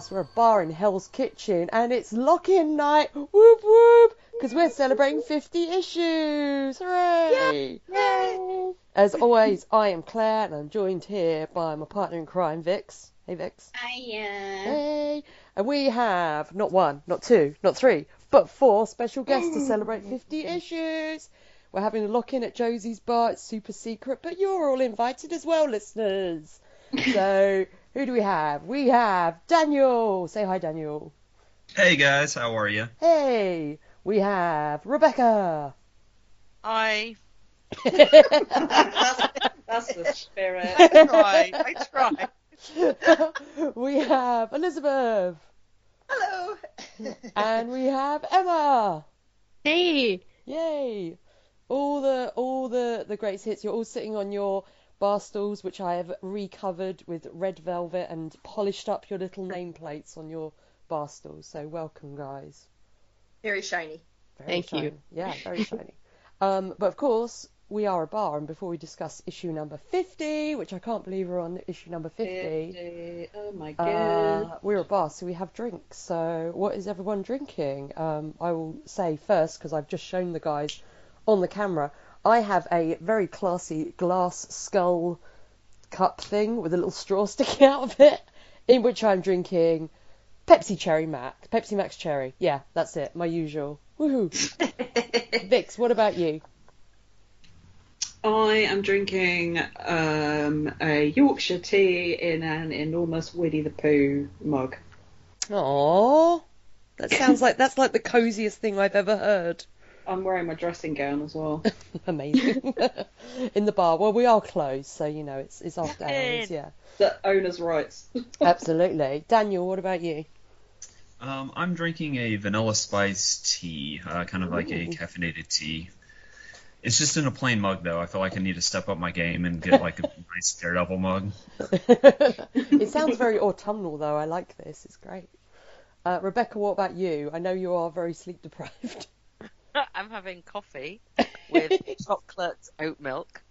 Josie's Bar podcast. We're a bar in Hell's Kitchen, and it's lock-in night. Whoop whoop! Because we're celebrating 50 issues. Hooray! Yay! As always, I am Claire, and I'm joined here by my partner in crime, Vix. Hey, Vix. Hiya. Hey! And we have not one, not two, not three, but four special guests to celebrate 50 issues. We're having a lock-in at Josie's Bar. It's super secret, but you're all invited as well, listeners. So, who do we have? We have Daniel. Say hi, Daniel. Hey guys, how are you? Hey, we have Rebecca. I That's, that's the spirit. I try. I try. we have Elizabeth. Hello. And we have Emma. Hey, Yay! All the all the the great hits. You're all sitting on your bar stools, which I have recovered with red velvet and polished up your little nameplates on your bar stools. So welcome, guys. Very shiny. Very Thank shiny. you. Yeah, very shiny. um, but of course, we are a bar, and before we discuss issue number 50, which I can't believe we're on issue number 50. Oh my Uh, we're a bar, so we have drinks. So, what is everyone drinking? Um, I will say first, because I've just shown the guys on the camera, I have a very classy glass skull cup thing with a little straw sticking out of it, in which I'm drinking Pepsi Cherry Max. Pepsi Max Cherry. Yeah, that's it. My usual. Woohoo. Vix, what about you? I am drinking um, a Yorkshire tea in an enormous Winnie the Pooh mug. Aww. That sounds like that's like the coziest thing I've ever heard. I'm wearing my dressing gown as well. Amazing. In the bar. Well, we are closed, so you know it's it's after hours. Yeah, the owner's rights. absolutely. Daniel, what about you? Um, I'm drinking a vanilla spice tea, uh, kind of like a caffeinated tea. It's just in a plain mug though. I feel like I need to step up my game and get like a nice Daredevil mug. it sounds very autumnal, though. I like this. It's great. Uh, Rebecca, what about you? I know you are very sleep deprived. I'm having coffee with chocolate oat milk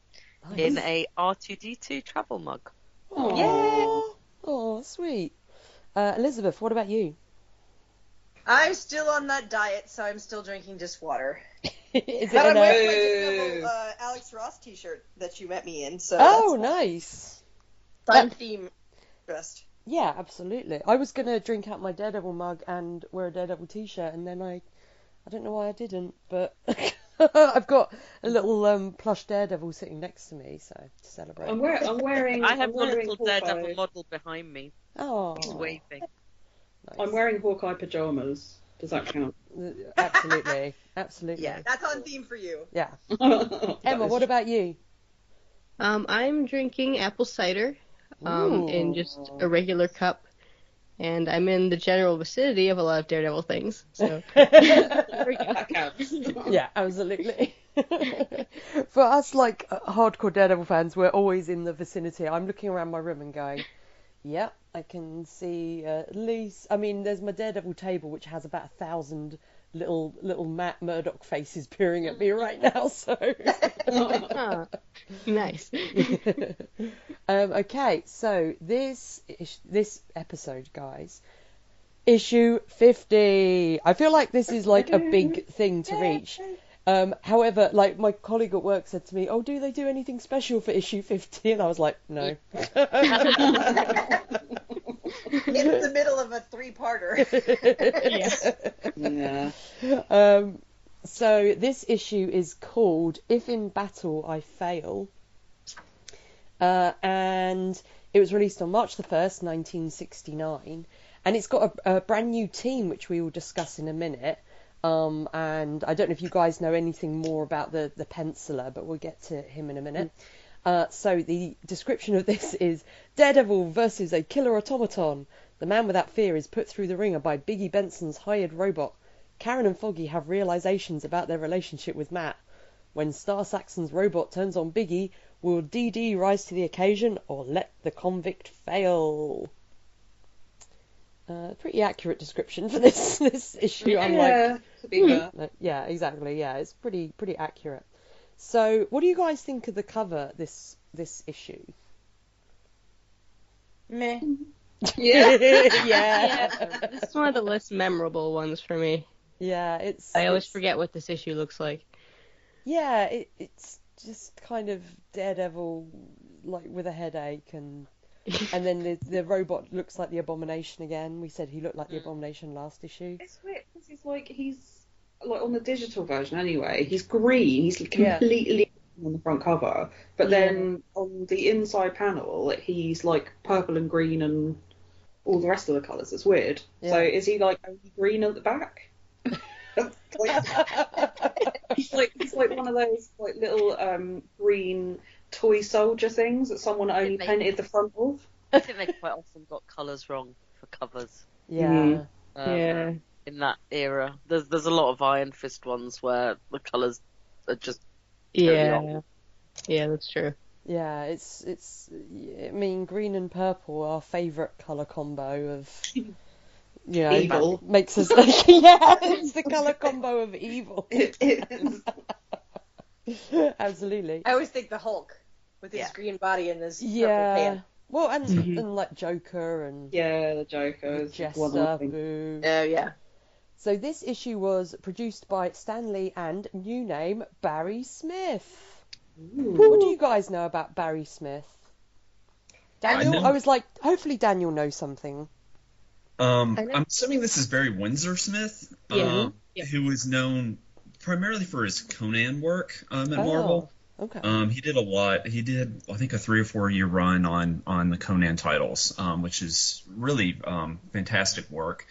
in a R2D2 travel mug. Oh, oh, sweet. Uh, Elizabeth, what about you? I'm still on that diet, so I'm still drinking just water. Is it But I'm a... wearing my Boo. little uh, Alex Ross T-shirt that you met me in, so Oh, that's nice. fun theme. Best. Yeah, absolutely. I was gonna drink out my Daredevil mug and wear a Daredevil t-shirt, and then I, I don't know why I didn't, but I've got a little um, plush Daredevil sitting next to me, so to celebrate. I'm, wear- I'm wearing. I have I'm a wearing little Hawkeye. Daredevil model behind me. Oh, He's waving. nice. I'm wearing Hawkeye pajamas. Does that count? Uh, Absolutely, absolutely. Yeah, that's on theme for you. Yeah. Emma, what about you? um, I'm drinking apple cider, um, in just a regular cup, and I'm in the general vicinity of a lot of Daredevil things. So there we go. That counts. Yeah, absolutely. For us, like uh, hardcore Daredevil fans, we're always in the vicinity. I'm looking around my room and going, "Yeah, I can see uh, at least." I mean, there's my Daredevil table, which has about a thousand little little Matt Murdock faces peering at me right now. So. Nice. um, okay, so this this episode, guys, issue 50. I feel like this is like a big thing to reach. Um, however, like my colleague at work said to me, "Oh, do they do anything special for issue 50?" And I was like, "No." In the middle of a three-parter. yeah. um, so this issue is called "If in Battle I Fail," uh, and it was released on March the first, 1969, and it's got a, a brand new team which we will discuss in a minute. Um, and I don't know if you guys know anything more about the the penciler, but we'll get to him in a minute. Uh, so the description of this is Daredevil versus a killer automaton. The man without fear is put through the ringer by Biggie Benson's hired robot. Karen and Foggy have realizations about their relationship with Matt. When Star Saxon's robot turns on Biggie, will DD rise to the occasion or let the convict fail? Uh, pretty accurate description for this this issue. Yeah, be fair. uh, yeah, exactly. Yeah, it's pretty pretty accurate. So, what do you guys think of the cover this this issue? Meh. Yeah. Yeah, yeah. it's one of the less memorable ones for me. Yeah, it's. I always it's- forget what this issue looks like. Yeah, it, it's just kind of Daredevil, like with a headache, and and then the the robot looks like the Abomination again. We said he looked like the Mm. Abomination last issue. It's weird because he's like he's like on the digital version anyway. He's green. He's Yeah. completely on the front cover, but Yeah. then on the inside panel, he's like purple and green and all the rest of the colours. It's weird. So is he like only green at the back? like, he's like he's like one of those like little um, green toy soldier things that someone only they- painted the front of. I think they quite often got colours wrong for covers. yeah. Mm. Um, yeah. In that era, there's there's a lot of Iron Fist ones where the colours are just totally Yeah. off. Yeah, that's true. Yeah, it's it's. I mean, green and purple, our favourite color combo of. You know, Evil. makes us yeah, it's the color combo of evil. It is. Absolutely. I always think the Hulk with his Yeah. green body and his purple Yeah. pants. Well, and Mhm. and like Joker and Yeah, the Joker is Jester, one of them. boo. Oh yeah. So this issue was produced by Stan Lee and new name Barry Smith. What do you guys know about Barry Smith? Daniel, know- I, was like, hopefully Daniel knows something. Um, I know. I'm assuming this is Barry Windsor Smith, Yeah. um, Yeah. who is known primarily for his Conan work um, at Oh, Marvel. Okay. Um, he did a lot. He did, I think, a three or four year run on on the Conan titles, um, which is really um, fantastic work.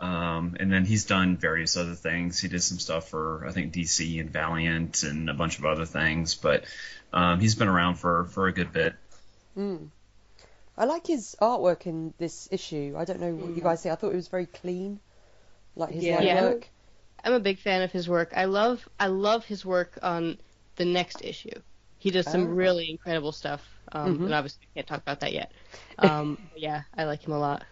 Um, and then he's done various other things. He did some stuff for I think DC and Valiant and a bunch of other things. But um, he's been around for for a good bit. Mm. I like his artwork in this issue. I don't know what you guys say. I thought it was very clean, like his Yeah. line Yeah. work. I'm a big fan of his work. I love I love his work on the next issue. He does some Oh. really incredible stuff. Um, Mhm. And obviously, I can't talk about that yet. Um, but yeah, I like him a lot.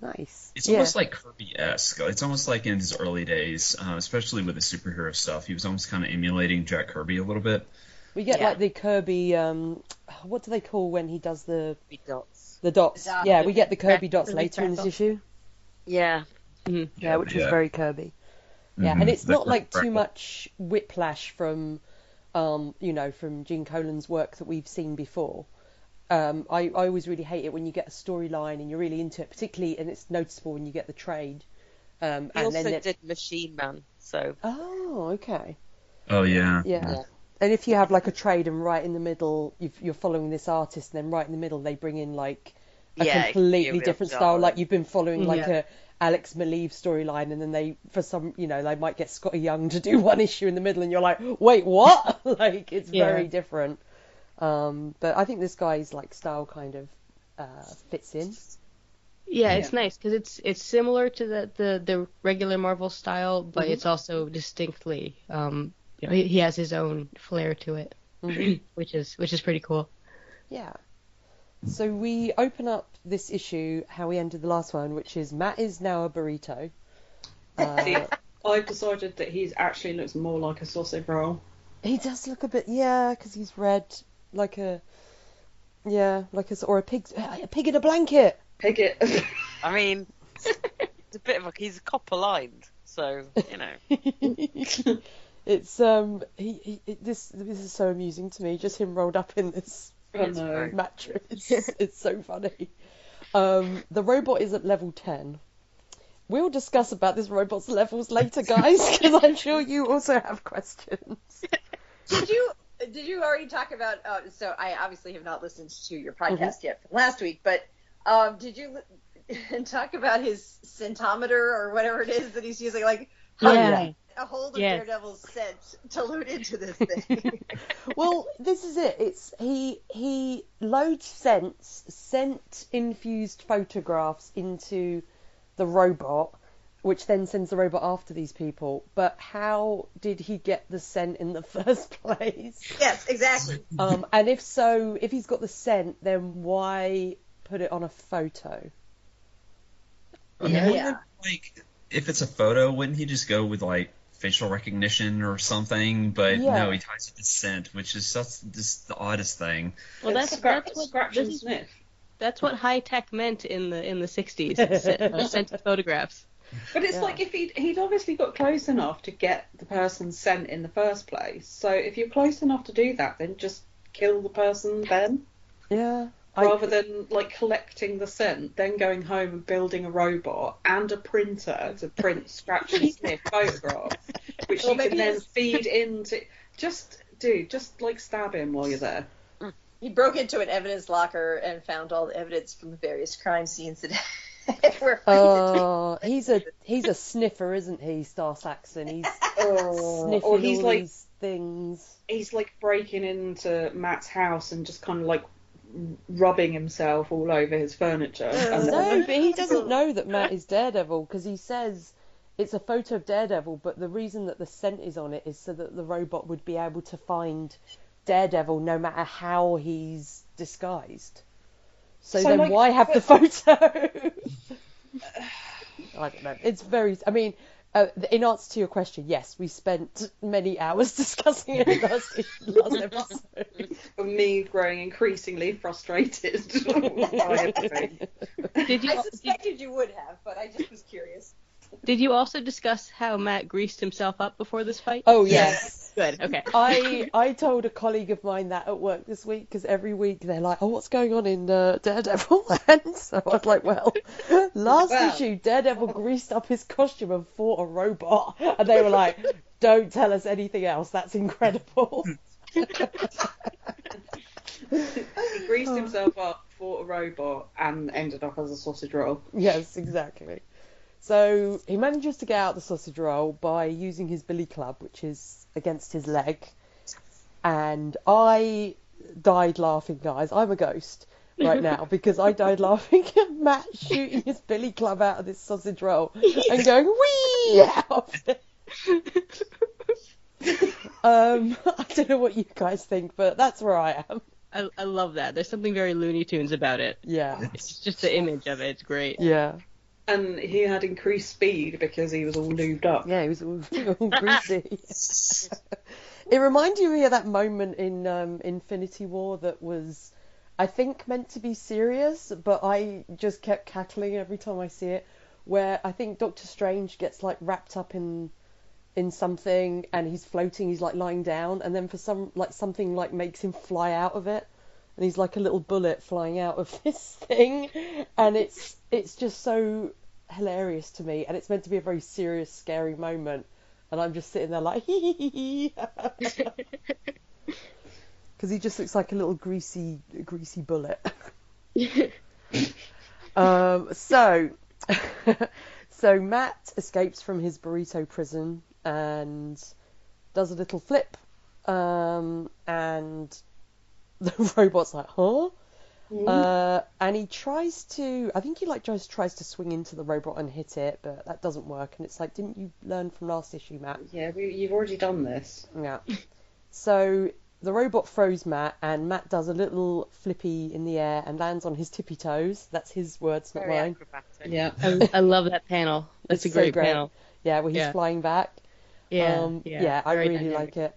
Nice. It's yeah. almost like Kirby esque. It's almost like in his early days, uh, especially with the superhero stuff. He was almost kind of emulating Jack Kirby a little bit. we get Yeah. like the Kirby. Um, what do they call when he does the Big dots. the dots? The dot. Yeah, we get the Kirby dots later in this crackle. issue. Yeah, Yeah, which was very Kirby. Yeah, Mhm. and it's The not like too crackle. much whiplash from, um, you know, from Gene Colan's work that we've seen before. Um, I, I always really hate it when you get a storyline and you're really into it, particularly, and it's noticeable when you get the trade. Um, he and also then it- did Machine Man, so Oh, okay. Oh yeah. Yeah. Yeah. And if you have like a trade and right in the middle, you've, you're following this artist, and then right in the middle they bring in like a Yeah, it can be a completely real different style. Like you've been following like Yeah. a Alex Maleev storyline, and then they, for some, you know, they might get Skottie Young to do one issue in the middle, and you're like, wait, what? like it's Yeah. very different. Um, but I think this guy's like style kind of uh, fits in. Yeah, it's nice because it's it's similar to the, the, the regular Marvel style, but Mhm. it's also distinctly um you know he, he has his own flair to it, Mhm. which is which is pretty cool. Yeah. So we open up this issue how we ended the last one, which is Matt is now a burrito. See, Uh, I've decided that he actually looks more like a sausage roll. He does look a bit, yeah, because he's red, like a, yeah, like a or a pig, a pig in a blanket. Pig it. I mean, it's a bit of a he's copper lined, so you know. it's um, he, he it- this this is so amusing to me, just him rolled up in this oh It's no. mattress. it's so funny. Um, the robot is at level ten. We'll discuss about this robot's levels later, guys, because I'm sure you also have questions. Did you did you already talk about? Uh, so I obviously have not listened to your podcast Mm-hmm. yet from last week, but um, did you talk about his centometer or whatever it is that he's using? Like how Yeah. a hold of Yes. Daredevil's scent to load into this thing. Well, this is it. It's he he loads scents, scent infused photographs into the robot, which then sends the robot after these people. But how did he get the scent in the first place? yes, exactly. Um, and if so, if he's got the scent, then why put it on a photo? I Yeah. wonder, like if it's a photo, wouldn't he just go with like facial recognition or something? But Yeah. no, he ties it to scent, which is just, just the oddest thing. Well, that's Scra- that's what Scratch this and is sniff. that's what high tech meant in the in the 60s. Sent, uh, sent photographs. But it's Yeah. like if he'd, he'd obviously got close enough to get the person sent in the first place. So if you're close enough to do that, then just kill the person then, Yeah. I- rather than like collecting the scent, then going home and building a robot and a printer to print scratch and sniff photographs, which Well, you maybe can then feed into. Just dude, just like stab him while you're there. He broke into an evidence locker and found all the evidence from the various crime scenes that were. Oh, he's a he's a sniffer, isn't he, Star Saxon? He's Oh, sniffing or he's all like these things. he's like breaking into Matt's house and just kind of like rubbing himself all over his furniture. And No, then, but he doesn't know that Matt is Daredevil because he says it's a photo of Daredevil, but the reason that the scent is on it is so that the robot would be able to find Daredevil no matter how he's disguised. So, So, then like, why have the photo? I don't know. It's very. I mean, uh, in answer to your question, yes, we spent many hours discussing it last, last episode. me growing increasingly frustrated. Did you I did, suspected you would have, but I just was curious. did you also discuss how Matt greased himself up before this fight? Oh yes. Good. Okay. I I told a colleague of mine that at work this week because every week they're like, "Oh, what's going on in uh, Daredevil?" And so I was like, "Well, last Well. issue, Daredevil greased up his costume and fought a robot," and they were like, "Don't tell us anything else. That's incredible." He greased himself up, fought a robot, and ended up as a sausage roll. yes, exactly. So he manages to get out the sausage roll by using his billy club, which is against his leg. And I died laughing, guys. I'm a ghost right now because I died laughing at Matt shooting his billy club out of this sausage roll and going wee out of. Um, I don't know what you guys think, but that's where I am. I, I love that. There's something very Looney Tunes about it. Yeah, It's just the image of it. It's great. yeah, And he had increased speed because he was all lubed up. yeah. He was all, all greasy. It reminded me of that moment in um, Infinity War that was, I think, meant to be serious, but I just kept cackling every time I see it. Where I think Doctor Strange gets like wrapped up in in something and he's floating, he's like lying down, and then for some like something like makes him fly out of it, and he's like a little bullet flying out of this thing, and it's it's just so hilarious to me, and it's meant to be a very serious, scary moment, and I'm just sitting there like hee hee hee because he just looks like a little greasy greasy bullet. um, so so Matt escapes from his burrito prison and does a little flip, um, and the robot's like, huh? Uh, and he tries to, I think he like just tries to swing into the robot and hit it, but that doesn't work. And it's like, didn't you learn from last issue, Matt? Yeah, we, you've already done this. Yeah. So the robot throws Matt, and Matt does a little flippy in the air and lands on his tippy toes. That's his words, not Very mine. acrobatic. Yeah. I, I love that panel. That's It's a so great, great. panel. Yeah, where he's Yeah. flying back. Yeah. um, yeah. I very really dynamic. like it.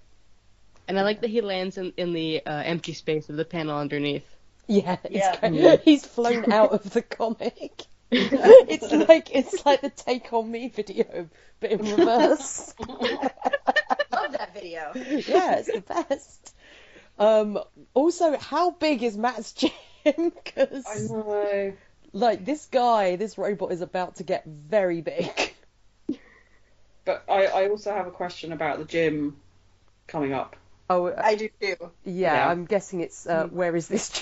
And I like that he lands in, in the uh, empty space of the panel underneath. Yeah, it's Yeah. great. he's flown out of the comic. it's like it's like the Take on Me video, but in reverse. Love that video. yeah, it's the best. Um, also, how big is Matt's gym? Because I Because know. like this guy, this robot is about to get very big. But I, I also have a question about the gym coming up. Oh, uh, I do too. yeah, Yeah. I'm guessing it's uh, where is this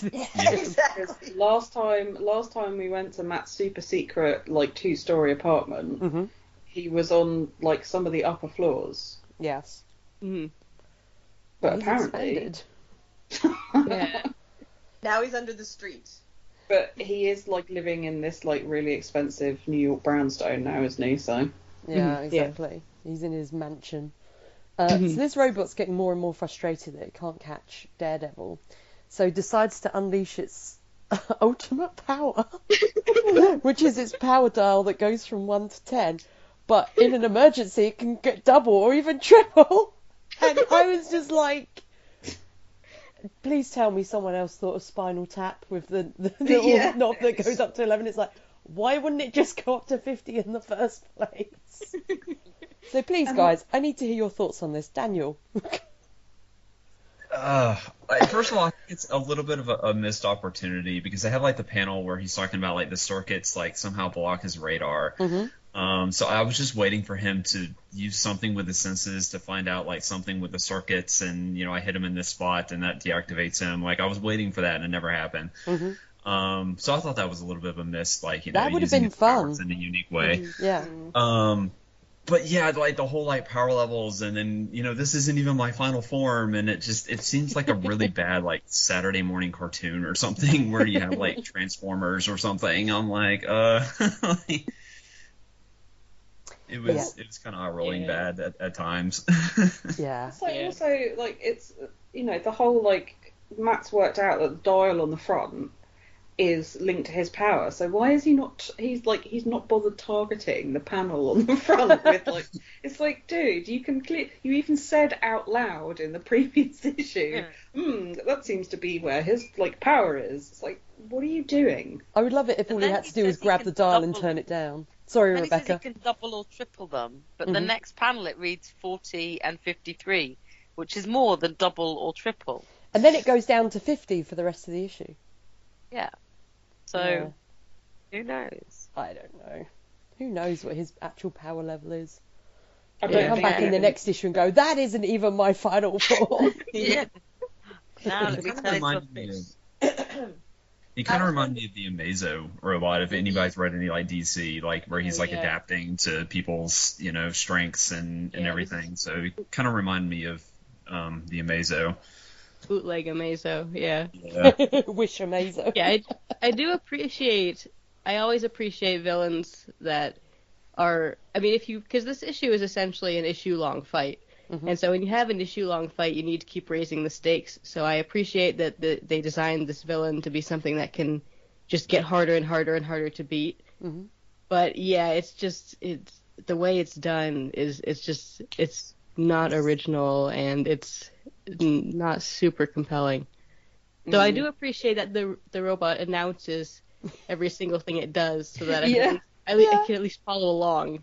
gym? Yeah, Yeah. exactly. Last time, last time we went to Matt's super secret, like two-story apartment, hmm he was on like some of the upper floors. Yes, Mm. But He's apparently. Yeah. Now he's under the street. but he is like living in this like really expensive New York brownstone now, isn't he? So Yeah, Mhm, yeah. exactly. He's in his mansion. Uh, Mhm. So this robot's getting more and more frustrated that it can't catch Daredevil, so decides to unleash its ultimate power, which is its power dial that goes from one to ten. But in an emergency, it can get double or even triple. And I was just like, please tell me someone else thought of Spinal Tap with the, the little Yeah. knob that goes up to 11. It's like, why wouldn't it just go up to 50 in the first place? So please, Um, guys, I need to hear your thoughts on this. Daniel. Uh, first of all, I think it's a little bit of a, a missed opportunity because they have like the panel where he's talking about like the circuits like somehow block his radar. hmm Um, so I was just waiting for him to use something with the senses to find out like something with the circuits, and you know I hit him in this spot and that deactivates him. Like I was waiting for that and it never happened. hmm Um, so I thought that was a little bit of a miss, like you know, That would have been fun. in a unique way. Yeah. Um, but yeah, like the whole like power levels, and then you know this isn't even my final form, and it just it seems like a really bad like Saturday morning cartoon or something where you have like Transformers or something. I'm like, uh, it was Yeah. it was kind of eye rolling Yeah. bad at, at times. Yeah. It's like Yeah. also like it's you know the whole like Matt's worked out that the dial on the front is linked to his power. So why is he not? He's like he's not bothered targeting the panel on the front with like it's like dude you can clear you even said out loud in the previous issue. Hmm, that seems to be where his like power is. It's like what are you doing? I would love it if And all he had to do was grab the dial and turn it down. Sorry, And he says Rebecca. he can double or triple them, but the Mhm. next panel it reads 40 and 53, which is more than double or triple. And then it goes down to 50 for the rest of the issue. So Yeah. who knows? I don't know. Who knows what his actual power level is? I He'll don't come think back in the next issue and go, that isn't even my final form. Yeah. now He kinda tell you reminded me of- He kind of reminded me of the Amazo robot. If anybody's read any like DC, like where he's Oh, like yeah. adapting to people's you know strengths and and Yeah, everything. So it kind of reminded me of um, the Amazo. Bootleg Amazo, yeah. Yeah. Wish Amazo. Yeah, I, I do appreciate. I always appreciate villains that are. I mean, if you because this issue is essentially an issue long fight, Mhm. and so when you have an issue long fight, you need to keep raising the stakes. So I appreciate that the, they designed this villain to be something that can just get harder and harder and harder to beat. Mhm. But yeah, it's just it's the way it's done is it's just it's not original and it's n- not super compelling. So I do appreciate that the the robot announces every single thing it does, so that I, Yeah. can, I, le- I can at least follow along.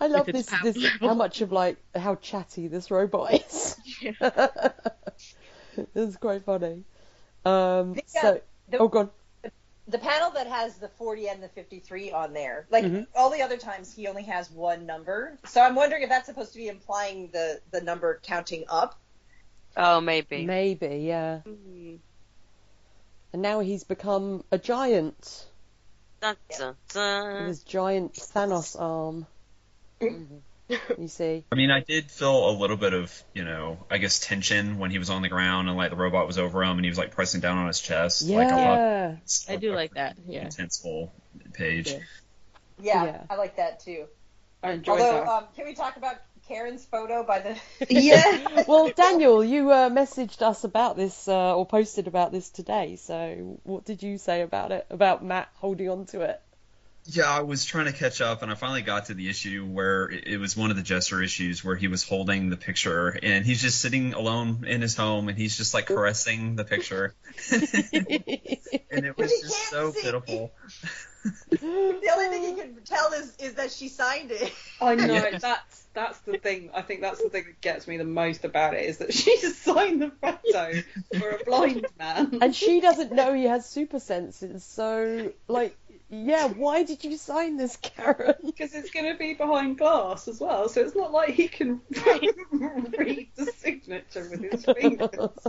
I love this, this how much of like how chatty this robot is. it's quite funny. Um, Yeah, so, the- oh, god. The panel that has the 40 and the 53 on there, like Mhm. all the other times, he only has one number. So I'm wondering if that's supposed to be implying the the number counting up. Oh, maybe. Maybe, yeah. Mm. And now he's become a giant Dun, dun, with his giant Thanos arm. you see? I mean, I did feel a little bit of, you know, I guess tension when he was on the ground and like the robot was over him and he was like pressing down on his chest. Like, I thought Yeah. it's do a like that. Yeah. Intenseful page. Yeah. Yeah, Yeah. I like that too. I enjoyed Although, that. um, can we talk about Karen's photo by the? yeah. Well, Daniel, you uh, messaged us about this uh, or posted about this today. So, what did you say about it? About Matt holding on to it? Yeah, I was trying to catch up, and I finally got to the issue where it it was one of the Jester issues where he was holding the picture, and he's just sitting alone in his home, and he's just like caressing the picture, and it was just so see. pitiful. the only thing he can tell is is that she signed it. I know Yeah. that's that's the thing. I think that's the thing that gets me the most about it is that she's signed the photo for a blind man. and she doesn't know he has super senses. So, like, yeah, why did you sign this, Karen? because it's going to be behind glass as well, so it's not like he can read the signature with his fingers.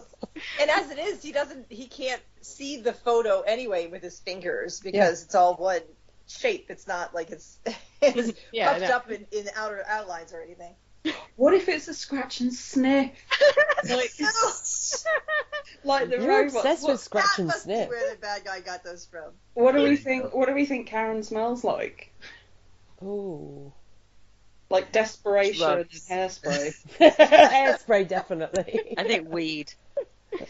And as it is, he doesn't. He can't see the photo anyway with his fingers because it's all one shape. It's not like it's, it's Yeah, puffed know. up in, in outer outlines or anything. What if it's a scratch and sniff? Like, like the You're robots. obsessed What, with scratch that and must sniff. be where the bad guy got those from. what do we think? What do we think Karen smells like? Ooh. Like desperation Drugs. and hairspray. Hairspray, definitely. I think weed.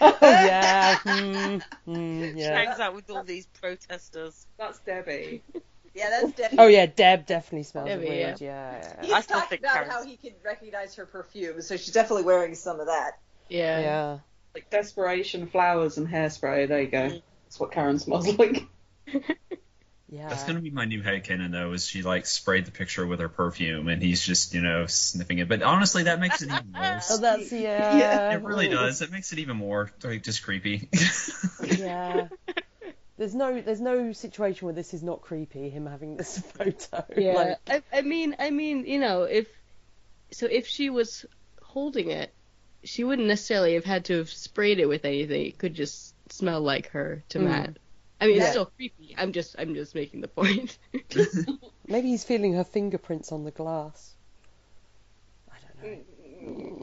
oh, yeah. Mm, mm, yeah. Hangs out with all these protesters. That's Debbie. Yeah, that's Debbie. Oh, yeah, Deb definitely smells Debbie, weird. Yeah. He's I still talked think about Karen's- how he can recognize her perfume, so she's definitely wearing some of that. Yeah. Yeah. Like desperation, flowers, and hairspray. There you go. Mm. That's what Karen smells like. Yeah. That's gonna be my new headcanon though, is she like sprayed the picture with her perfume and he's just, you know, sniffing it. But honestly that makes it even worse. Oh, that's yeah. yeah. It really does. It makes it even more like just creepy. Yeah. There's no there's no situation where this is not creepy. Him having this photo. Yeah, Like, I, I mean, I mean, you know, if so, if she was holding it, she wouldn't necessarily have had to have sprayed it with anything. It could just smell like her to Mm. Matt. I mean, Yeah. it's still creepy. I'm just, I'm just making the point. maybe he's feeling her fingerprints on the glass. I don't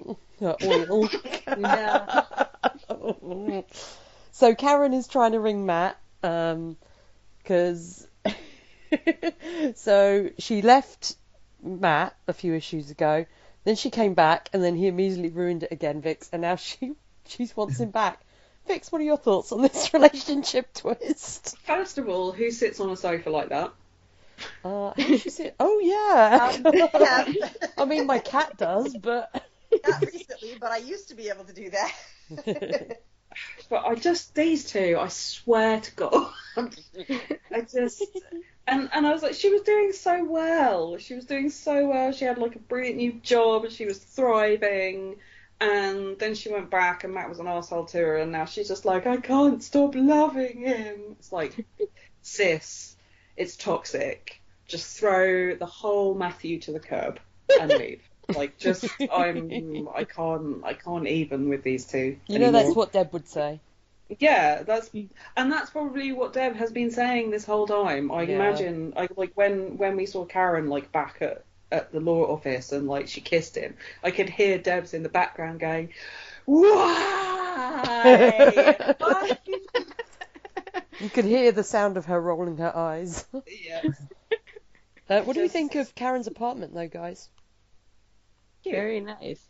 know. Her oil. Yeah. so Karen is trying to ring Matt, um, because so she left Matt a few issues ago. Then she came back, and then he immediately ruined it again, Vix. And now she she wants him back. Vix, what are your thoughts on this relationship twist? First of all, who sits on a sofa like that? Uh, how she oh yeah. Um, yeah. I mean, my cat does, but Not recently, but I used to be able to do that. But I just these two, I swear to God, I just and and I was like, she was doing so well. She was doing so well. She had like a brilliant new job, and she was thriving. And then she went back, and Matt was an asshole to her, and now she's just like, I can't stop loving him. It's like, sis, it's toxic. Just throw the whole Matthew to the curb and leave. Like, just I'm, I can't, I can't even with these two. you know anymore. that's what Deb would say. Yeah, that's and that's probably what Deb has been saying this whole time. I Yeah. imagine, I like when when we saw Karen like back at at the law office and like she kissed him, I could hear Deb's in the background going, "Why? Why?" You could hear the sound of her rolling her eyes. yeah, Uh, what do you think of Karen's apartment, though, guys? Very nice.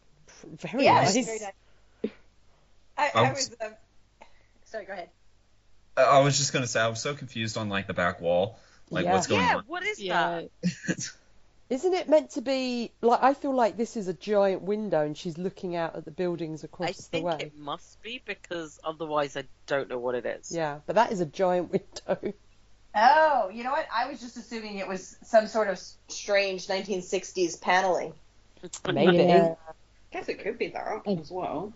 Very yeah, nice. very nice. I, I I was- was. Um, sorry, go ahead. I was just gonna say I was so confused on like the back wall, like Yeah. what's going Yeah, on. what is Yeah. that? Isn't it meant to be like? I feel like this is a giant window, and she's looking out at the buildings across I the think way. it must be because otherwise I don't know what it is. Yeah, but that is a giant window. Oh, you know what? I was just assuming it was some sort of strange 1960s paneling. Maybe. Yeah. guess it could be that as well.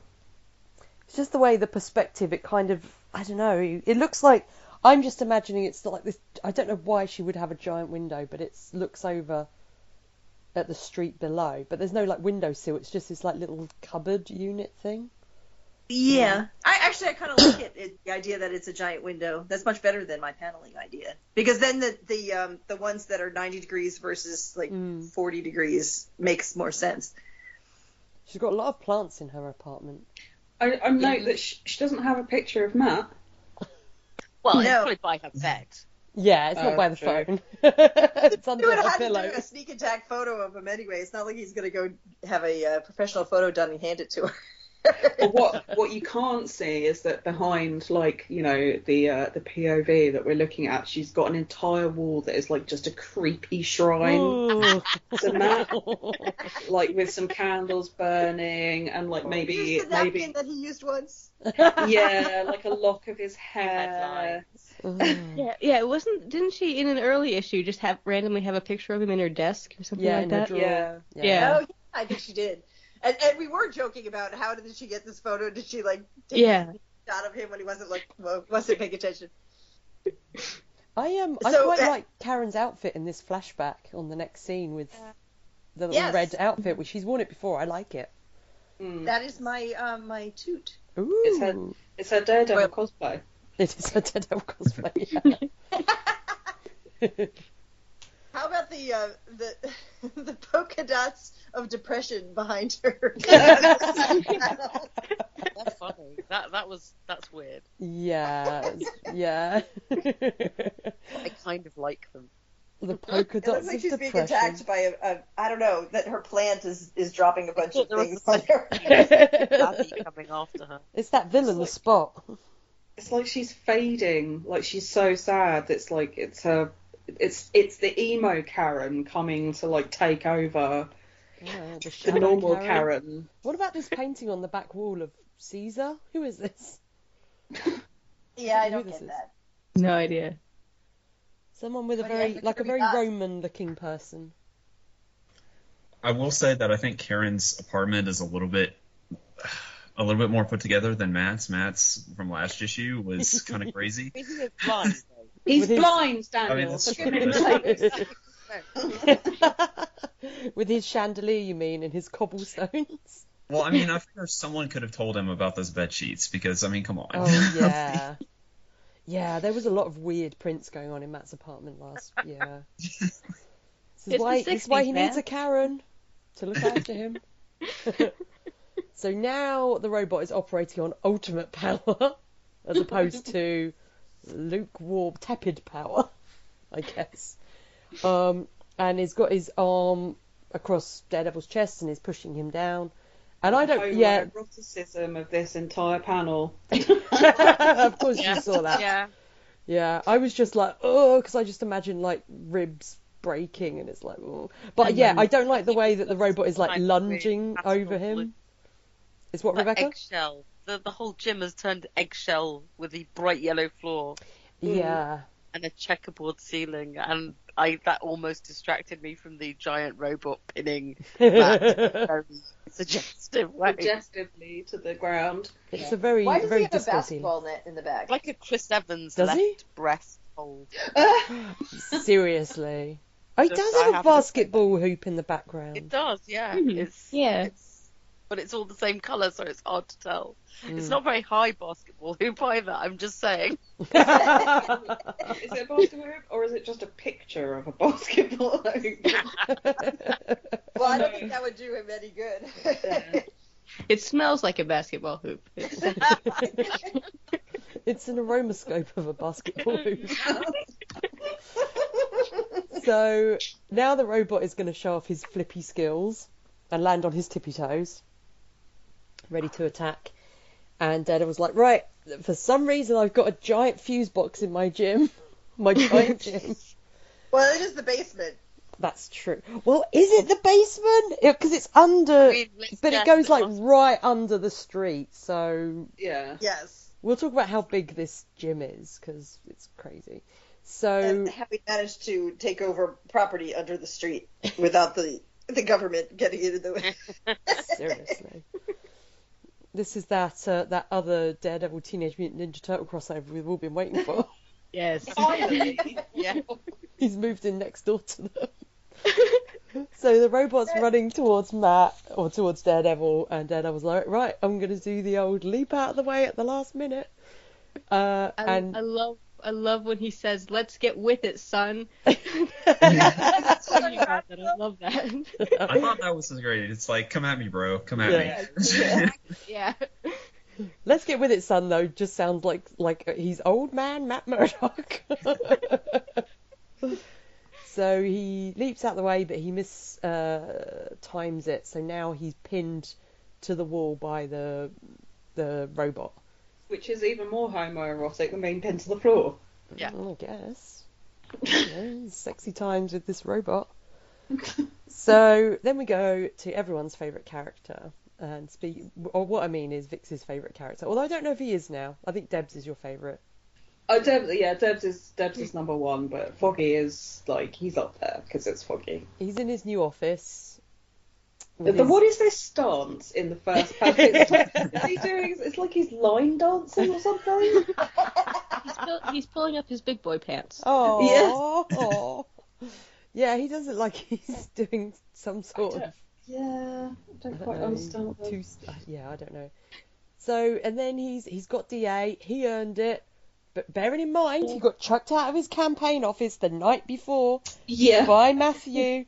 It's just the way the perspective. It kind of. I don't know. It looks like. I'm just imagining it's like this. I don't know why she would have a giant window, but it looks over at the street below. But there's no like windowsill. It's just this like little cupboard unit thing. Yeah. I actually I kind of like it, it. The idea that it's a giant window. That's much better than my paneling idea. Because then the the um the ones that are 90 degrees versus like Mm. 40 degrees makes more sense. She's got a lot of plants in her apartment. I, I note that she, she doesn't have a picture of Matt. Well, it's No. probably by her bed. Yeah, it's not Oh, by the true. phone. it's He under would have her had to do a sneak attack photo of him anyway. It's not like he's gonna go have a uh, professional photo done and hand it to her. But what what you can't see is that behind, like you know, the uh, the POV that we're looking at, she's got an entire wall that is like just a creepy shrine Ooh. to Matt, like with some candles burning and like maybe Here's the maybe that he used once. yeah, like a lock of his hair. Yeah, yeah. It wasn't. Didn't she in an early issue just have randomly have a picture of him in her desk or something Yeah, like that? drawer. Yeah. Yeah. Oh, yeah, I think she did. And, and we were joking about how did she get this photo? Did she like take Yeah. a shot of him when he wasn't like well, wasn't paying attention? I um I So, quite uh, like Karen's outfit in this flashback on the next scene with the little Yes. red outfit. Which she's worn it before. I like it. Mm. That is my um my toot. Ooh, It's her- It's her Daredevil cosplay. it is a Dead Elf cosplay. yeah. How about the uh, the the polka dots of depression behind her? That's funny. That that was that's weird. yeah, yeah. I kind of like them. the polka It dots looks like of she's being depression. attacked by a, a I don't know that her plant is is dropping a bunch of things on her. Coming after her. it's that villain, the spot. It's like she's fading. Like she's so sad. It's like it's her. It's it's the emo Karen coming to like take over Yeah, the the normal Karen. Karen. What about this painting on the back wall of Caesar? Who is this? Yeah, I don't get is. that. No idea. Someone with a But yeah, very it like a very us. Roman looking person. I will say that I think Karen's apartment is a little bit a little bit more put together than Matt's. Matt's from last issue was kind of crazy. He was blind, though. He's his- blind, Daniel. I mean, that's for goodness sake. with his chandelier, you mean, and his cobblestones? Well, I mean, I figure someone could have told him about those bed sheets because I mean, come on. Oh yeah, yeah. There was a lot of weird prints going on in Matt's apartment last year. This is It's the why this is why 60s, he needs a Karen to look after him. so now the robot is operating on ultimate power as opposed to lukewarm, tepid power, I guess. Um, and he's got his arm across Daredevil's chest and is pushing him down. And I don't, yeah, Homoeroticism of this entire panel. of course you saw that. Yeah. Yeah, I was just like, oh, because I just imagine like ribs breaking, and it's like, oh. But yeah, I don't like the way that the robot is like lunging over him. Is what Like Rebecca? eggshell. The, the whole gym has turned eggshell with the bright yellow floor Yeah, and a checkerboard ceiling, and I that almost distracted me from the giant robot pinning Matt in a very suggestive way. Suggestively to the ground. it's a very Why does very he have a basketball net in the back? Like a Chris Evans Does left he? breast hold. Seriously, oh, he does I have a have to say basketball hoop in the background. It does, yeah. Mhm. It's Yeah. It's, but it's all the same colour, so it's hard to tell. It's Mm. not very high basketball hoop either. I'm just saying. Is it a basketball hoop or is it just a picture of a basketball hoop? well, I don't think that would do him any good. It smells like a basketball hoop. It's, it's an aromascope of a basketball hoop. So now the robot is going to show off his flippy skills and land on his tippy toes, ready to attack. And Daredevil's like, right, for some reason I've got a giant fuse box in my gym, my giant gym. well, it is the basement. That's true. Well, is it the basement? Because it's under, I mean, but it goes like bas- right under the street. So yeah. Yes. we'll talk about how big this gym is because it's crazy. So And have we managed to take over property under the street without the the government getting in the way? Seriously. This is that uh, that other Daredevil Teenage Mutant Ninja Turtle crossover we've all been waiting for. yes. Finally. Yeah. He's moved in next door to them. so the robot's running towards Matt or towards Daredevil, and Daredevil's like, "Right, I'm gonna do the old leap out of the way at the last minute." Uh, I, and I love I love when he says, "Let's get with it, son." I love that. I thought that was great. It's like, come at me, bro. Come at Yeah. me. yeah. Let's get with it, son. Though just sounds like like he's old man Matt Murdock. so he leaps out the way, but he miss uh, times it. So now he's pinned to the wall by the the robot. Which is even more homoerotic than being pinned to the floor. Yeah. Well, I guess. Yeah, sexy times with this robot. so then we go to everyone's favourite character. And speak, or what I mean is Vix's favourite character. Although I don't know if he is now. I think Debs is your favourite. Oh, Deb, yeah, Debs is Debs is number one, but Foggy is like he's up there because it's Foggy. He's in his new office. The, his- what is this stance in the first panel? It's like, is he doing? It's like he's line dancing or something. He's, pull, he's pulling up his big boy pants. Oh, Yes. aw. yeah, he does it like he's doing some sort of. Yeah, I don't quite uh, understand. that. two, uh, yeah, I don't know. So, and then he's he's got DA. He earned it, but bearing in mind he got chucked out of his campaign office the night before Yeah, by Matthew.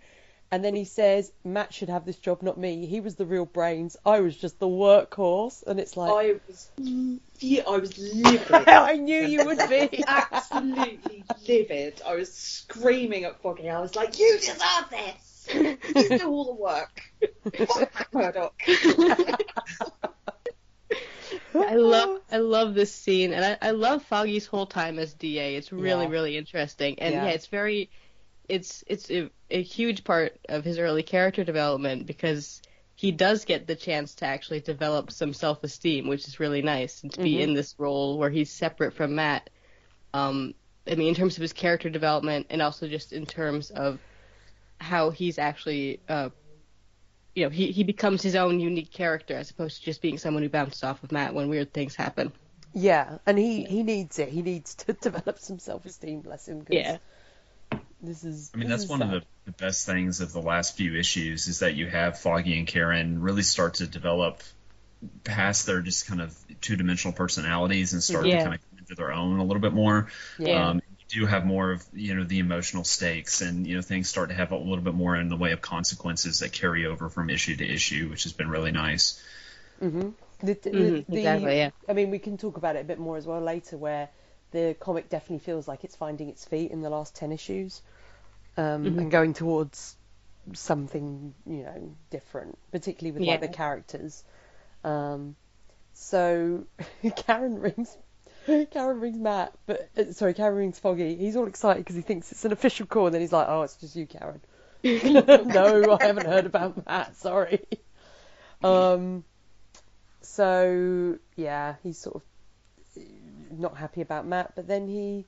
And then he says, Matt should have this job, not me. He was the real brains. I was just the workhorse. And it's like, I was, yeah, I was livid. I knew you would be. absolutely livid. I was screaming at Foggy. I was like, "You deserve this. You do all the work." Fuck Murdock. I love I love this scene, and I, I love Foggy's whole time as DA. It's really Yeah. really interesting, and Yeah. yeah, it's very, it's it's a, a huge part of his early character development because he does get the chance to actually develop some self-esteem, which is really nice, and to be Mhm. in this role where he's separate from Matt. Um, I mean, in terms of his character development, and also just in terms of how he's actually, uh, you know, he he becomes his own unique character as opposed to just being someone who bounces off of Matt when weird things happen. Yeah, and he he needs it. He needs to develop some self-esteem. Bless him. 'cause Yeah. This is. I mean, that's is one of the, the best things of the last few issues is that you have Foggy and Karen really start to develop past their just kind of two dimensional personalities and start Yeah. to kind of come into their own a little bit more. Yeah. Um, you do have more of you know the emotional stakes and you know things start to have a little bit more in the way of consequences that carry over from issue to issue, which has been really nice. hmm The, the, Mhm, the- exactly, yeah. I mean, we can talk about it a bit more as well later, where the comic definitely feels like it's finding its feet in the last ten issues, um, Mhm. and going towards something you know different, particularly with like Yeah. the characters. Um, so Karen rings. Karen rings Matt, but uh, sorry, Karen rings Foggy. He's all excited because he thinks it's an official call, and then he's like, "Oh, it's just you, Karen." no, I haven't heard about Matt. Sorry. Um. So yeah, he's sort of not happy about Matt, but then he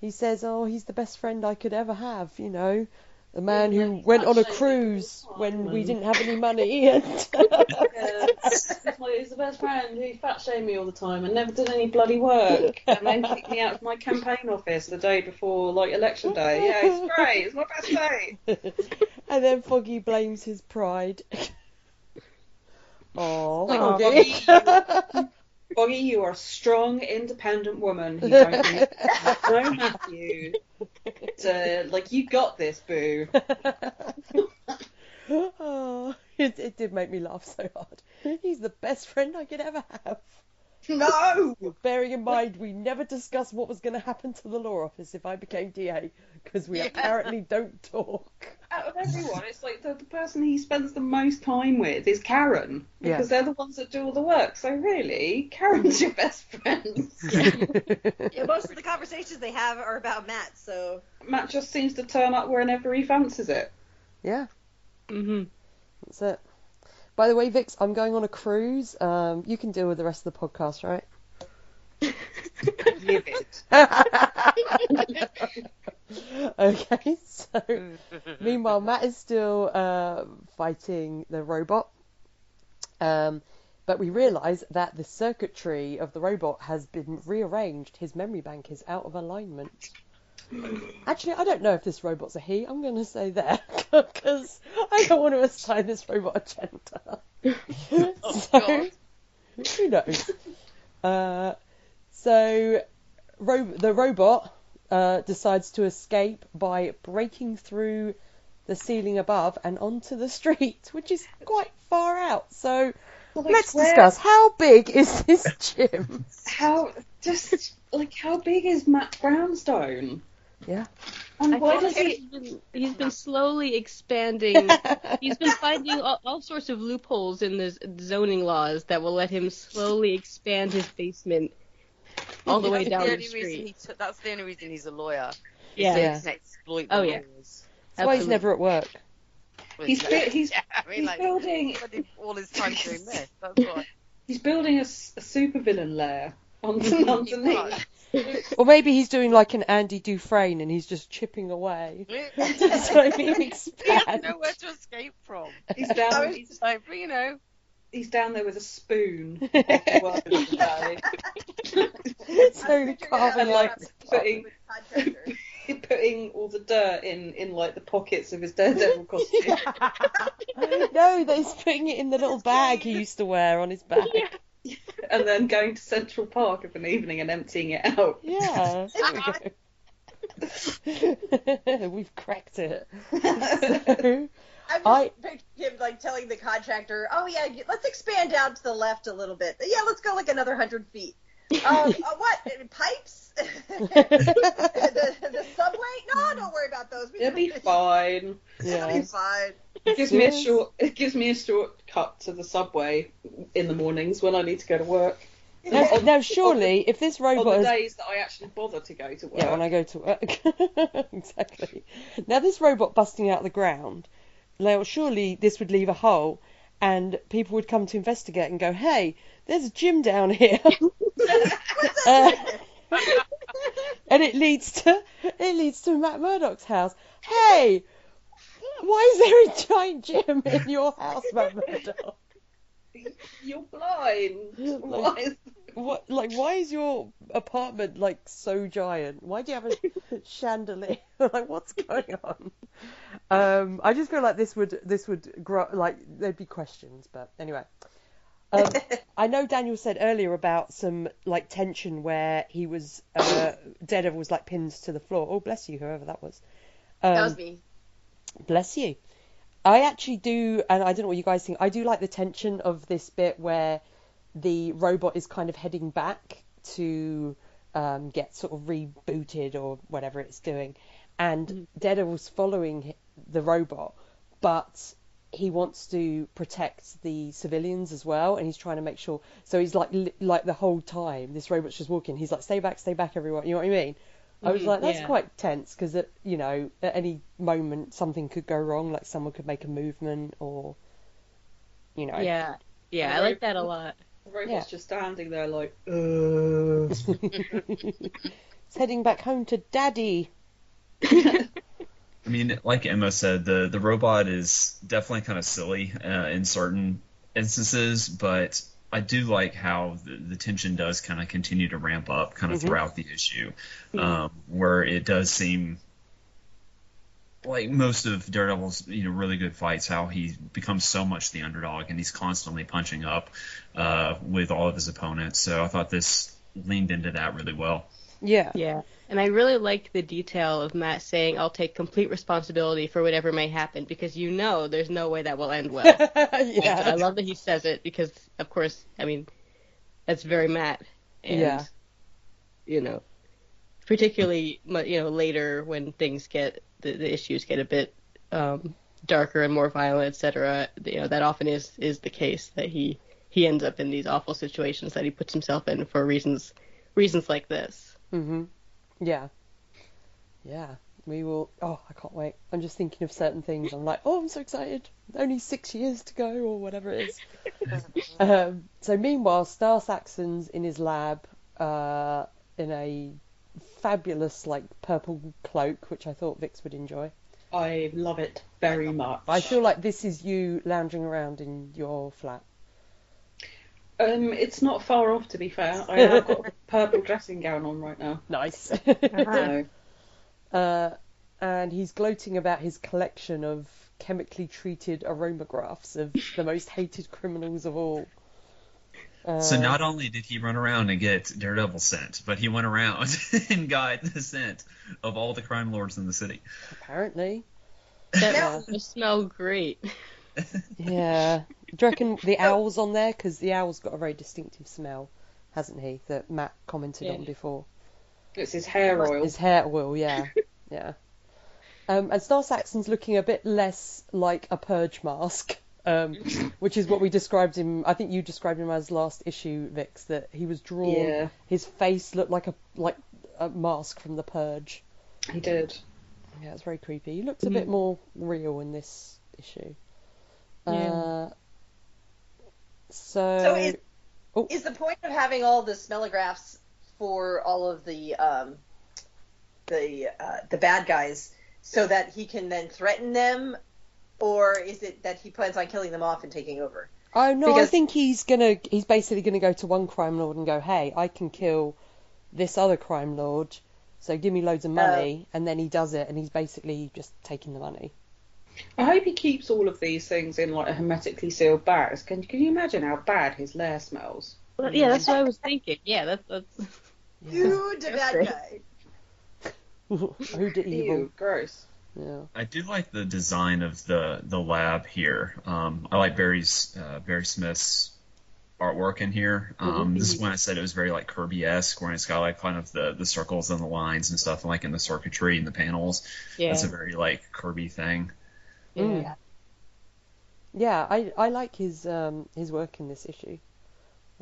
he says, "Oh, he's the best friend I could ever have." You know, the man Yeah, who went on a cruise when we didn't have any money, and Yeah, he's, the best friend who fat shamed me all the time and never did any bloody work, and then kicked me out of my campaign office the day before like election day. Yeah, it's great. It's my best day. and then Foggy blames his pride. Oh, Like, Foggy. Boggy, you are a strong, independent woman. You don't need no Matthew. To, like you got this, boo. oh, it, it did make me laugh so hard. He's the best friend I could ever have. No. Bearing in mind, we never discussed what was going to happen to the law office if I became DA, because we Yeah. apparently don't talk. Out of everyone, it's like the, the person he spends the most time with is Karen Yeah. because they're the ones that do all the work. So really, Karen's your best friend. Yeah, most of the conversations they have are about Matt, so Matt just seems to turn up whenever he fancies it. yeah, hmm that's it. By the way, Vix, I'm going on a cruise. Um, you can deal with the rest of the podcast, right? Okay, so meanwhile, Matt is still uh, fighting the robot. Um, but we realise that the circuitry of the robot has been rearranged. His memory bank is out of alignment. Actually, I don't know if this robot's a he. I'm going to say there because I don't want to assign this robot a gender. so, God. who knows? Uh, so, ro- the robot uh, decides to escape by breaking through the ceiling above and onto the street, which is quite far out. So, Like, let's where- discuss how big is this gym? How just like how big is Matt Brownstone? Yeah. And I why does he? he's been, he's been slowly expanding. he's been finding all, all sorts of loopholes in the zoning laws that will let him slowly expand his basement all the way That's down the the only reason street. he took, that's the only reason he's a lawyer. Yeah. So Yeah. he can exploit oh, the Oh, yeah. laws. That's why he's never at work. Well, He's yeah. he's yeah, I mean, he's like, building all his time doing this. That's why. he's building a, s- a supervillain lair on, underneath. Or maybe he's doing like an Andy Dufresne and he's just chipping away. So he he has expands. nowhere to escape from. He's down. He's He's, like, you know, he's down there with a spoon. after work of the day. Slowly carving like, putting putting all the dirt in in like the pockets of his daredevil costume. no, that he's putting it in the little bag he used to wear on his back. and then going to Central Park of an evening and emptying it out. Yeah, there we go. We've cracked it. So, I'm just I- picturing him like telling the contractor, "Oh yeah, let's expand out to the left a little bit. Yeah, let's go like another hundred feet. Um, uh, what pipes? the, the subway? No, don't worry about those. We It'll be fine. It'll be fine. It gives me a short. It gives me a short cut to the subway in the mornings when I need to go to work. Now, now, surely, if this On robot the has days that I actually bother to go to work. Yeah, when I go to work. exactly. Now, this robot busting out of the ground, now surely this would leave a hole, and people would come to investigate and go, "Hey, there's a gym down here," Uh, and it leads to it leads to Matt Murdock's house. Hey, why is there a giant gym in your house, Murdock? You're blind. Why is What like why is your apartment like so giant? Why do you have a chandelier? like what's going on? Um, I just feel like this would this would grow like there'd be questions, but anyway. Um, I know Daniel said earlier about some like tension where he was uh, Daredevil was like pinned to the floor. Oh, bless you, whoever that was. Um, that was me. Bless you. I actually do, and I don't know what you guys think. I do like the tension of this bit where the robot is kind of heading back to um, get sort of rebooted or whatever it's doing, and Daredevil's following the robot, but he wants to protect the civilians as well, and he's trying to make sure. So he's like, li- like the whole time, this robot's just walking. He's like, "Stay back, stay back, everyone." You know what I mean? I was Mhm, like, that's yeah. quite tense because, you know, at any moment something could go wrong, like someone could make a movement or, you know. Yeah, yeah, I like that a lot. the robot's Yeah. just standing there like, uh. It's heading back home to daddy. I mean, like Emma said, the the robot is definitely kind of silly uh, in certain instances, but I do like how the, the tension does kind of continue to ramp up kind of Mhm. throughout the issue, um, where it does seem like most of Daredevil's you know really good fights, how he becomes so much the underdog and he's constantly punching up uh, with all of his opponents. So I thought this leaned into that really well. Yeah. Yeah. And I really like the detail of Matt saying, I'll take complete responsibility for whatever may happen because you know there's no way that will end well. Yeah, I love that he says it because, of course, I mean, that's very Matt. And, Yeah. you know, particularly, you know, later when things get, the, the issues get a bit um, darker and more violent, etc. You know, that often is, is the case that he, he ends up in these awful situations that he puts himself in for reasons, reasons like this. hmm Yeah. Yeah. We will. Oh, I can't wait. I'm just thinking of certain things. I'm like, oh, I'm so excited. Only six years to go, or whatever it is. um, so meanwhile, Star Saxon's in his lab, uh, in a fabulous like purple cloak, which I thought Vix would enjoy. I love it very much. I feel like this is you lounging around in your flat. Um, it's not far off to be fair. I have got a purple dressing gown on right now. Nice. So, uh, and he's gloating about his collection of chemically treated aromagraphs of the most hated criminals of all. Uh, So not only did he run around and get Daredevil scent, but he went around and got the scent of all the crime lords in the city. apparently, That Yeah. must smell great. yeah. Do you reckon the owl's on there? Because the owl's got a very distinctive smell, hasn't he? That Matt commented on before. it's his hair oil. His hair oil, yeah, yeah. Um, and Star Saxon's looking a bit less like a purge mask, um, which is what we described him. I think you described him as last issue, Vix. That he was drawn. Yeah, His face looked like a like a mask from the purge. he did. Yeah, it's very creepy. He looks a bit more real in this issue. Yeah. Uh, so, So is, Oh. is the point of having all the smellographs for all of the um, the uh, the bad guys so that he can then threaten them, or is it that he plans on killing them off and taking over? Oh no, I Because- think he's gonna he's basically gonna go to one crime lord and go, Hey, I can kill this other crime lord, so give me loads of money and then he does it and he's basically just taking the money. I hope he keeps all of these things in like a hermetically sealed bags. Can Can you imagine how bad his lair smells? Well, yeah, that's what I was thinking. Yeah, that's that's. You the bad Great. guy. Who did evil? Ew, gross. Yeah. I do like the design of the the lab here. Um, I like Barry's uh, Barry Smith's artwork in here. Um, This is when I said it was very like Kirby-esque, where it's got like kind of the the circles and the lines and stuff, and like in the circuitry and the panels. Yeah. That's a very like Kirby thing. Mm. yeah. Yeah, I I like his um his work in this issue.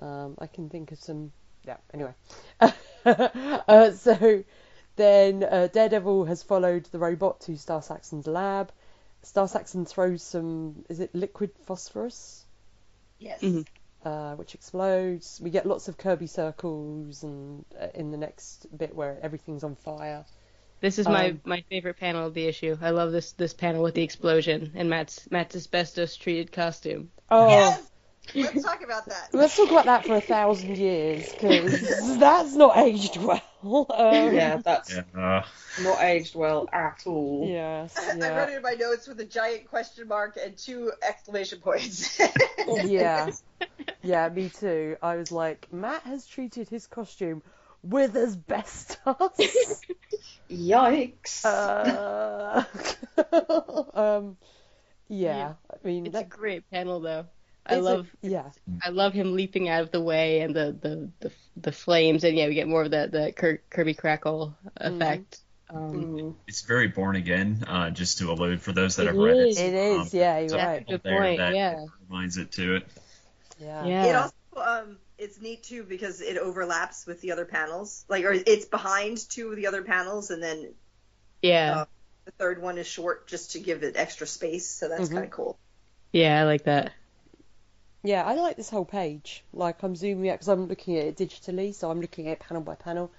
Um, I can think of some. Yeah. Anyway, uh, so then uh, Daredevil has followed the robot to Star Saxon's lab. Star Saxon throws some. Is it liquid phosphorus Yes. Mhm. uh, which explodes. We get lots of Kirby circles, and uh, in the next bit where everything's on fire. This is my, Um, my favorite panel of the issue. I love this this panel with the explosion and Matt's Matt's asbestos treated costume. Oh, Yes. Let's talk about that. let's talk about that for a thousand years because that's not aged well. Um, Yeah, that's Yeah. Uh, not aged well at all. Yes. I wrote Yeah. it in my notes with a giant question mark and two exclamation points. Yeah. Yeah. Me too. I was like, Matt has treated his costume with asbestos. Yikes. uh, um. Yeah. I mean, It's a great panel though. I it's a- love yeah. I love him leaping out of the way and the the, the, the flames and yeah we get more of the the Kirby crackle effect. Um, Mm. it's very born again, uh, just to allude for those that have read is. it. It is. Um, Yeah. You're so- right. Good point, yeah. reminds it to it. Yeah. yeah. It also um it's neat too because it overlaps with the other panels. Like or it's behind two of the other panels and then yeah. uh, the third one is short just to give it extra space, so that's Mhm. kind of cool. Yeah, I like that. Yeah, I like this whole page. Like I'm zooming out because I'm looking at it digitally, so I'm looking at it panel by panel.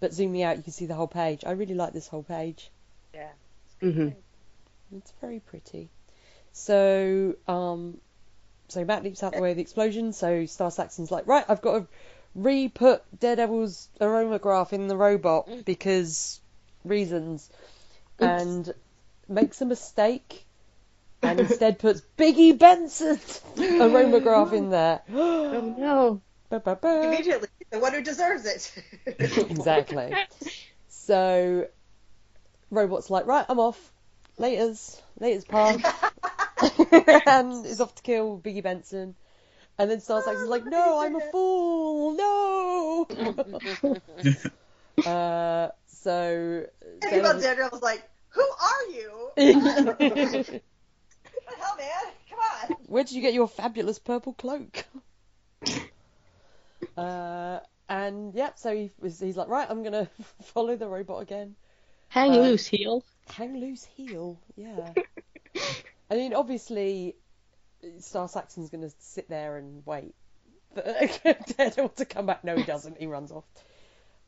But zooming out, you can see the whole page. I really like this whole page. Yeah. hmm It's very pretty. So, um, so Matt leaps out the way of the explosion. So Star Saxon's like, right, I've got to re-put Daredevil's aromagraph in the robot mm. because reasons, and makes a mistake. And instead puts Biggie Benson's aromagraph in there. Oh no. Ba, ba, ba. Immediately, the one who deserves it. Exactly. So, robot's like, right, I'm off. Laters, laters, pa. and is off to kill Biggie Benson. And then Star Saxon's like, no, I'm a fool, no. uh, so. Meanwhile, then- Daredevil's like, "Who are you? What the hell, man? Come on!" Where did you get your fabulous purple cloak? uh, and yeah, so he was, he's like, right, I'm gonna follow the robot again. Hang Uh, loose, heel. Hang loose heel, yeah. I mean, obviously, Star Saxon's going to sit there and wait for Daredevil to come back. No, he doesn't. He runs off.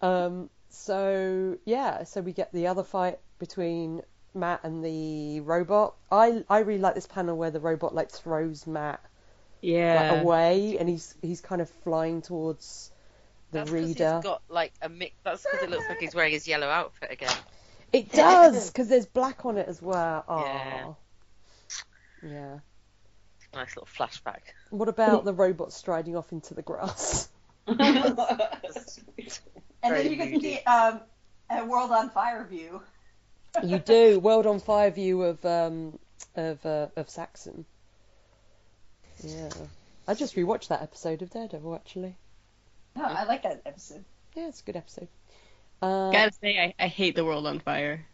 Um, so yeah, so we get the other fight between Matt and the robot. I I really like this panel where the robot like throws Matt like, Yeah. away, and he's he's kind of flying towards the That's 'cause reader. he's got like a mix. That's because it looks like he's wearing his yellow outfit again. It does because there's black on it as well. Aww. Yeah. Yeah. Nice little flashback. What about the robot striding off into the grass? And then you can moody. see um, a World on Fire view. You do World on Fire view of um of uh, of Saxon. Yeah, I just rewatched that episode of Daredevil actually. No, I like that episode. Yeah, it's a good episode. Uh, Gotta say, I, I hate the world on fire.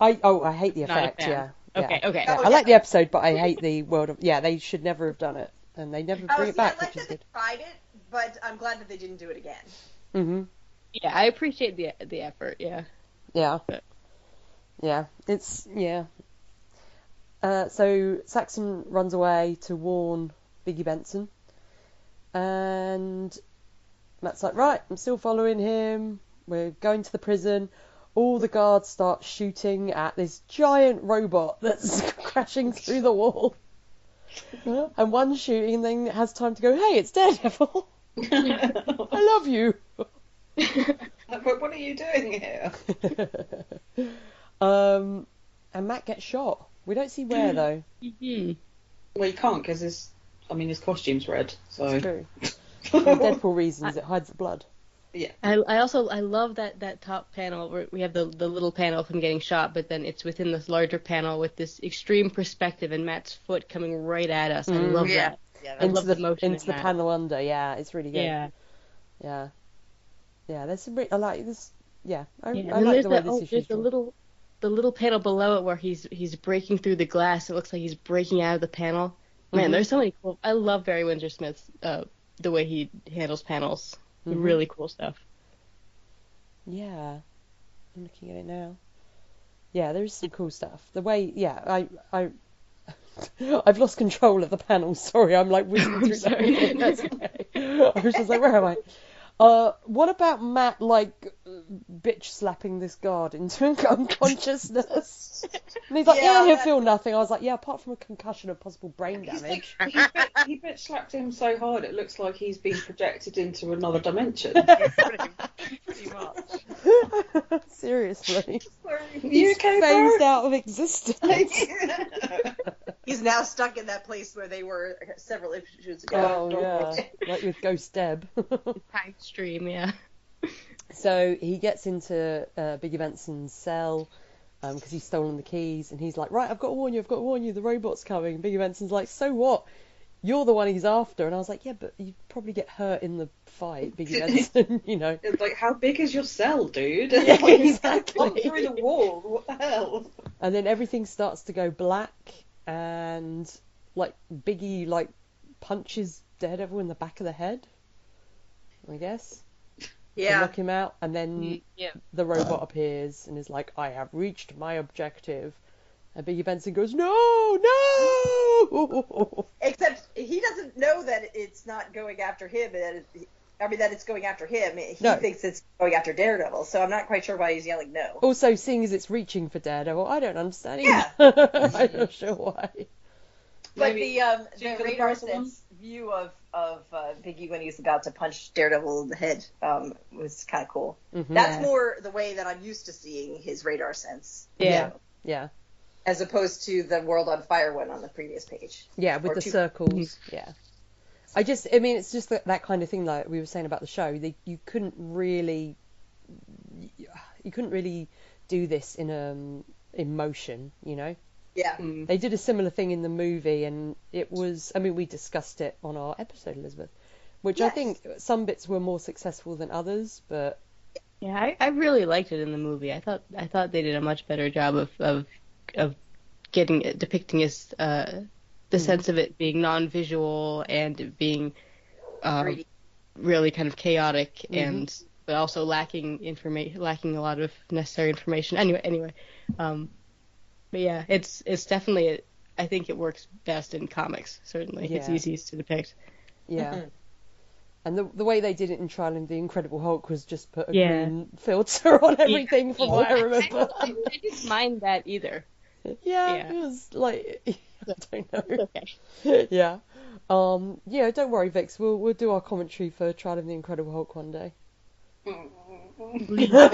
I oh I hate the effect. Yeah. Okay, yeah. okay. Oh, I like the episode, but I hate the World of. Yeah, they should never have done it, and they never Oh, bring see, it back, I like which is that they good. tried it, but I'm glad that they didn't do it again. hmm Yeah, I appreciate the the effort. Yeah. Yeah. But- Yeah, it's yeah. Uh, so Saxon runs away to warn Biggie Benson, and Matt's like, right, I'm still following him. We're going to the prison. All the guards start shooting at this giant robot that's crashing through the wall. And one shooting then has time to go, hey, it's Daredevil. I love you. but what are you doing here? um, and Matt gets shot. We don't see where though. hmm Well, you can't because his, I mean, his costume's red. So It's true. For Deadpool reasons, it hides the blood. I, I also I love that that top panel where we have the the little panel of him getting shot, but then it's within this larger panel with this extreme perspective and Matt's foot coming right at us. I Mm. love Yeah. that. Yeah, I into love the, the motion into in the that. panel under. Yeah, it's really good. Yeah. yeah, yeah. There's some. Re- I like this. Yeah, I, yeah. I like there's the way the, this oh, issue's there's the little the little panel below it where he's he's breaking through the glass. It looks like he's breaking out of the panel. Man, Mhm. there's so many cool. I love Barry Windsor Smith's uh, the way he handles panels. Mhm. Really cool stuff. Yeah, I'm looking at it now. Yeah, there's some cool stuff. The way, yeah, I, I, I've lost control of the panel. Sorry, I'm like whizzing through that. That's okay. I was just like, where am I? Uh, what about Matt like bitch slapping this guard into unconsciousness? And he's like, yeah, Yeah, he'll that- feel nothing. I was like, yeah, apart from a concussion and possible brain damage. he, bit, he bitch slapped him so hard it looks like he's been projected into another dimension. pretty, pretty much. Seriously, you he's okay, phased bro? out of existence. He's now stuck in that place where they were several issues ago. Oh yeah, like with Ghost Deb. Time stream, yeah. So he gets into uh, Biggie Benson's cell because he's stolen the keys, and he's like, "Right, I've got to warn you. I've got to warn you. The robot's coming." And Biggie Benson's like, "So what? You're the one he's after." And I was like, "Yeah, but you'd probably get hurt in the fight, Biggie Benson. you know." It's like, how big is your cell, dude? Yeah, Like, exactly. Through the wall. What the hell? And then everything starts to go black, and like Biggie like punches Daredevil in the back of the head. I guess. To Yeah. knock him out, and then yeah. the robot appears and is like, I have reached my objective. And Biggie Benson goes, No, no! Except he doesn't know that it's not going after him. That it, I mean, that it's going after him. He No. thinks it's going after Daredevil. So I'm not quite sure why he's yelling no. Also, seeing as it's reaching for Daredevil, I don't understand Yeah. I'm not sure why. But Maybe the um, the for the radar price of one? sense view of of uh, Biggie when he's about to punch Daredevil in the head um, was kind of cool. Mhm. That's more the way that I'm used to seeing his radar sense. Yeah. Yeah. As opposed to the World on Fire one on the previous page. Yeah, with Or the two- circles. Yeah. I just, I mean, it's just that, that kind of thing like we were saying about the show. They, you couldn't really, you couldn't really do this in um in motion, you know. Yeah. Mm. They did a similar thing in the movie, and it was. I mean, we discussed it on our episode, Elizabeth, which I think some bits were more successful than others. But Yeah, I, I really liked it in the movie. I thought I thought they did a much better job of of, of getting it, depicting his uh, the sense of it being non-visual and being um, really kind of chaotic and but also lacking information, lacking a lot of necessary information. Anyway, anyway, um, but yeah, it's it's definitely I think it works best in comics. Certainly, it's easiest to depict. yeah. Mhm. And the the way they did it in Trial of the Incredible Hulk was just put a Yeah. green filter on everything, from what I remember. I, I didn't mind that either. yeah, Yeah. it was like I don't know. Okay. yeah. Um. Yeah. Don't worry, Vix. We'll we'll do our commentary for Trial of the Incredible Hulk one day. I love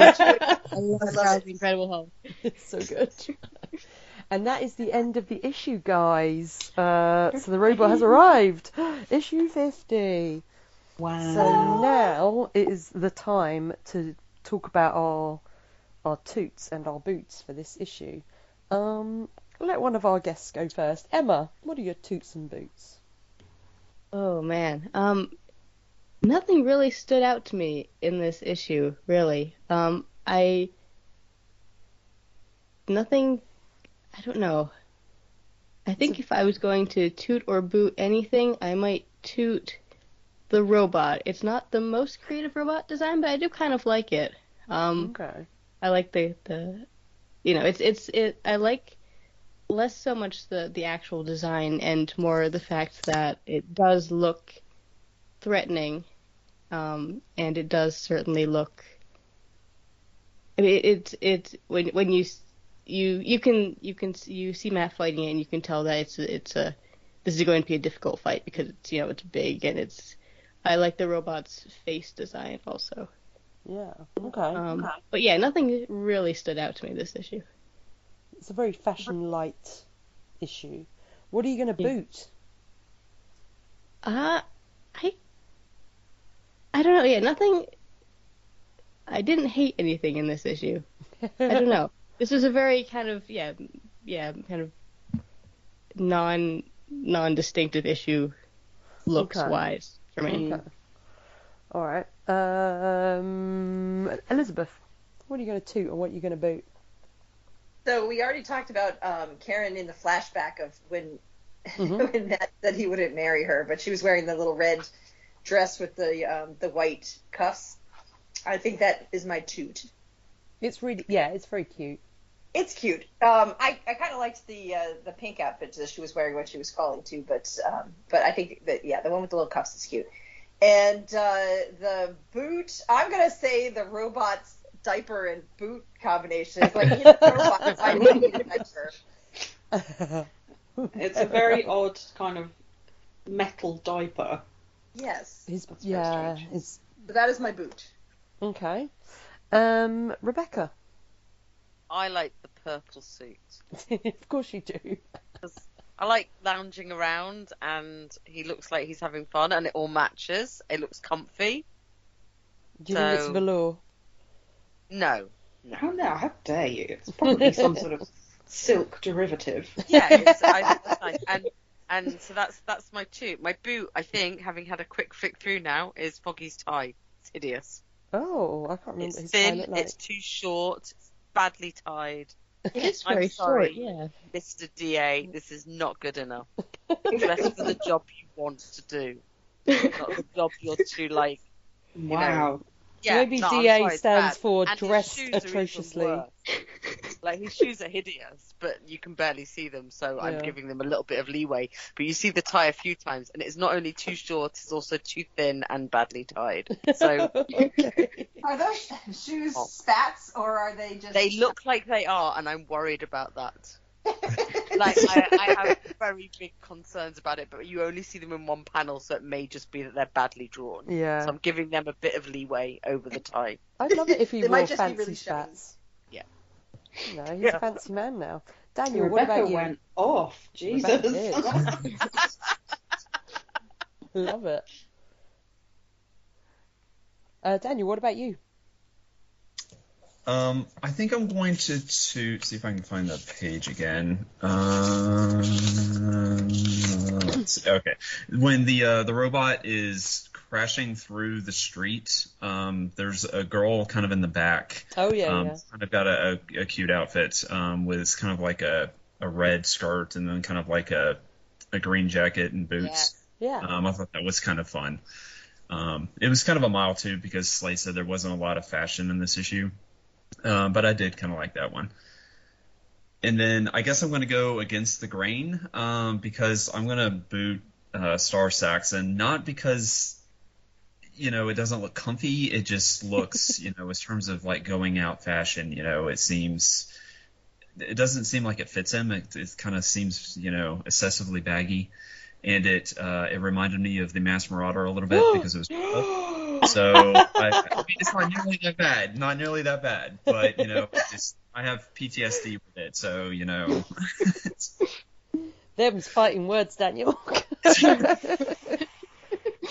love Charles it. the Incredible Hulk. It's so good. And that is the end of the issue, guys. Uh, so the robot has arrived. issue 50. Wow. So now it is the time to talk about our our toots and our boots for this issue. Um, let one of our guests go first. Emma, what are your toots and boots? Oh man. Um nothing really stood out to me in this issue, really. Um I nothing I don't know. I think if I was going to toot or boot anything, I might toot the robot. It's not the most creative robot design, but I do kind of like it. Um Okay. I like the the you know, it's it's it I like less so much the the actual design and more the fact that it does look threatening um and it does certainly look I mean it's it's when when you you you can you can you see Matt fighting it and you can tell that it's it's a this is going to be a difficult fight because it's you know it's big and it's I like the robot's face design also. Yeah. Okay. Um, But yeah, nothing really stood out to me this issue. It's a very fashion light issue. What are you going to Yeah. boot? Uh, I, I don't know. Yeah, nothing. I didn't hate anything in this issue. I don't know. This was a very kind of yeah, yeah, kind of non non distinctive issue, looks Okay. wise for me. Okay. All right. Um, Elizabeth, what are you going to toot and what are you going to boot? So we already talked about um, Karen in the flashback of when Mhm. when Matt said he wouldn't marry her, but she was wearing the little red dress with the um, the white cuffs. I think that is my toot. It's really, yeah, it's very cute. It's cute. Um, I, I kind of liked the uh, the pink outfit that she was wearing when she was calling too, but um, but I think that yeah, the one with the little cuffs is cute. And uh, the boot, I'm gonna say the robot's diaper and boot combination is like his robot fighting an adventure. It's a very odd kind of metal diaper. Yes, His, yeah, strange. his, but that is my boot. okay. Um, Rebecca. I like the purple suit. of course you do. I like lounging around, and he looks like he's having fun, and it all matches. It looks comfy. Do you think it's velour? No, How now? How dare you? It's probably some sort of silk derivative. yeah, it's, I think that's nice. And and so that's that's my two. My boot, I think, having had a quick flick through now, is Foggy's tie. It's hideous. Oh, I can't remember It's thin. like. It's too short. It's badly tied. It is I'm very sorry. short, yeah. Mr. DA, this is not good enough. Dress for the job you want to do, not the job you're too like. Wow. Yeah, Maybe no, DA sorry, stands bad. for And dressed shoes are even atrociously. worse. Like his shoes are hideous, but you can barely see them, so I'm giving them a little bit of leeway. But you see the tie a few times, and it's not only too short, it's also too thin and badly tied. So okay. Are those shoes Oh. spats or are they just? they look like they are, and I'm worried about that. Like I, I have very big concerns about it, but you only see them in one panel, so it may just be that they're badly drawn. Yeah. So I'm giving them a bit of leeway over the tie. I'd love it if he They wore might just be fancy really shiny. spats. Yeah. You know, he's Yeah. a fancy man now. Daniel, what about you? went off. Jesus. Love it. Uh, Daniel, what about you? Um, I think I'm going to, to see if I can find that page again. Um, okay, when the uh, the robot is crashing through the street, um, there's a girl kind of in the back. Oh yeah, um, yeah. kind of got a, a, a cute outfit um, with kind of like a, a red skirt and then kind of like a a green jacket and boots. Yeah. Um, I thought that was kind of fun. Um, it was kind of a mile too because Slay said there wasn't a lot of fashion in this issue, uh, but I did kind of like that one. And then I guess I'm going to go against the grain um, because I'm going to boot uh, Star Saxon, not because you know it doesn't look comfy. It just looks, you know, in terms of like going out fashion, you know, it seems it doesn't seem like it fits him. It, it kind of seems, you know, excessively baggy, and it uh, it reminded me of the Masked Marauder a little bit because it was. So I, I mean, it's not nearly that bad, not nearly that bad, but you know, it's, I have PTSD with it, so you know. Them's fighting words, Daniel.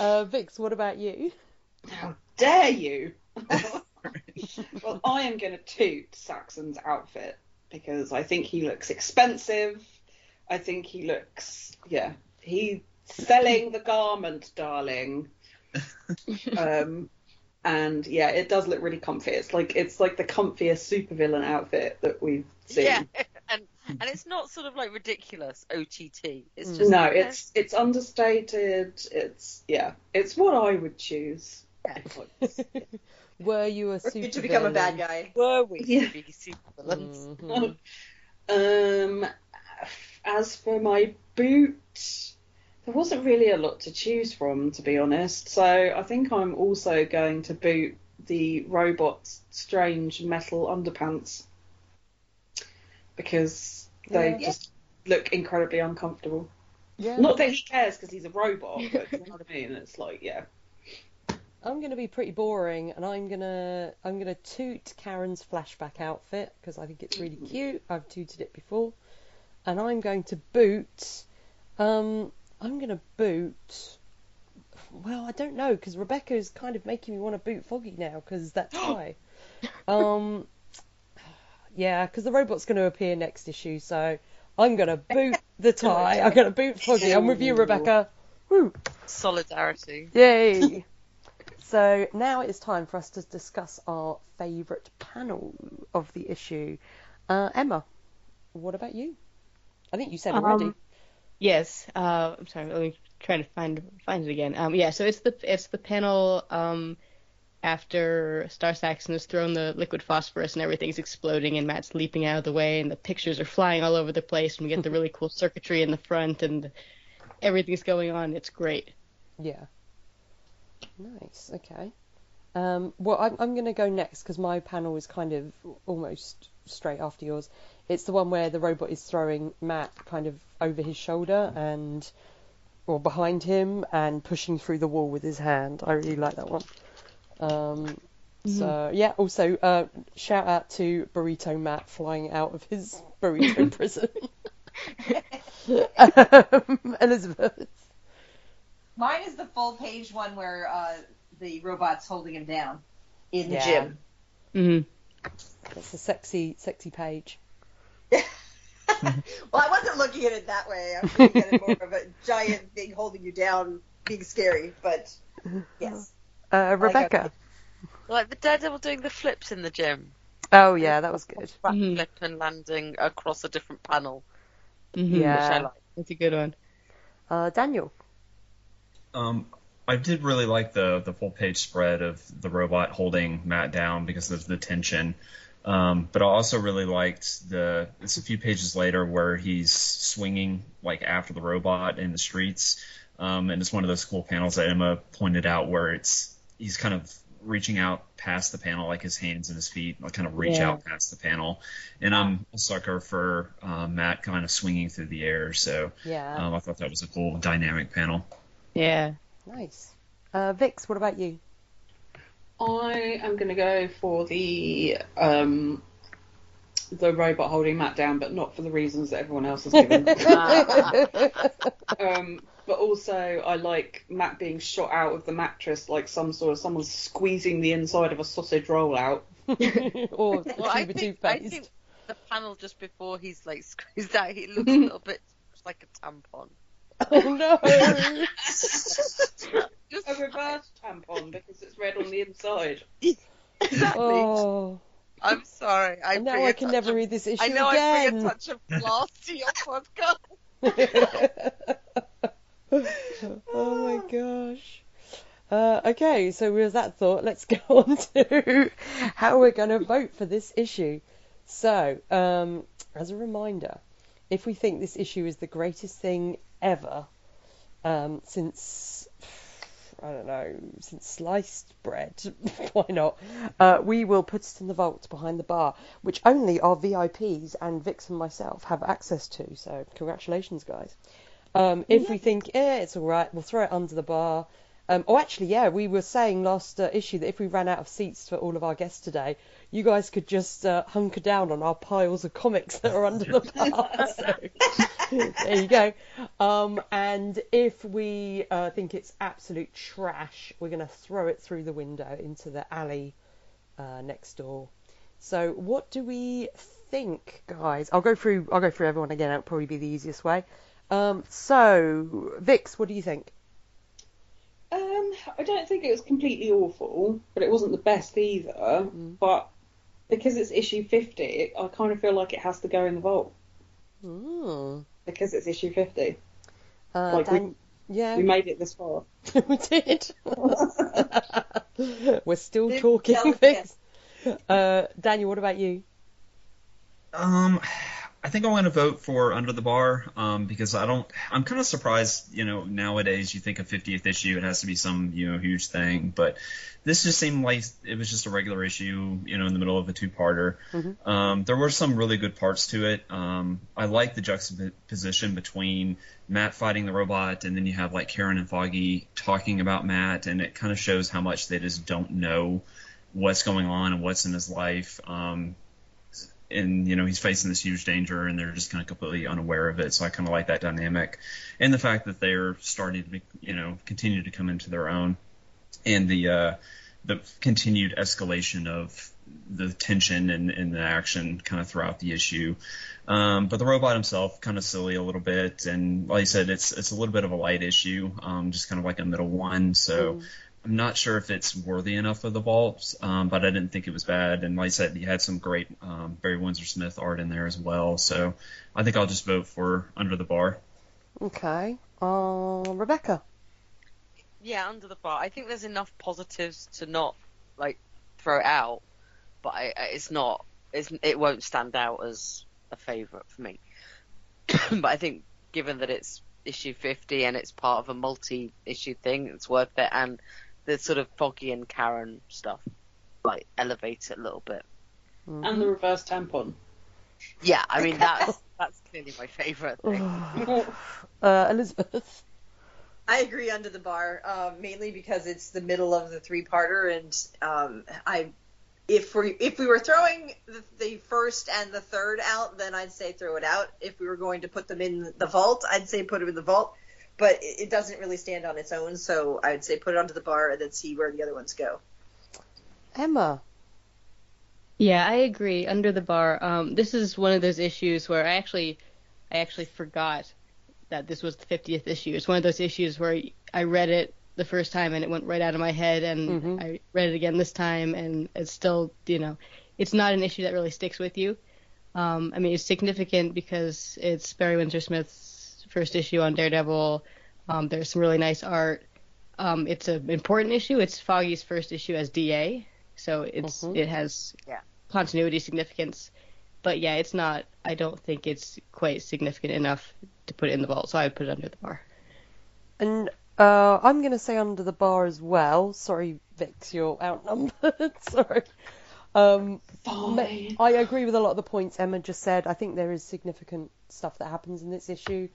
uh, Vix, what about you? How dare you? well, I am going to toot Saxon's outfit because I think he looks expensive. I think he looks, yeah, he's selling the garment, darling. um, and yeah, it does look really comfy. It's like it's like the comfiest supervillain outfit that we've seen. Yeah, and and it's not sort of like ridiculous OTT. It's just No, it's it's understated. It's yeah, it's what I would choose. Were you a Or super to become a bad guy. were we Yeah. to be supervillains? Mhm. Um, as for my boot, there wasn't really a lot to choose from, to be honest. So I think I'm also going to boot the robot's strange metal underpants because they Yeah. just look incredibly uncomfortable. Yeah. Not that he cares because he's a robot, but you know what I mean. It's like, yeah, I'm gonna be pretty boring, and I'm gonna I'm gonna toot Karen's flashback outfit because I think it's really cute. I've tooted it before, and I'm going to boot. Um, I'm gonna boot. Well, I don't know because Rebecca is kind of making me want to boot Foggy now because that tie. um, yeah, because the robot's going to appear next issue, so I'm gonna boot the tie. I'm gonna boot Foggy. I'm with you, Rebecca. Woo! Solidarity. Yay! so now it's time for us to discuss our favourite panel of the issue. Uh, Emma, what about you? I think you said already. Yes. Uh, I'm sorry. Let me try to find find it again. Um, yeah. So it's the it's the panel um, after Star Saxon has thrown the liquid phosphorus and everything's exploding and Matt's leaping out of the way and the pictures are flying all over the place and we get the really cool circuitry in the front and everything's going on. It's great. Yeah. Nice. Okay. Um, well, I'm, I'm going to go next because my panel is kind of almost straight after yours. It's the one where the robot is throwing Matt kind of over his shoulder and or behind him and pushing through the wall with his hand. I really like that one. Um, So yeah. Also, uh, shout out to Burrito Matt flying out of his burrito prison. um, Elizabeth. Mine is the full page one where uh, the robot's holding him down in the Yeah. gym. hmm That's a sexy, sexy page. Well, I wasn't looking at it that way. I was looking at it more of a giant thing holding you down, being scary. But yes, Uh, Rebecca. Like the Daredevil doing the flips in the gym. Oh yeah, that was good. Back Mhm. flip and landing across a different panel. hmm Yeah. Which I like. That's a good one. Uh, Daniel. Um, I did really like the the full page spread of the robot holding Matt down because of the tension. Um, but I also really liked the it's a few pages later where he's swinging like after the robot in the streets, um, and it's one of those cool panels that Emma pointed out where it's he's kind of reaching out past the panel, like his hands and his feet, like kind of reach Yeah. out past the panel. And I'm a sucker for uh, Matt kind of swinging through the air, so Yeah. um, I thought that was a cool dynamic panel. Yeah. Nice. Uh, Vix, what about you? I am going to go for the um, the robot holding Matt down, but not for the reasons that everyone else has given. um, but also, I like Matt being shot out of the mattress like some sort of someone's squeezing the inside of a sausage roll out. or Well, I tube think, I toothpaste. think the panel just before he's like squeezed out, he looks a little bit like a tampon. Oh no! Just A reverse tampon because it's red on the inside. exactly. oh, I'm sorry. I and now bring I a can never of- read this issue again. I know I bring a touch of class to your podcast. oh my gosh. Uh, okay, so with that thought, let's go on to how we're going to vote for this issue. So, um, as a reminder, if we think this issue is the greatest thing ever um, since, I don't know, since sliced bread, why not? Uh, we will put it in the vault behind the bar, which only our VIPs and Vix and myself have access to. So, congratulations, guys. Um, if we think, eh, it's all right, we'll throw it under the bar. Um, oh, actually, yeah, we were saying last uh, issue that if we ran out of seats for all of our guests today, you guys could just uh, hunker down on our piles of comics that are under the bar. so, there you go. Um, and if we uh, think it's absolute trash, we're going to throw it through the window into the alley uh, next door. So, what do we think, guys? I'll go through. I'll go through everyone again. It'll probably be the easiest way. Um, so, Vix, what do you think? Um, I don't think it was completely awful, but it wasn't the best either. But because it's issue 50, I kind of feel like it has to go in the vault Mm. because it's issue 50. Uh, Like, Dan- yeah, We made it this far. we did. We're still Big talking, delicate. Uh, Daniel, what about you? Um, I think I'm going to vote for Under the Bar um, because I don't. I'm kind of surprised. You know, nowadays you think of 50th issue, it has to be some you know huge thing, but this just seemed like it was just a regular issue. You know, in the middle of a two-parter. Um, there were some really good parts to it. Um, I like the juxtaposition between Matt fighting the robot, and then you have like Karen and Foggy talking about Matt, and it kind of shows how much they just don't know what's going on and what's in his life. Um, and you know he's facing this huge danger and they're just kind of completely unaware of it. So i kind of like that dynamic and the fact that they're starting to be, you know continue to come into their own and the uh the continued escalation of the tension and, and the action kind of throughout the issue. Um, but the robot himself kind of silly a little bit and like i said it's it's a little bit of a light issue um, just kind of like a middle one. So I'm not sure if it's worthy enough of the vaults, um, but I didn't think it was bad. And like I said, he had some great um, Barry Windsor Smith art in there as well. So I think I'll just vote for Under the Bar. Okay. Uh, Rebecca. Yeah, under the bar. I think there's enough positives to not like throw it out, but I, I- it's not. It's, it won't stand out as a favourite for me. but I think given that it's issue 50 and it's part of a multi-issue thing, it's worth it. And the sort of Foggy and Karen stuff like elevates it a little bit. And the reverse tampon. Yeah, I mean that's that's clearly my favourite thing. uh, Elizabeth. I agree under the bar, uh, mainly because it's the middle of the three-parter, and um, I, if we if we were throwing the, the first and the third out, then I'd say throw it out. If we were going to put them in the vault, I'd say put them in the vault. But it, it doesn't really stand on its own, so I'd say put it onto the bar and then see where the other ones go. Emma. Yeah, I agree. Under the bar, um, this is one of those issues where I actually, I actually forgot that this was the 50th issue. It's one of those issues where I read it the first time and it went right out of my head, and Mhm. I read it again this time, and it's still, you know, it's not an issue that really sticks with you. Um, I mean, it's significant because it's Barry Windsor Smith's first issue on Daredevil. Um, there's some really nice art. Um, it's an important issue. It's Foggy's first issue as DA, so it's Mhm. it has Yeah. continuity significance. But yeah, it's not. I don't think it's quite significant enough to put it in the vault, so I would put it under the bar. And uh, I'm going to say under the bar as well. Sorry, Vix, you're outnumbered. Sorry. Um, Fine. I agree with a lot of the points Emma just said. I think there is significant stuff that happens in this issue,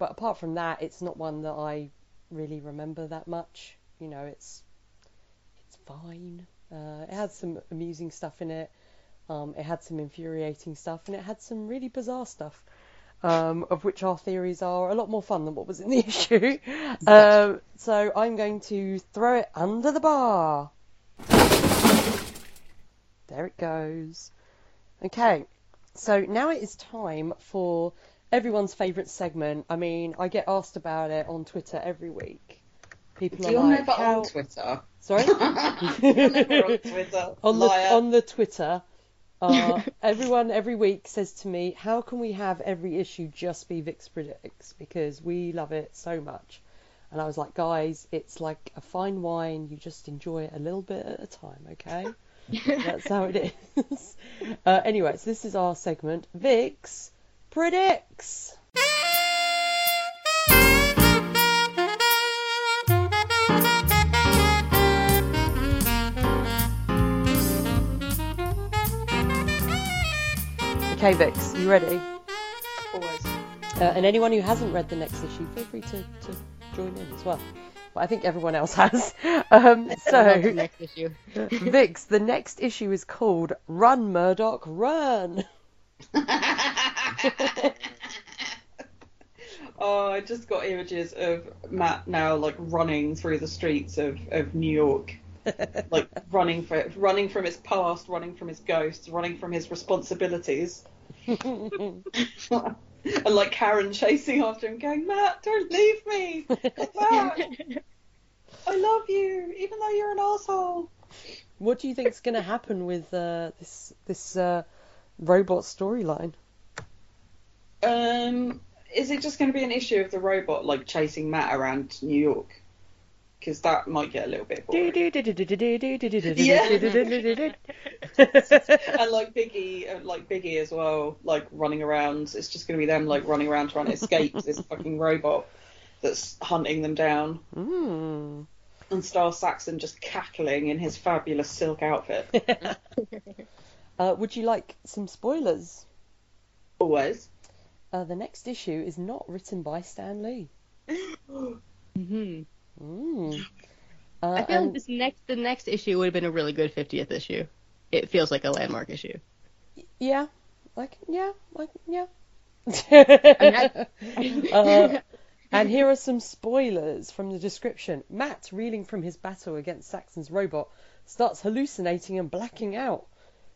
but apart from that, it's not one that I really remember that much. You know, it's it's fine. Uh, it had some amusing stuff in it. Um, it had some infuriating stuff, and it had some really bizarre stuff. Um, of which our theories are a lot more fun than what was in the issue. Um, so I'm going to throw it under the bar. There it goes. Okay, so now it is time for everyone's favourite segment. I mean, I get asked about it on Twitter every week. People are You're like, never how... on Twitter. Sorry? Never on Twitter. on the on the Twitter, uh, everyone every week says to me, "How can we have every issue just be Vix predicts? Because we love it so much." And I was like, "Guys, it's like a fine wine. You just enjoy it a little bit at a time, okay? That's how it is." uh, anyway, so this is our segment, Vix predicts. Okay, Vix, you ready? Always. Uh, and anyone who hasn't read the next issue, feel free to, to join in as well. But I think everyone else has. Um, the so, next issue. Vix, the next issue is called Run, Murdock, Run. oh, I just got images of Matt now like running through the streets of, of New York. like running for running from his past, running from his ghosts, running from his responsibilities. and like Karen chasing after him, going, Matt, don't leave me. I love you, even though you're an asshole. what do you think's going to happen with uh, this this uh, robot storyline? Um, is it just going to be an issue of the robot like chasing Matt around New York? Because that might get a little bit boring. and like Biggie, uh, like Biggie as well, like running around. It's just going to be them like running around trying to escape this fucking robot that's hunting them down. Mm. And Star Saxon just cackling in his fabulous silk outfit. Uh, would you like some spoilers? Always. Uh, the next issue is not written by Stan Lee. hmm Mm. Uh, I feel like this next the next issue would have been a really good 50th issue. It feels like a landmark issue. Yeah, like yeah, like yeah. I- uh, and here are some spoilers from the description. Matt, reeling from his battle against Saxon's robot, starts hallucinating and blacking out.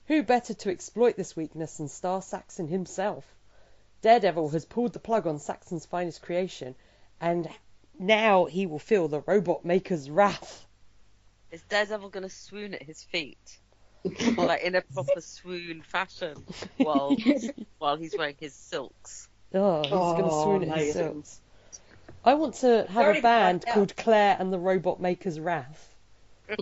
Who better to exploit this weakness than Star Saxon himself? Daredevil has pulled the plug on Saxon's finest creation, and now he will feel the robot maker's wrath. Is Daredevil gonna swoon at his feet, like in a proper swoon fashion, while while he's wearing his silks? Oh, he's going to Oh, swoon at his silks. I want to have already a band blacked out. called Claire and the Robot Maker's Wrath.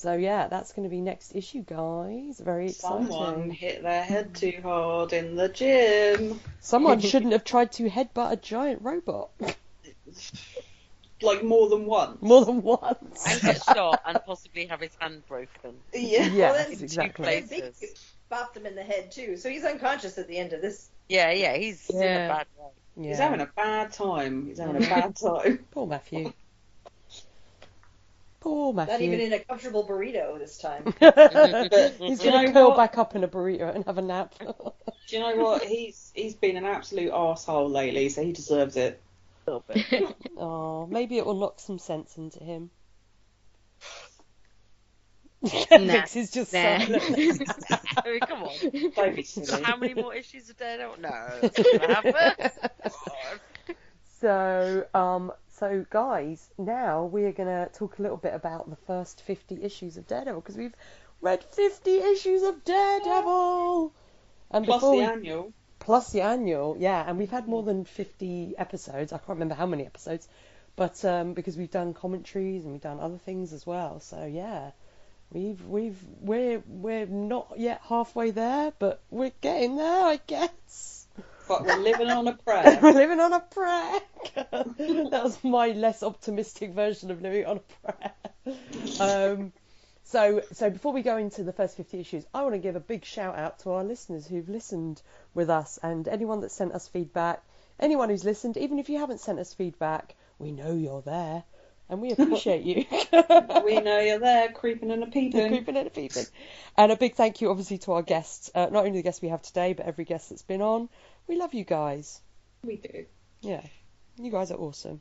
so yeah, that's going to be next issue, guys. Very exciting. Someone hit their head too hard in the gym. Someone shouldn't have tried to headbutt a giant robot Like more than once. more than once. and get shot and possibly have his hand broken. Yeah. yes, then- Two exactly. places. Bopped him in the head too, so he's unconscious at the end of this. Yeah, yeah, he's in a bad way. Yeah. He's having a bad time. He's having a bad time. Poor Matthew. Poor Not even in a comfortable burrito this time. He's going to curl what? back up in a burrito and have a nap. Do you know what? He's he's been an absolute asshole lately, so he deserves it. A little bit. oh, maybe it will knock some sense into him. Nah. Vix is just Nah. I mean, come on. Don't be silly. How many more issues of Daredevil? No, that's not gonna. So, um, so guys, now we are going to talk a little bit about the first 50 issues of Daredevil because we've read 50 issues of Daredevil. And Plus before the we- annual. plus the annual, yeah, and we've had more than 50 episodes. I can't remember how many episodes, but um, because we've done commentaries and we've done other things as well. So yeah, we've we've we're we're not yet halfway there, but we're getting there, I guess. But we're living on a prayer. we're living on a prayer. that was my less optimistic version of living on a prayer. Um, so, so before we go into the first 50 issues, I want to give a big shout out to our listeners who've listened with us and anyone that sent us feedback, anyone who's listened, even if you haven't sent us feedback, we know you're there and we appreciate you. we know you're there, creeping and a peeping. Creeping and a peeping. And a big thank you, obviously, to our guests, uh, not only the guests we have today, but every guest that's been on. We love you guys. We do. Yeah, you guys are awesome.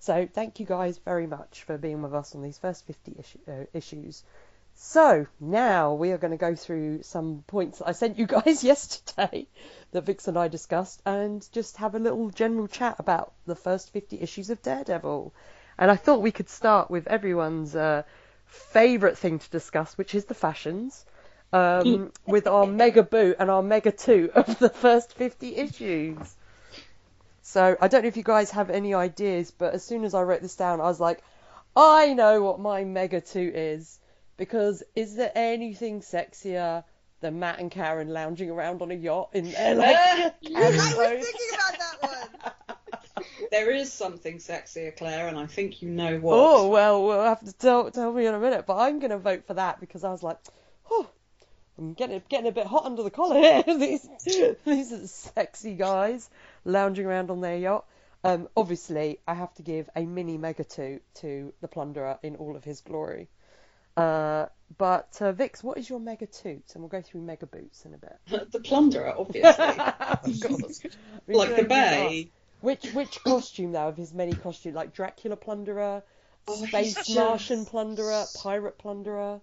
So thank you guys very much for being with us on these first 50 issue, uh, issues. So now we are going to go through some points that I sent you guys yesterday that Vix and I discussed and just have a little general chat about the first 50 issues of Daredevil. And I thought we could start with everyone's uh, favourite thing to discuss, which is the fashions. Um, with our mega boot and our mega two of the first 50 issues. So I don't know if you guys have any ideas, but as soon as I wrote this down, I was like, I know what my mega two is. Because is there anything sexier than Matt and Karen lounging around on a yacht in their like I was thinking about that one. There is something sexier, Claire, and I think you know what. Oh well, we'll have to tell tell me in a minute. But I'm gonna vote for that because I was like, oh, I'm getting getting a bit hot under the collar here. these these are sexy guys lounging around on their yacht. Um, obviously, I have to give a mini mega toot to the Plunderer in all of his glory. Uh, but uh, Vix, what is your mega toot? And we'll go through mega boots in a bit. the plunderer, obviously. Like the bay. Which which costume though of his many costumes? Like Dracula Plunderer, Oh, Space Martian Plunderer, Pirate Plunderer.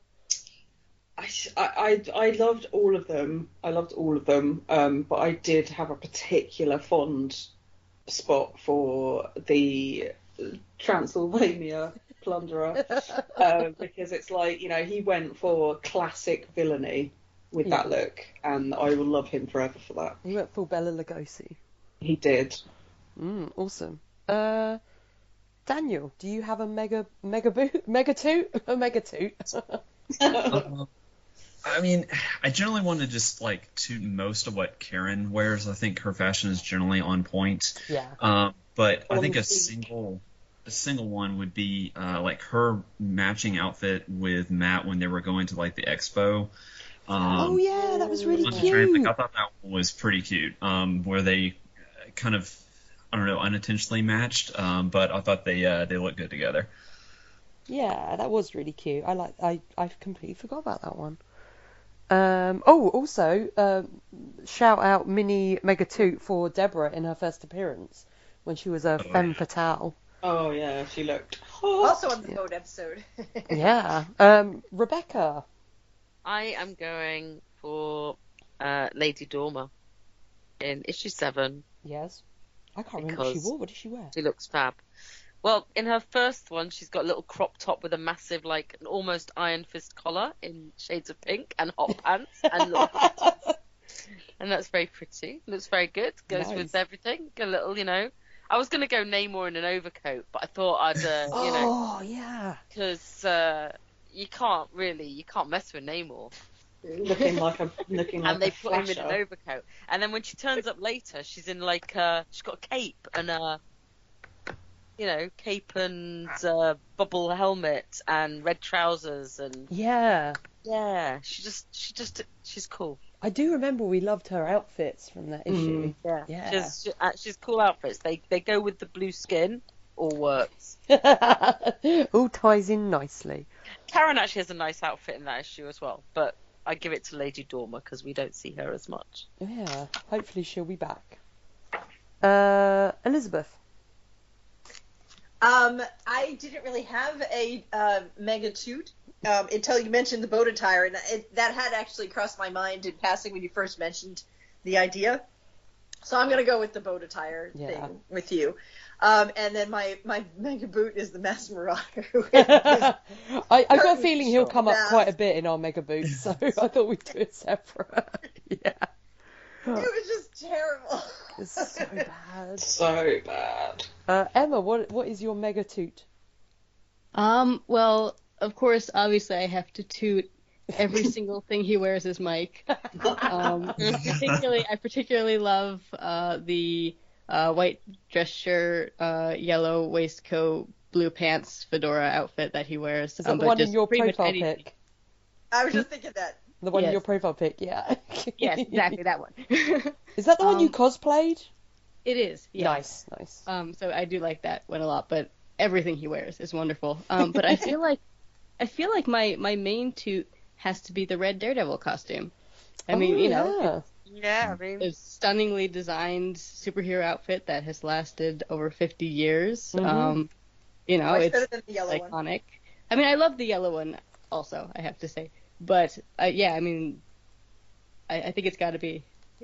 I, I, I I loved all of them. I loved all of them. Um, but I did have a particular fond spot for the Transylvania plunderer uh, because it's like you know he went for classic villainy with Yeah. that look, and I will love him forever for that. He went full Bela Lugosi. He did. Mm, awesome. Uh, Daniel, do you have a mega mega boot, mega toot, a mega toot? I mean, I generally want to just like toot most of what Karen wears. I think her fashion is generally on point. yeah. Um, but I think a single a single one would be uh, like her matching outfit with Matt when they were going to like the expo. Um, oh yeah, that was really train. cute. Like, I thought that one was pretty cute. Um, where they uh, kind of I don't know unintentionally matched, um, but I thought they uh, they looked good together. Yeah, that was really cute. I like. I I completely forgot about that one. Um, oh, also, um, shout out mini mega toot for Deborah in her first appearance when she was a Oh, femme yeah. fatale. Oh yeah, she looked. Also on the boat episode. Yeah. Um, Rebecca. I am going for uh, Lady Dorma in issue seven. Yes. I can't remember what she wore. What did she wear? She looks fab. Well, in her first one, she's got a little crop top with a massive, like, an almost Iron Fist collar in shades of pink and hot pants and little and that's very pretty. Looks very good. Goes Nice. with everything. A little, you know, I was gonna go Namor in an overcoat, but I thought I'd, uh, you know, Oh yeah. because uh, you can't really, you can't mess with Namor. Looking like a looking like and they a put him in an overcoat. And then when she turns up later, she's in like uh, she's got a cape and a, you know, cape and uh, bubble helmet and red trousers and Yeah. yeah, she just she just she's cool. I do remember we loved her outfits from that issue. Yeah, Yeah. She's she, uh, she's cool outfits. They they go with the blue skin. All works. All ties in nicely. Karen actually has a nice outfit in that issue as well, but I give it to Lady Dorma because we don't see her as much. Yeah. Hopefully she'll be back. Uh, Elizabeth. Um, I didn't really have a uh, mega toot um, until you mentioned the boat attire, and it, that had actually crossed my mind in passing when you first mentioned the idea. So I'm gonna go with the boat attire Yeah. thing with you. Um, and then my, my mega boot is the Masked Marauder. I, I've got a feeling he'll come up shot. quite a bit in our mega boots, so I thought we'd do it separate. yeah. it was just terrible. It's so bad. So bad. Uh, Emma, what what is your mega toot? Um, well, of course, obviously, I have to toot every single thing he wears is Mike. Um, particularly, I particularly love uh, the uh, white dress shirt, uh, yellow waistcoat, blue pants, fedora outfit that he wears. Is that Um, the one in your profile pic? I was just thinking that. The one in your profile pic, yeah. Yes, exactly that one. Is that the one you Um, cosplayed? it is. Yeah. Nice, nice. Um, so I do like that one a lot, but everything he wears is wonderful. Um, but I feel like I feel like my my main toot has to be the red Daredevil costume. I mean, Oh, you know, yeah. Yeah, I mean, a stunningly designed superhero outfit that has lasted over 50 years. Mhm. Um, you know, Much it's better than the yellow one. I mean, I love the yellow one also, I have to say. But uh, yeah, I mean, I, I think it's got to be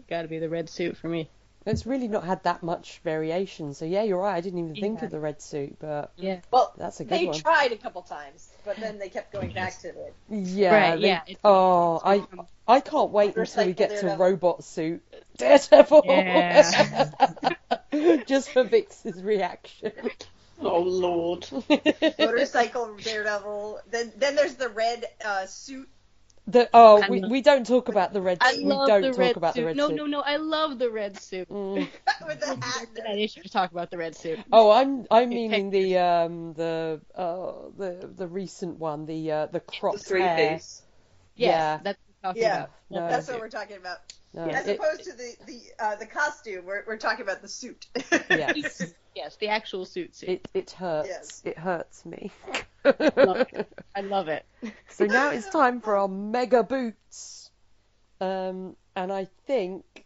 got to be the red suit for me. It's really not had that much variation, so yeah, you're right. I didn't even think of the red suit, but Yeah. Well, that's a good they one. tried a couple times, but then they kept going back to it. Yeah, Right, they- yeah, it's- oh, I um, I can't wait until we get to Daredevil. robot suit Daredevil. Yeah. Just for Vix's reaction. Oh lord. Motorcycle Daredevil. Then then there's the red uh, suit. The, oh, we, we don't talk about the red I suit. We love don't the talk red about suit. the red no, suit. no, no, I love the red suit. Mm. with the hat. After that issue to talk about the red suit. Oh, I'm I'm meaning the um the uh the the recent one, the uh the The cropped three hair. piece. Yes, Yeah. that's what I'm talking Yeah. about. No, That's what we're talking about. No, As it- opposed to the the uh, the costume, we're we're talking about the suit. yes, Yes, the actual suit suit. it it hurts. Yes. It hurts me. Love I love it. so now it's time for our mega boots. Um, and I think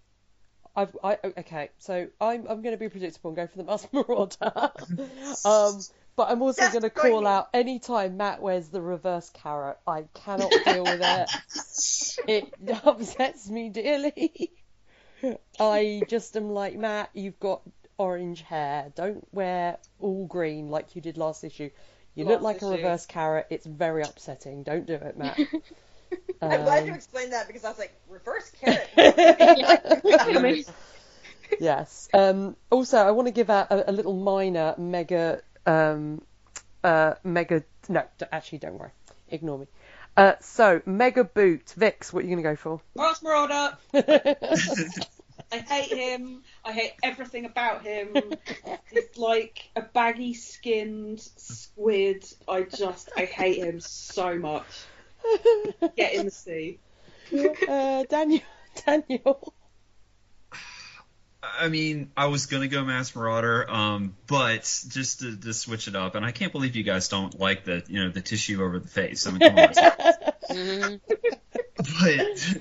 I've I okay. So I'm I'm going to be predictable and go for the Masked Marauder. um, but I'm also going to call out any time Matt wears the reverse carrot. I cannot deal with it. It upsets me dearly. I just am like Matt. You've got orange hair. Don't wear all green like you did last issue. You look Last like a reverse carrot. It's very upsetting. Don't do it, Matt. I'm glad you Um, explained that because I was like, reverse carrot. yes. Um, also, I want to give out a, a little minor mega, um, uh, mega. No, d- actually, don't worry. Ignore me. Uh, so, mega boot. Vix, what are you going to go for? Masked Marauder. I hate him. I hate everything about him. He's like a baggy skinned squid. I just I hate him so much. Get in the sea. uh, Daniel. Daniel. I mean, I was gonna go Masked Marauder, um, but just to, to switch it up, and I can't believe you guys don't like the you know the tissue over the face. I mean, come on. but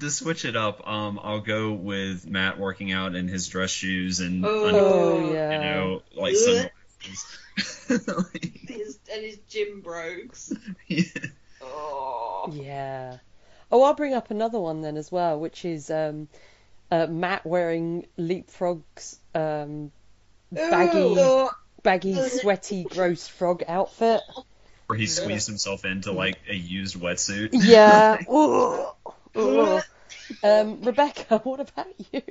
to switch it up, um, I'll go with Matt working out in his dress shoes and Oh. under- Oh yeah. you know like Ugh. sunglasses. His and his gym brogues. Yeah. Oh. Yeah. Oh, I'll bring up another one then as well, which is um, uh, Matt wearing Leapfrog's um, baggy, Ugh. baggy, sweaty, gross frog outfit. Where he squeezed himself into like a used wetsuit. Yeah. Ugh. Ugh. Um, Rebecca, what about you?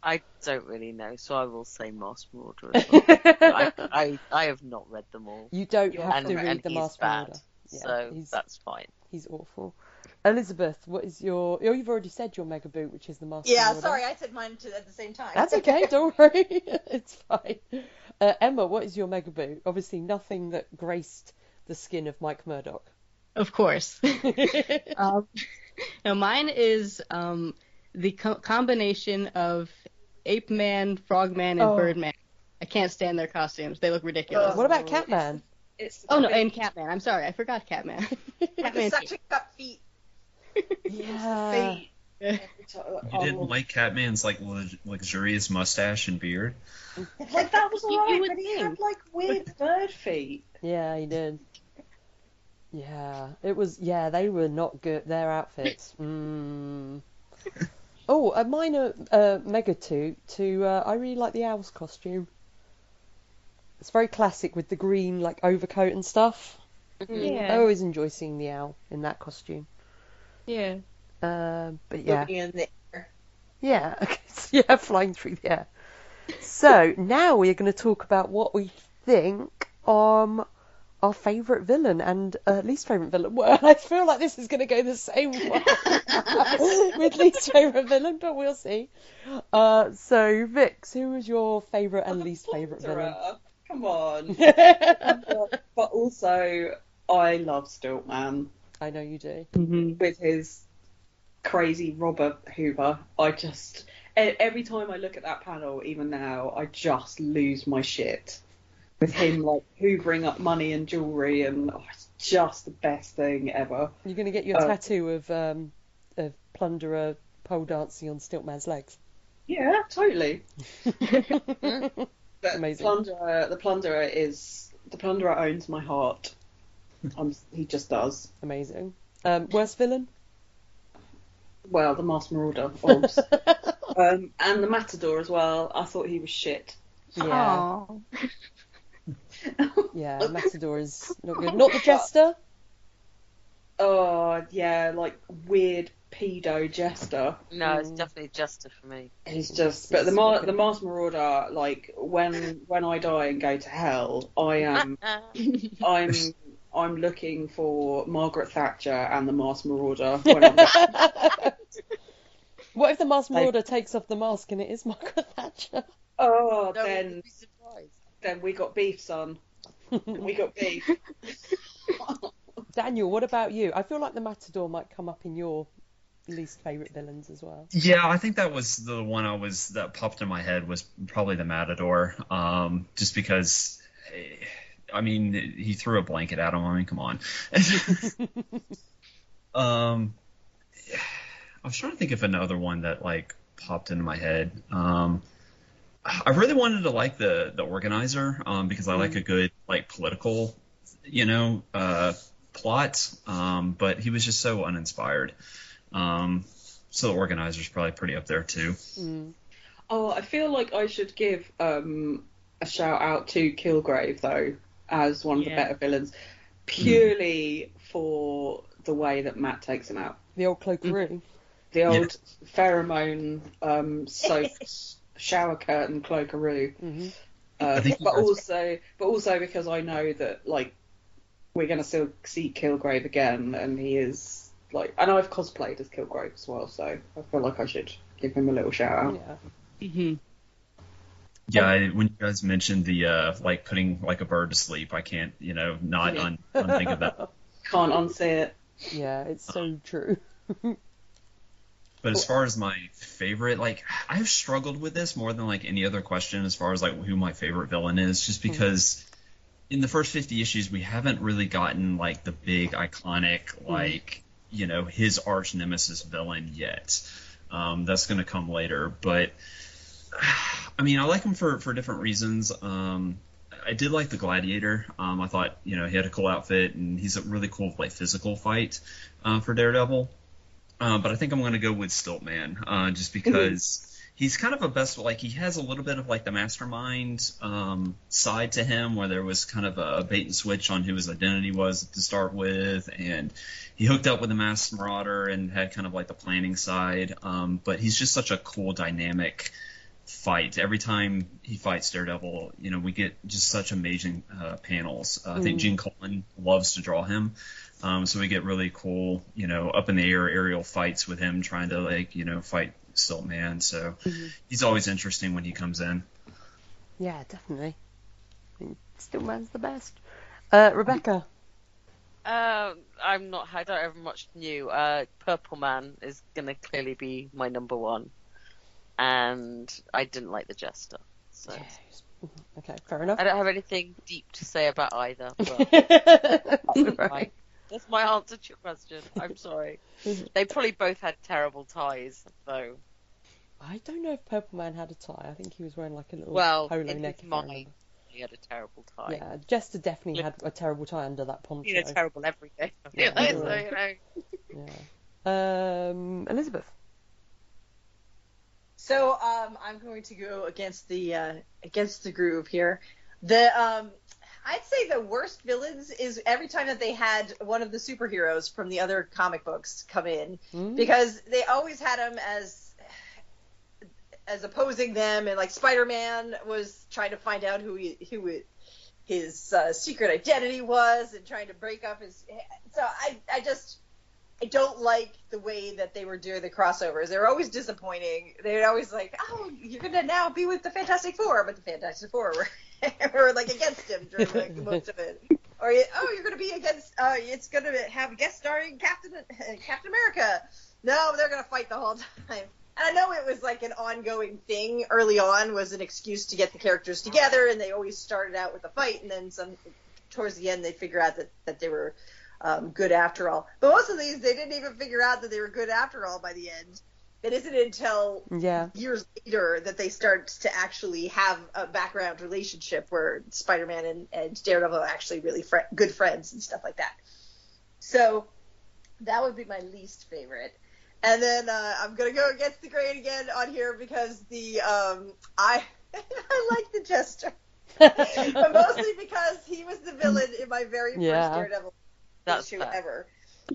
I don't really know, so I will say Masked Marauder as well. I, I, I have not read them all. You don't Yeah. have and to read and the he's Masked Marauder. Yeah, so he's- that's fine. He's awful. Elizabeth, what is your? Oh, you've already said your mega boot, which is the master. Yeah, Marauder. sorry, I said mine too at the same time. That's okay. Don't worry. it's fine. Uh, Emma, what is your mega boot? Obviously, nothing that graced the skin of Mike Murdock. Of course. um, now mine is um, the co- combination of Ape Man, Frog Man, and Oh. Bird Man. I can't stand their costumes. They look ridiculous. what about Catman? It's Oh no, and Catman. I'm sorry, I forgot Catman. With the Catman. suction cup feet. Yeah. feet. Every time, like, You didn't like Catman's like luxurious mustache and beard. Like that was You- you alright, but he think. had like weird bird feet. Yeah, he did. Yeah, it was. Yeah, they were not good. Their outfits. Mm. Oh, a minor uh, mega toot to. Uh, I really like the owl's costume. It's very classic with the green like overcoat and stuff. I always enjoy seeing the owl in that costume. Yeah. Uh, but yeah, Moving in the air. yeah, yeah, flying through the air. So now we are going to talk about what we think um our favourite villain and uh, least favourite villain. Well, I feel like this is going to go the same way with least favourite villain, but we'll see. Uh, so Vix, who was your favourite and least favourite villain? Come on. but, but also, I love Stiltman I know you do. hmm with his crazy Robert Hoover. I just every time I look at that panel, even now, I just lose my shit with him like hoovering up money and jewelry, and oh, it's just the best thing ever. You're going to get your Uh, tattoo of um of plunderer pole dancing on Stiltman's legs. Yeah, totally. Amazing. Plunderer, the plunderer is the plunderer owns my heart. Um, he just does. Amazing. Um, worst villain? Well, the Masked Marauder, obs. um, and the Matador as well. I thought he was shit. Yeah. Yeah, Matador is not good. Not the Jester. Oh yeah, like weird pedo jester. No, it's Mm. definitely Jester for me. He's just, but the Ma- the Masked Marauder, like when when I die and go to hell, I am I'm I'm looking for Margaret Thatcher and the Masked Marauder. When what if the Masked Like- Marauder takes off the mask and it is Margaret Thatcher? oh, No, then you'd be surprised. then we got beef, son. We got beef. Daniel, what about you? I feel like the Matador might come up in your least favourite villains as well. Yeah, I think that was the one I was that popped in my head was probably the Matador. Um, just because, eh, I mean, he threw a blanket at him. I mean, come on. um, I was trying to think of another one that like popped into my head. Um, I really wanted to like the the organizer um, because I like a good like political, you know, uh, plot. Um, but he was just so uninspired. Um, so the organizer's probably pretty up there too. Mm. Oh, I feel like I should give um, a shout out to Kilgrave though, as one of the better villains, purely for the way that Matt takes him out. The old cloakaroo. The old pheromone um, soaked shower curtain cloakaroo. hmm Uh, but also, but also because I know that like we're gonna still see Kilgrave again, and he is like, and I've cosplayed as Kilgrave as well, so I feel like I should give him a little shout out. Yeah. hmm Yeah, I, when you guys mentioned the uh, like putting like a bird to sleep, I can't you know not un- unthink of that. Can't unsee it. Yeah, it's so true. But as far as my favorite, like I've struggled with this more than like any other question as far as like who my favorite villain is, just because in the first 50 issues we haven't really gotten like the big iconic like you know his arch nemesis villain yet. Um, that's going to come later, but I mean I like him for for different reasons. Um, I did like the Gladiator. Um, I thought you know he had a cool outfit and he's a really cool like physical fight uh, for Daredevil. Uh, but I think I'm going to go with Stiltman, uh, just because he's kind of a best. Like he has a little bit of like the mastermind um, side to him, where there was kind of a bait and switch on who his identity was to start with, and he hooked up with the Masked Marauder and had kind of like the planning side. Um, but he's just such a cool, dynamic fight. Every time he fights Daredevil, you know, we get just such amazing uh, panels. Uh, I think Gene Colan loves to draw him. Um, so we get really cool, you know, up in the air aerial fights with him trying to like, you know, fight Stilt Man. So he's always interesting when he comes in. Yeah, definitely. I mean, Stiltman's the best. Uh, Rebecca. Uh, I'm not. I don't have much new. Uh, Purple Man is gonna clearly be my number one, and I didn't like the Jester. So Okay, fair enough. I don't have anything deep to say about either. But Right. that's my answer to your question. I'm sorry. They probably both had terrible ties, though. I don't know if Purple Man had a tie. I think he was wearing like a little Well, polo in neck. his if I mind, remember. he had a terrible tie. Yeah, Jester definitely had a terrible tie under that poncho. You know, terrible everything. Yeah, You know, yeah. so, you know. Yeah. Um, Elizabeth. So um, I'm going to go against the uh, against the groove here. The um, I'd say the worst villains is every time that they had one of the superheroes from the other comic books come in Mm. because they always had them as as opposing them and like Spider-Man was trying to find out who he, who it, his uh, secret identity was and trying to break up his so I I just I don't like the way that they were doing the crossovers. They were always disappointing. They were always like, "Oh, you're gonna now be with the Fantastic Four," but the Fantastic Four were, were like against him during like, most of it. Or oh, you're gonna be against. Uh, it's gonna have guest starring Captain Captain America. No, they're gonna fight the whole time. And I know it was like an ongoing thing early on, was an excuse to get the characters together, and they always started out with a fight, and then some towards the end they figure out that that they were um, good after all. But most of these, they didn't even figure out that they were good after all by the end. It isn't until Yeah. years later that they start to actually have a background relationship where Spider-Man and, and Daredevil are actually really fri good friends and stuff like that. So that would be my least favorite. And then uh, I'm gonna go against the grain again on here because the um, I I like the Jester, but mostly because he was the villain in my very Yeah. first Daredevil That's issue fair. ever.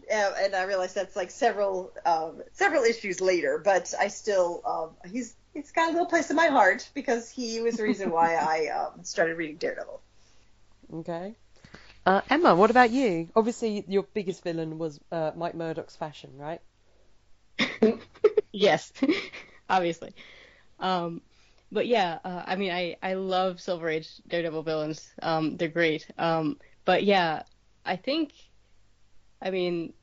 Yeah, and I realize that's like several um, several issues later, but I still um, he's he's got a little place in my heart because he was the reason why I um, started reading Daredevil. Okay. Uh, Emma, what about you? Obviously, your biggest villain was uh, Mike Murdock's fashion, right? yes, obviously. Um, but yeah, uh, I mean, I, I love Silver Age Daredevil villains. Um, they're great. Um, but yeah, I think, I mean,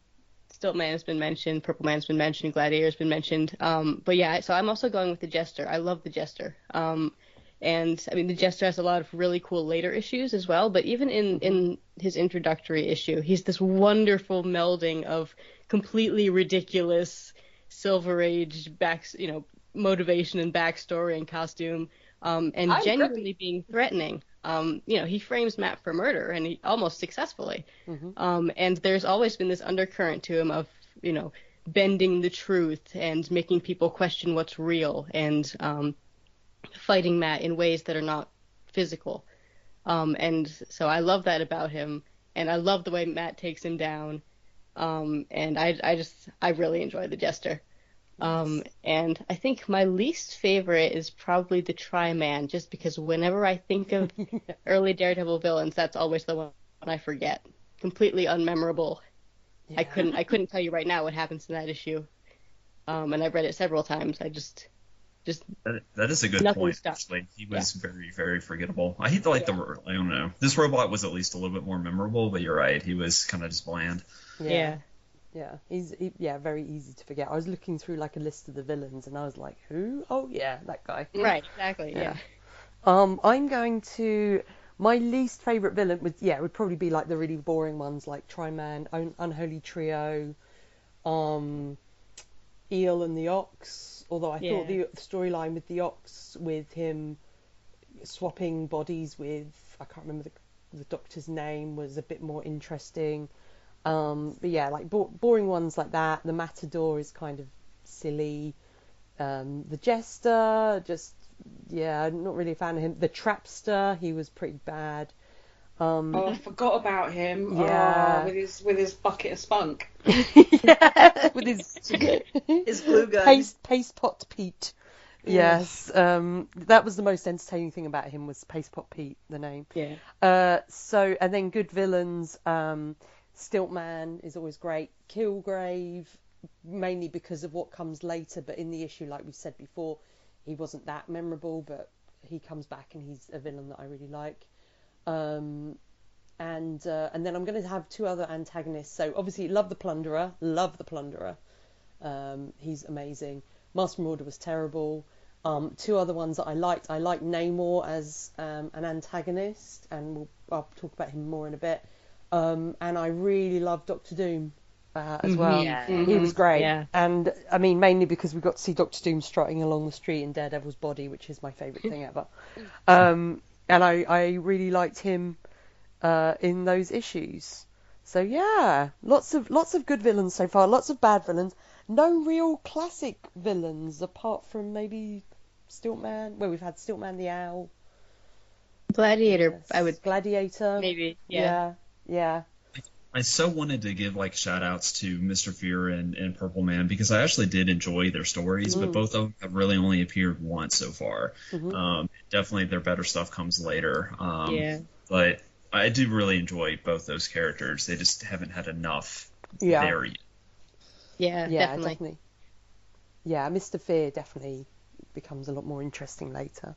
Stilt Man has been mentioned, Purple Man's been mentioned, Gladiator's been mentioned. Um, but yeah, so I'm also going with the Jester. I love the Jester. Um, and I mean, the Jester has a lot of really cool later issues as well. But even in in his introductory issue, he's this wonderful melding of completely ridiculous Silver Age back, you know, motivation and backstory and costume, um, and I'm genuinely being threatening. Um, you know, he frames Matt for murder, and he almost successfully. Um, and there's always been this undercurrent to him of, you know, bending the truth and making people question what's real and um, fighting Matt in ways that are not physical. Um, and so I love that about him, and I love the way Matt takes him down. Um, and I, I just, I really enjoy the Jester. Um, and I think my least favorite is probably the Tri-Man, just because whenever I think of early Daredevil villains, that's always the one I forget. Completely unmemorable. I couldn't, I couldn't tell you right now what happens in that issue. Um, and I've read it several times. I just, just That, that is a good point. stuck. Actually, he was very, very forgettable. I hate the like the I don't know. This robot was at least a little bit more memorable, but you're right. He was kind of just bland. yeah. Yeah, he's he, yeah very easy to forget. I was looking through like a list of the villains, and I was like, who? Oh yeah, that guy. Right, exactly. Yeah. Yeah. Um, I'm going to my least favorite villain would yeah would probably be like the really boring ones like Tri-Man, Un- Unholy Trio, um, Eel and the Ox. Although I thought the Yeah. storyline with the Ox with him swapping bodies with I can't remember the, the doctor's name was a bit more interesting. Um, but yeah, like bo- boring ones like that. The Matador is kind of silly. Um, the Jester, just yeah, I'm not really a fan of him. The Trapster, he was pretty bad. Um, Oh, I forgot about him. Yeah. Oh, with his with his bucket of spunk. yeah, with his His glue gun. paste paste pot Pete. Yes, um, that was the most entertaining thing about him was Paste Pot Pete, the name. Yeah. Uh, so and then good villains. Um, Stiltman is always great. Kilgrave, mainly because of what comes later, but in the issue, like we said before, he wasn't that memorable, but he comes back and he's a villain that I really like. Um, and uh, and then I'm going to have two other antagonists. So obviously, love the Plunderer, love the Plunderer. Um, he's amazing. Masked Marauder was terrible. Um, two other ones that I liked. I liked Namor as um, an antagonist, and we'll, I'll talk about him more in a bit. Um, and I really loved Doctor Doom uh, as well. Yeah. He was great. Yeah. And I mean, mainly because we got to see Doctor Doom strutting along the street in Daredevil's body, which is my favourite thing ever. Um, and I, I really liked him uh, in those issues. So yeah, lots of lots of good villains so far, lots of bad villains. No real classic villains apart from maybe Stiltman. Well, we've had Stiltman the Owl. Gladiator, I would Gladiator. maybe. Yeah. yeah, yeah. I so wanted to give like shout outs to Mr. Fear and, and Purple Man because I actually did enjoy their stories, but both of them have really only appeared once so far. Um, definitely their better stuff comes later. Um, Yeah. But I do really enjoy both those characters. They just haven't had enough Yeah. there yet. Yeah, Yeah, definitely. definitely. Yeah, Mr. Fear definitely becomes a lot more interesting later.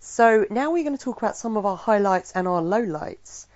So now we're going to talk about some of our highlights and our lowlights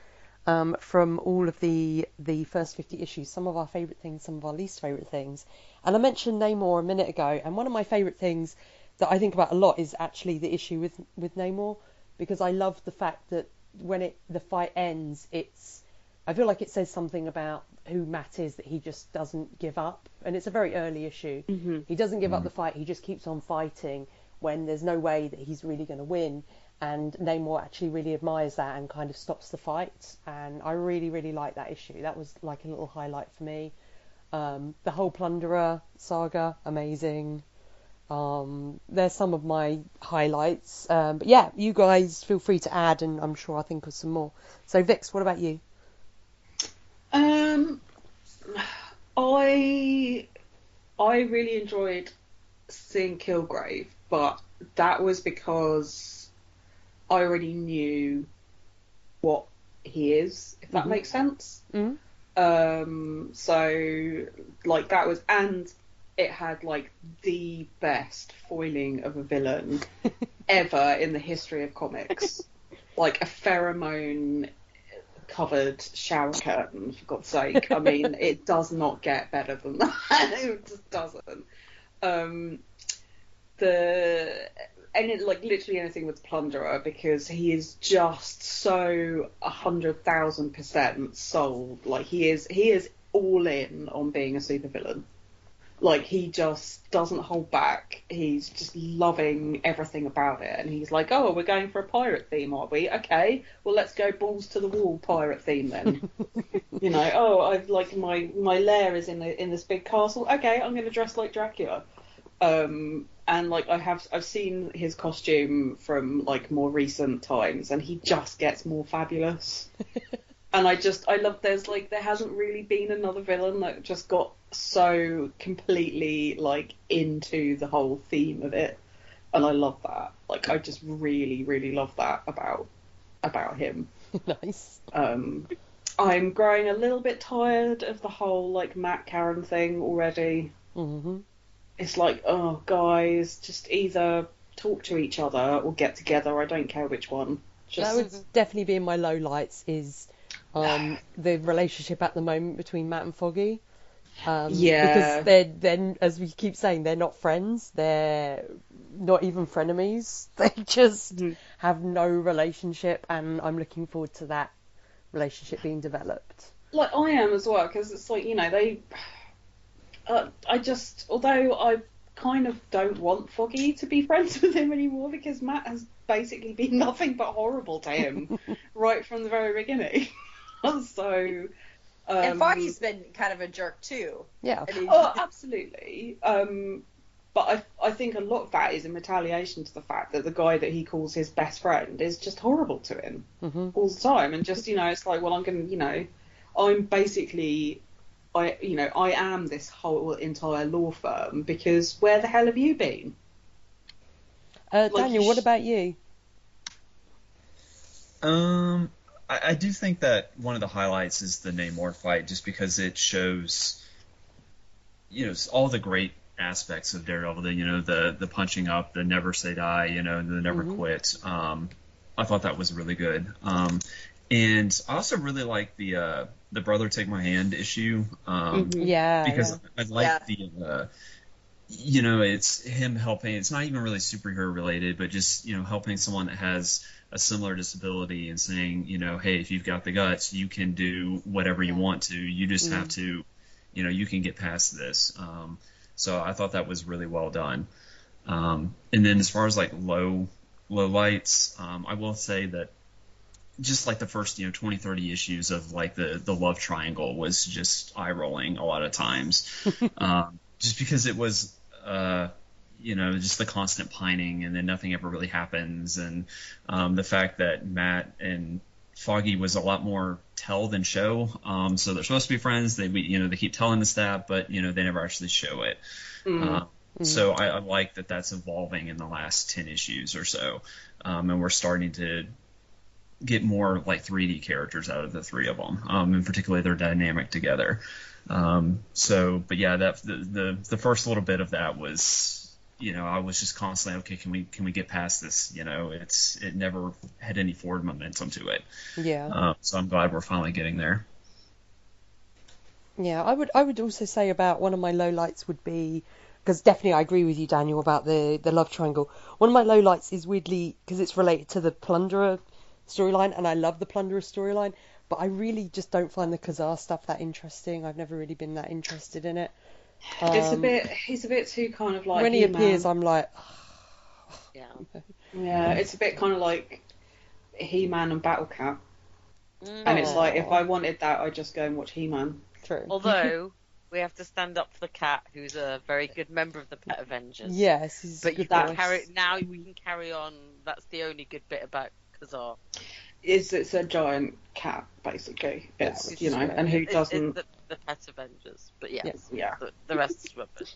um, from all of the the first 50 issues. Some of our favourite things, some of our least favourite things. And I mentioned Namor a minute ago, and one of my favourite things that I think about a lot is actually the issue with with Namor because I love the fact that when it the fight ends, it's I feel like it says something about who Matt is that he just doesn't give up, and it's a very early issue. Mm-hmm. He doesn't give up the fight. He just keeps on fighting when there's no way that he's really going to win. And Namor actually really admires that and kind of stops the fight. And I really, really like that issue. That was like a little highlight for me. Um, the whole Plunderer saga, amazing. Um, there's some of my highlights. Um, but yeah, you guys feel free to add, and I'm sure I'll think of some more. So, Vix, what about you? Um, I I really enjoyed seeing Kilgrave, but that was because I already knew what he is, if that Mhm. makes sense. Mm? Um, so like that was, and it had like the best foiling of a villain ever in the history of comics, like a pheromone covered shower curtain for God's sake. I mean, it does not get better than that. it just doesn't. Um, the and it, like literally anything with Plunderer because he is just so a hundred thousand percent sold. Like he is, he is all in on being a supervillain. Like he just doesn't hold back. He's just loving everything about it, and he's like, "Oh, we're going for a pirate theme, are we? Okay, well let's go balls to the wall pirate theme then." you know, oh, I've like my my lair is in the in this big castle. Okay, I'm going to dress like Dracula. Um, and like I have, I've seen his costume from like more recent times, and he just gets more fabulous. and I just, I love. There's like, there hasn't really been another villain that just got so completely like into the whole theme of it, and I love that. Like, I just really, really love that about about him. nice. Um, I'm growing a little bit tired of the whole like Matt Karen thing already. hmm It's like, oh, guys, just either talk to each other or get together. I don't care which one. That would definitely be in my low lights is um, the relationship at the moment between Matt and Foggy. Um, Yeah. Because they're then, as we keep saying, they're not friends. They're not even frenemies. They just. Mhm. have no relationship, and I'm looking forward to that relationship being developed. like I am as well because it's like you know they. Uh, I just, although I kind of don't want Foggy to be friends with him anymore because Matt has basically been nothing but horrible to him right from the very beginning. so. Um, and Foggy's been kind of a jerk too. Yeah. I mean, Oh, absolutely. Um, but I, I think a lot of that is in retaliation to the fact that the guy that he calls his best friend is just horrible to him hmm all the time, and just you know, it's like, well, I'm gonna, you know, I'm basically, I, you know, I am this whole entire law firm because where the hell have you been? Uh, Like, Daniel, you what about you? Um, I, I do think that one of the highlights is the Namor fight, just because it shows, you know, all the great aspects of Daredevil. The you know the the punching up, the never say die, you know, the never Mhm. quit. Um, I thought that was really good. Um, and I also really like the uh, the brother take my hand issue. Um, Mhm. Yeah. because yeah. I like the uh, you know it's him helping it's not even really superhero related but just you know helping someone that has a similar disability and saying you know hey if you've got the guts you can do whatever you want to you just have to you know you can get past this um, so I thought that was really well done um, and then as far as like low low lights um, I will say that just like the first you know 20 30 issues of like the the love triangle was just eye rolling a lot of times. Um, just because it was uh, you know just the constant pining and then nothing ever really happens. And um, the fact that Matt and Foggy was a lot more tell than show. Um, so they're supposed to be friends. They you know they keep telling us that but you know they never actually show it. Mm. uh, so I, I like that that's evolving in the last 10 issues or so. Um, and we're starting to get more like 3D characters out of the three of them, um, and particularly their dynamic together. Um, so, but yeah, that the, the the first little bit of that was, you know, I was just constantly okay. Can we can we get past this? You know, it's it never had any forward momentum to it. Yeah. Um, so I'm glad we're finally getting there. Yeah, I would I would also say about one of my lowlights would be because definitely I agree with you, Daniel, about the the love triangle. One of my lowlights is weirdly because it's related to the Plunderer storyline, and I love the Plunderer storyline, but I really just don't find the Ka-Zar stuff that interesting. I've never really been that interested in it. it's a Um, bit. He's a bit too kind of like. when he He-Man. appears, I'm like, Yeah. Yeah, it's a bit kind of like He-Man and Battle Cat, and it's like if I wanted that, I'd just go and watch He-Man. true. Although we have to stand up for the cat, who's a very good member of the Pet Avengers. Yes, he's But you good can carry now. We can carry on. That's the only good bit about Ka-Zar. It's it's a giant cat basically. It's which you know, and who It- it's doesn't? the, the Pet Avengers. But yes, Yes. Yeah. the, the rest is rubbish.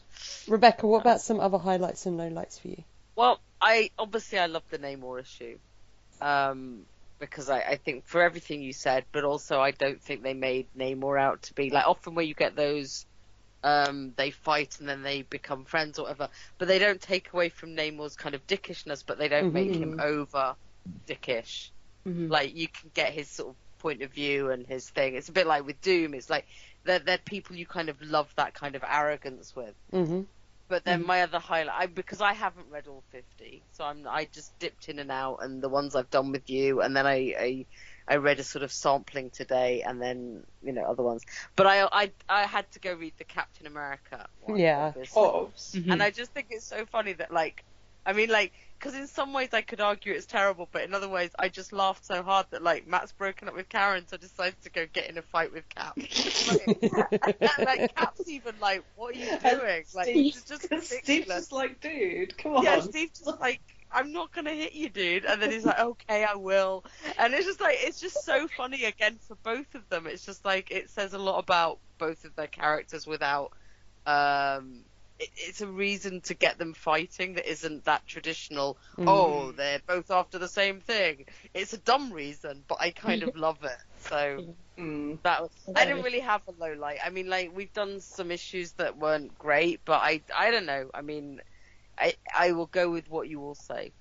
Rebecca, what about some other highlights and lowlights for you? Well, I obviously I love the Namor issue, um, because I, I think for everything you said, but also I don't think they made Namor out to be like often where you get those, um, they fight and then they become friends or whatever, but they don't take away from Namor's kind of dickishness, but they don't make him over dickish. Mhm. Like you can get his sort of point of view and his thing. It's a bit like with Doom. It's like they're, they're people you kind of love that kind of arrogance with. hmm But then my other highlight, I, because I haven't read all fifty, so I'm I just dipped in and out, and the ones I've done with you, and then I I, I read a sort of sampling today, and then you know other ones. But I I I had to go read the Captain America. One, Yeah. obviously. Oh, And I just think it's so funny that like, I mean like, because in some ways I could argue it's terrible, but in other ways I just laughed so hard that like Matt's broken up with Karen, so decided to go get in a fight with Cap. like, like Cap's even like, what are you doing? Like Steve- it's just Steve's just like, dude, come on. Yeah, Steve's just like, I'm not gonna hit you, dude. And then he's like, okay, I will. And it's just like, it's just so funny again for both of them. It's just like, it says a lot about both of their characters without, um, it, it's a reason to get them fighting that isn't that traditional. Oh, they're both after the same thing. It's a dumb reason, but I kind of love it. So Mm. that was, I didn't really have a low light. I mean, like we've done some issues that weren't great, but I, I don't know. I mean, I, I will go with what you all say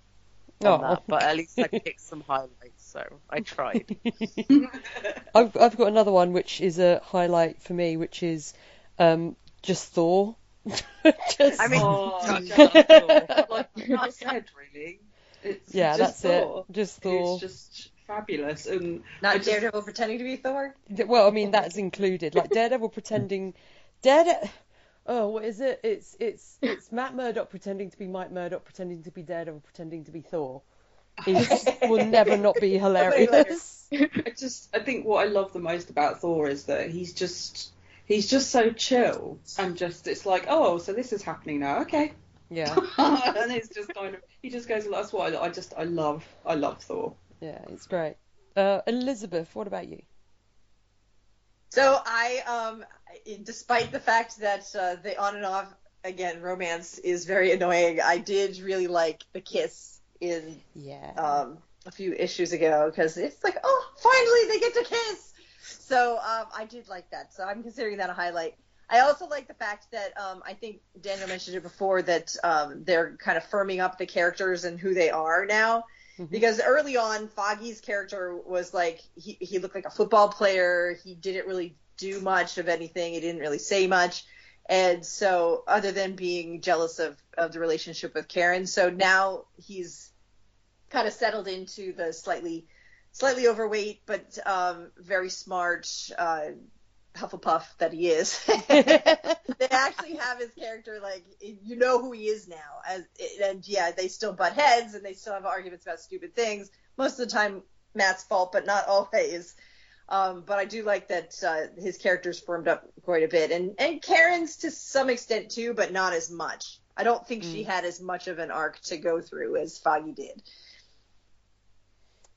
on Oh. that, but at least I picked some highlights, so I tried. I've I've got another one which is a highlight for me, which is um, just Thor. just, I mean, Oh, Touch yeah. on Thor. like I said, really. It's yeah, just that's Thor. it. Just Thor. It's just fabulous, and I Not just- Daredevil pretending to be Thor. Well, I mean that's included. Like Daredevil pretending, Daredevil. Oh, what is it? It's it's it's Matt Murdock pretending to be Mike Murdock, pretending to be Daredevil, pretending to be Thor. It will never not be hilarious. I just I think what I love the most about Thor is that he's just he's just so chill and just it's like oh so this is happening now okay Yeah, and it's just kind of he just goes that's what I, I just I love I love Thor. yeah, it's great. Uh, Elizabeth, what about you? So I, um, despite the fact that uh, the on and off again, romance is very annoying. I did really like the kiss in Yeah. um, a few issues ago because it's like, oh, finally they get to kiss. So um, I did like that. So I'm considering that a highlight. I also like the fact that um, I think Daniel mentioned it before that um, they're kind of firming up the characters and who they are now. Mhm. Because early on, Foggy's character was like he he looked like a football player. He didn't really do much of anything. He didn't really say much. And so, other than being jealous of, of the relationship with Karen, so now he's kind of settled into the slightly slightly overweight but um, very smart uh, Hufflepuff that he is. they actually have his character like you know who he is now, as and yeah, they still butt heads and they still have arguments about stupid things. Most of the time, Matt's fault, but not always. Um, but I do like that uh, his character's firmed up quite a bit, and and Karen's to some extent too, but not as much. I don't think she had as much of an arc to go through as Foggy did.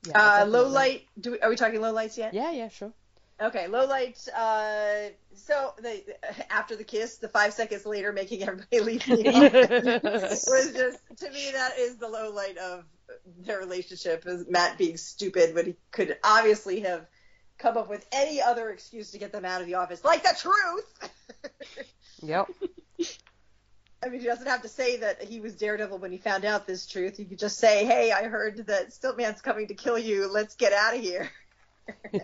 Yeah, Uh, low light. Do we, are we talking low lights yet? Yeah, yeah, sure. Okay, low light. Uh, so the after the kiss, the five seconds later, making everybody leave the office was just to me that is the low light of their relationship. Is Matt being stupid when he could obviously have come up with any other excuse to get them out of the office, like the truth. Yep. I mean, he doesn't have to say that he was Daredevil when he found out this truth. He could just say, "Hey, I heard that Stiltman's coming to kill you. Let's get out of here."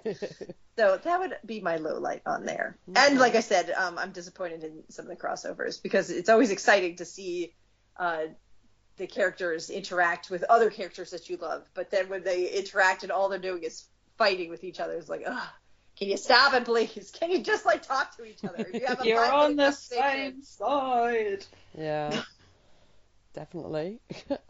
So that would be my low light on there. And like I said, um, I'm disappointed in some of the crossovers because it's always exciting to see uh, the characters interact with other characters that you love. But then when they interact and all they're doing is fighting with each other, it's like, ugh, can you stop it, please? Can you just like talk to each other? You have a You're on the same side. yeah. Definitely.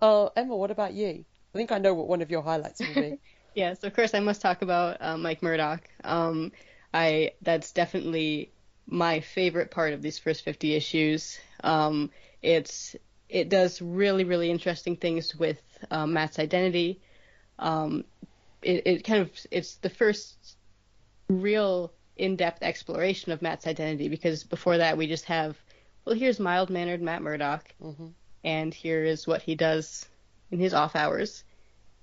Uh, Emma, what about you? I think I know what one of your highlights would be. Yes, of course I must talk about uh, Mike Murdock. Um, I that's definitely my favorite part of these first 50 issues. Um, it's it does really really interesting things with um, Matt's identity. Um, it, it kind of it's the first real in-depth exploration of Matt's identity because before that we just have well here's mild-mannered Matt Murdock Mhm. and here is what he does in his off hours.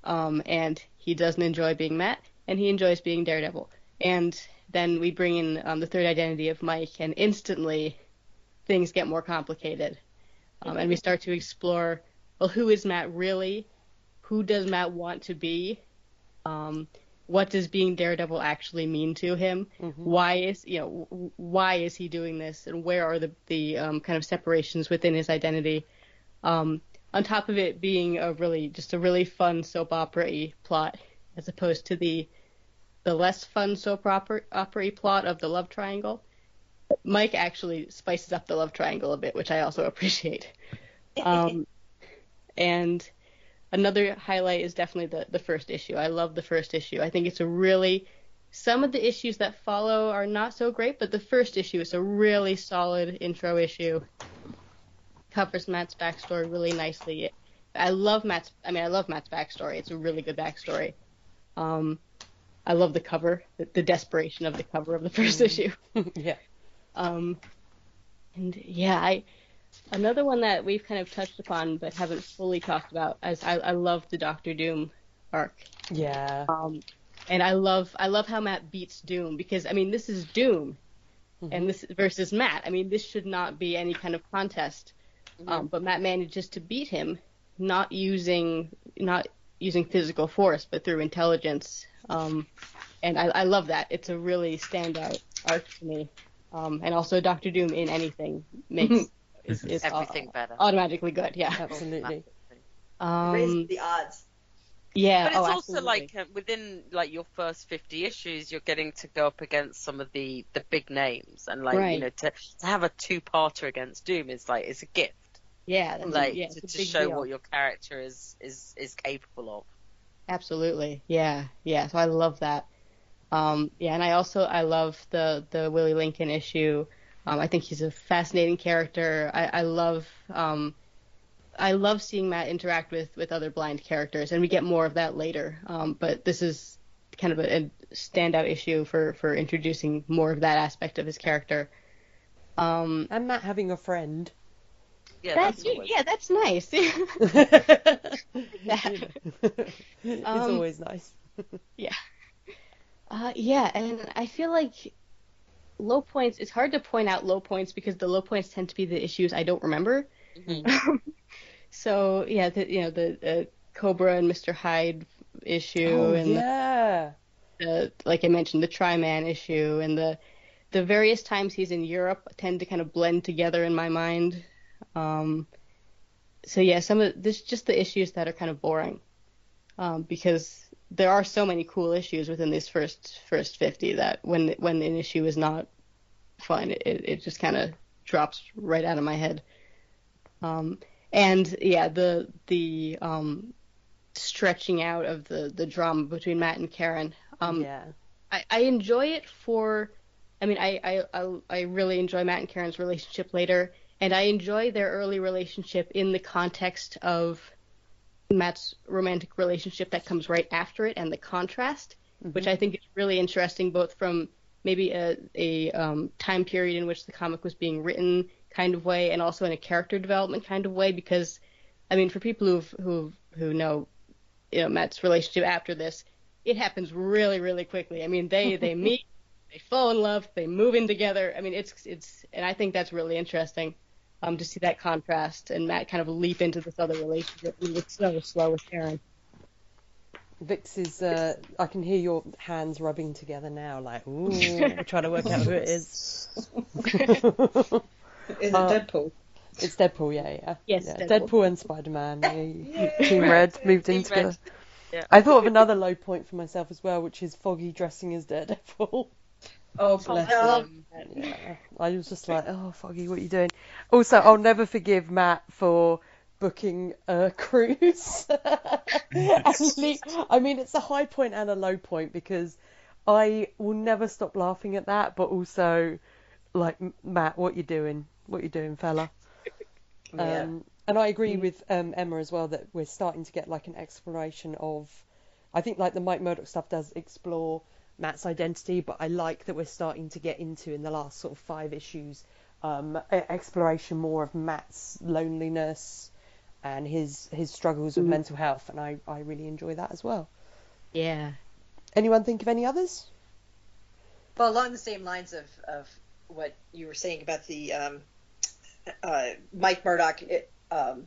Um, and he doesn't enjoy being Matt, and he enjoys being Daredevil. And then we bring in um, the third identity of Mike, and instantly things get more complicated. Um, and we start to explore, well, who is Matt really? Who does Matt want to be? Um, what does being Daredevil actually mean to him? Why is you know why is he doing this, and where are the the um, kind of separations within his identity? Um, on top of it being a really just a really fun soap opera plot, as opposed to the the less fun soap opera opera plot of the love triangle. Mike actually spices up the love triangle a bit, which I also appreciate. Um, and another highlight is definitely the, the first issue. I love the first issue. I think it's a really some of the issues that follow are not so great, but the first issue is a really solid intro issue. Covers Matt's backstory really nicely. I love Matt's. I mean, I love Matt's backstory. It's a really good backstory. Um, I love the cover, the, the desperation of the cover of the first issue. yeah. Um, and yeah, I another one that we've kind of touched upon but haven't fully talked about. As I, I love the Doctor Doom arc. Yeah. Um, and I love I love how Matt beats Doom because I mean this is Doom, and this versus Matt. I mean this should not be any kind of contest. Um, but Matt manages to beat him, not using not using physical force, but through intelligence. Um, and I, I love that. It's a really standout arc to me. Um, and also Doctor Doom in anything makes is, is Everything au- better. automatically good. Yeah. Absolutely. Um, Raise the odds. yeah. But it's oh, also absolutely. like uh, within like your first 50 issues, you're getting to go up against some of the the big names, and like Right. you know to to have a two-parter against Doom is like it's a gift, yeah, that's a- like yeah, to, to show deal. what your character is is is capable of. Absolutely. Yeah. Yeah. So I love that. Um, yeah, and I also I love the the Willie Lincoln issue. Um, I think he's a fascinating character. I, I love um, I love seeing Matt interact with with other blind characters, and we get more of that later. Um, but this is kind of a, a standout issue for for introducing more of that aspect of his character. Um, And Matt having a friend. Yeah, That's always- yeah, that's nice. it's Um, always nice. Uh, yeah, and I feel like low points. It's hard to point out low points because the low points tend to be the issues I don't remember. Mhm. so yeah, the, you know the uh, Cobra and Mr. Hyde issue, Oh and yeah. the, like I mentioned, the Tri-Man issue, and the the various times he's in Europe tend to kind of blend together in my mind. Um, so yeah, some of this just the issues that are kind of boring, um, because there are so many cool issues within these first first 50 that when when an issue is not fun, it it just kind of drops right out of my head. Um, and yeah, the the um, stretching out of the the drama between Matt and Karen. Um, yeah. I, I enjoy it for I mean I, I, I I really enjoy Matt and Karen's relationship later and I enjoy their early relationship in the context of Matt's romantic relationship that comes right after it and the contrast which I think is really interesting both from maybe a, a um, time period in which the comic was being written kind of way and also in a character development kind of way because I mean for people who've, who who know you know Matt's relationship after this it happens really really quickly. I mean they they meet, they fall in love, they move in together. I mean it's it's and I think that's really interesting um to see that contrast and Matt kind of leap into this other relationship. I mean, it's so slow with Karen. Vix is. Uh, I can hear your hands rubbing together now, like ooh, we're trying to work out who it is. Is it Uh, Deadpool? It's Deadpool, yeah, yeah. Yes, yeah. Deadpool. Deadpool. and Spider-Man. Team Red moved in Team together. Red. Yeah. I thought of another low point for myself as well, which is Foggy dressing as Daredevil. Oh, bless him. Yeah, I was just like, oh, Foggy, what are you doing? Also, I'll never forgive Matt for booking a cruise. I mean, it's a high point and a low point because I will never stop laughing at that, but also, like, Matt, what are you doing? What are you doing, fella? Yeah. Um, and I agree with um, Emma as well that we're starting to get like an exploration of. I think like the Mike Murdock stuff does explore Matt's identity, but I like that we're starting to get into in the last sort of five issues um, exploration more of Matt's loneliness and his his struggles with Mhm. mental health, and I, I really enjoy that as well. Yeah. Anyone think of any others? Well, along the same lines of, of what you were saying about the um, uh, Mike Murdock it, um,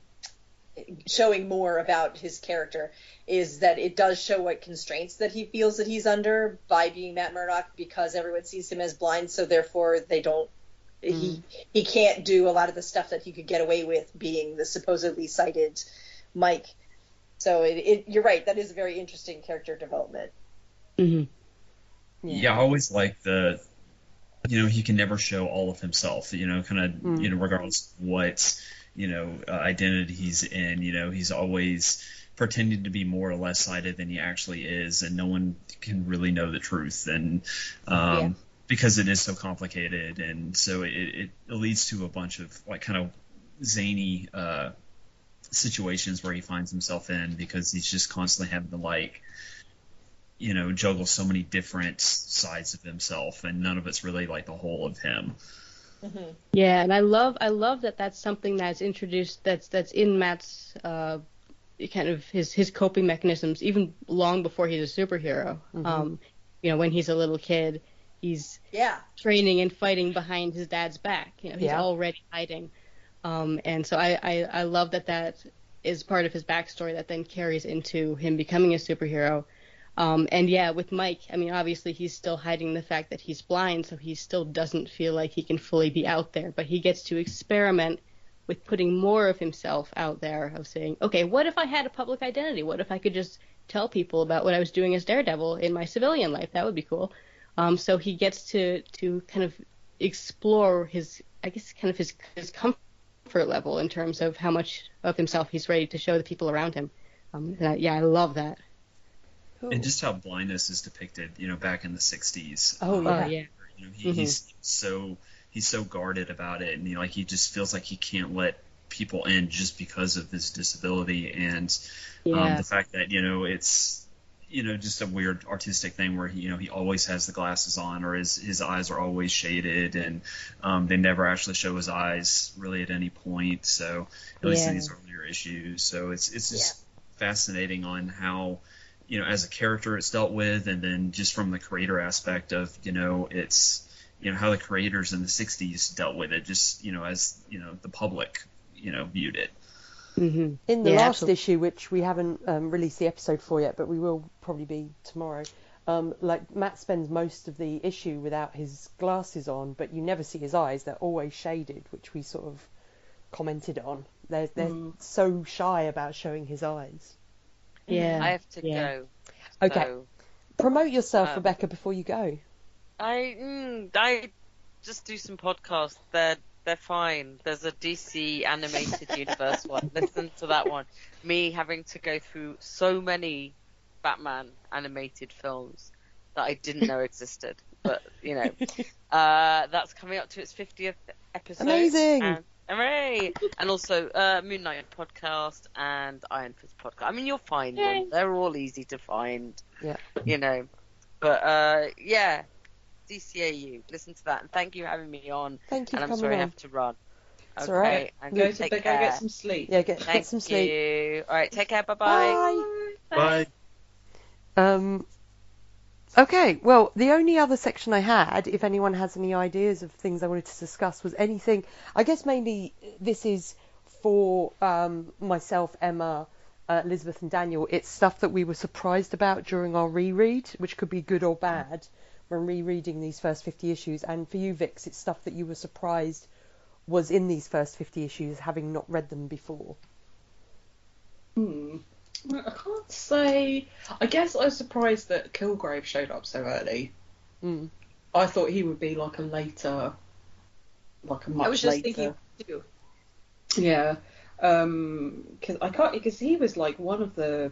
showing more about his character is that it does show what constraints that he feels that he's under by being Matt Murdock because everyone sees him as blind, so therefore they don't. He he can't do a lot of the stuff that he could get away with being the supposedly sighted Mike. So it, it, you're right. That is a very interesting character development. hmm Yeah, I always like the, you know, he can never show all of himself. You know, kind of, Mm. you know, regardless of what, you know, uh, identity he's in. You know, he's always pretending to be more or less sighted than he actually is, and no one can really know the truth. And um, Yeah. because it is so complicated, and so it, it, it leads to a bunch of like kind of zany uh, situations where he finds himself in because he's just constantly having to like you know juggle so many different sides of himself and none of it's really like the whole of him Yeah, and I love I love that that's something that's introduced that's that's in Matt's uh, kind of his his coping mechanisms even long before he's a superhero. Um, you know, when he's a little kid, he's Yeah. training and fighting behind his dad's back. You know, he's Yeah. already hiding. Um, and so I, I, I love that that is part of his backstory that then carries into him becoming a superhero. Um, and yeah, with Mike, I mean, obviously he's still hiding the fact that he's blind, so he still doesn't feel like he can fully be out there. But he gets to experiment with putting more of himself out there, of saying, okay, what if I had a public identity? What if I could just tell people about what I was doing as Daredevil in my civilian life? That would be cool. Um, so he gets to to kind of explore his, I guess, kind of his his comfort level in terms of how much of himself he's ready to show the people around him. Um, I, yeah, I love that. Cool. and just how blindness is depicted you know back in the 60s Oh, um, yeah. Yeah. you know he, Mhm. he's so he's so guarded about it and he like he just feels like he can't let people in just because of his disability and um, the fact that you know it's you know, just a weird artistic thing where he, you know, he always has the glasses on, or his his eyes are always shaded, and um, they never actually show his eyes really at any point. So at least in these earlier issues, so it's it's just fascinating on how you know as a character it's dealt with, and then just from the creator aspect of you know it's you know how the creators in the '60s dealt with it, just you know as you know the public you know viewed it. hmm In the Yeah, last absolutely. issue, which we haven't um, released the episode for yet, but we will probably be tomorrow. Um, like Matt spends most of the issue without his glasses on, but you never see his eyes; they're always shaded, which we sort of commented on. They're they're Mm. so shy about showing his eyes. Yeah. I have to yeah. go. Okay, promote yourself, um, Rebecca, before you go. I mm, I just do some podcasts. They're they're fine. There's a DC animated universe one. Listen to that one. Me having to go through so many Batman animated films that I didn't know existed. But you know, uh, that's coming up to its 50th episode. Amazing. And, hooray! and also uh, Moon Knight podcast and Iron Fist podcast. I mean, you'll find Yay. them. They're all easy to find. Yeah. You know, but uh, yeah, DCAU. Listen to that, and thank you for having me on. Thank you And for I'm coming sorry I have to run. It's okay, all right. and Go to take bed, go get some sleep. Yeah, get, get some sleep. you. All right, take care. Bye-bye. Bye. Um, okay, well, the only other section I had, if anyone has any ideas of things I wanted to discuss, was anything. I guess mainly this is for um, myself, Emma, uh, Elizabeth, and Daniel. It's stuff that we were surprised about during our reread, which could be good or bad when rereading these first 50 issues. And for you, Vix, it's stuff that you were surprised was in these first 50 issues, having not read them before. Hmm. Well, I can't say. I guess I was surprised that Kilgrave showed up so early. Mm. I thought he would be like a later, like a much later. I was just later. thinking too. Yeah, um, because I can't because he was like one of the.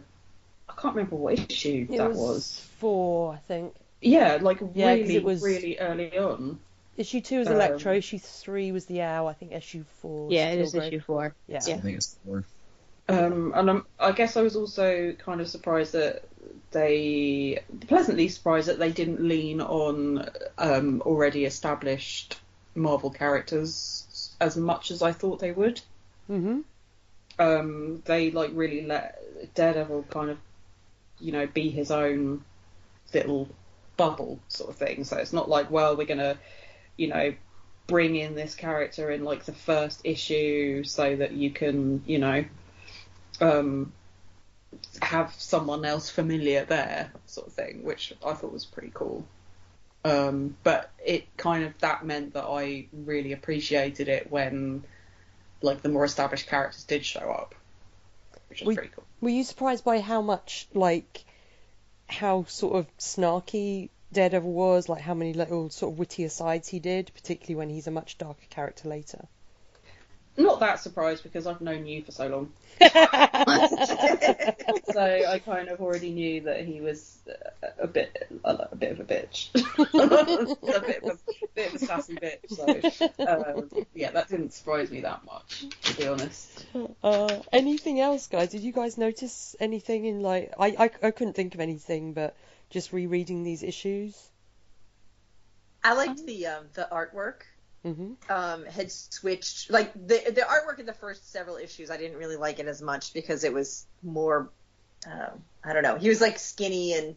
I can't remember what issue It that was, was. four, I think. Yeah, like Yeah, 'cause really, it was- really early on. Issue two was Um, Electro, issue three was the Owl, I think issue four. was Yeah, it is issue four. Yeah. Yeah. I think it's four. Um, and I'm, I guess I was also kind of surprised that they, pleasantly surprised that they didn't lean on um, already established Marvel characters as much as I thought they would. Mm-hmm. Um, they like really let Daredevil kind of, you know, be his own little bubble sort of thing. So it's not like, well, we're gonna, you know, bring in this character in like the first issue so that you can, you know, um, have someone else familiar there, sort of thing, which I thought was pretty cool. Um, but it kind of that meant that I really appreciated it when like the more established characters did show up, which was We- pretty cool. Were you surprised by how much, like, how sort of snarky Daredevil was? Like, how many little sort of witty asides he did, particularly when he's a much darker character later? Not that surprised because I've known you for so long, so I kind of already knew that he was a, a bit a, a bit of a bitch, a bit of a, bit of a sassy bitch. So um, yeah, that didn't surprise me that much, to be honest. Uh, anything else, guys? Did you guys notice anything in like I, I I couldn't think of anything, but just rereading these issues. I liked the um, the artwork. Hmm Um, had switched like the the artwork in the first several issues. I didn't really like it as much because it was more. Uh, I don't know. He was like skinny and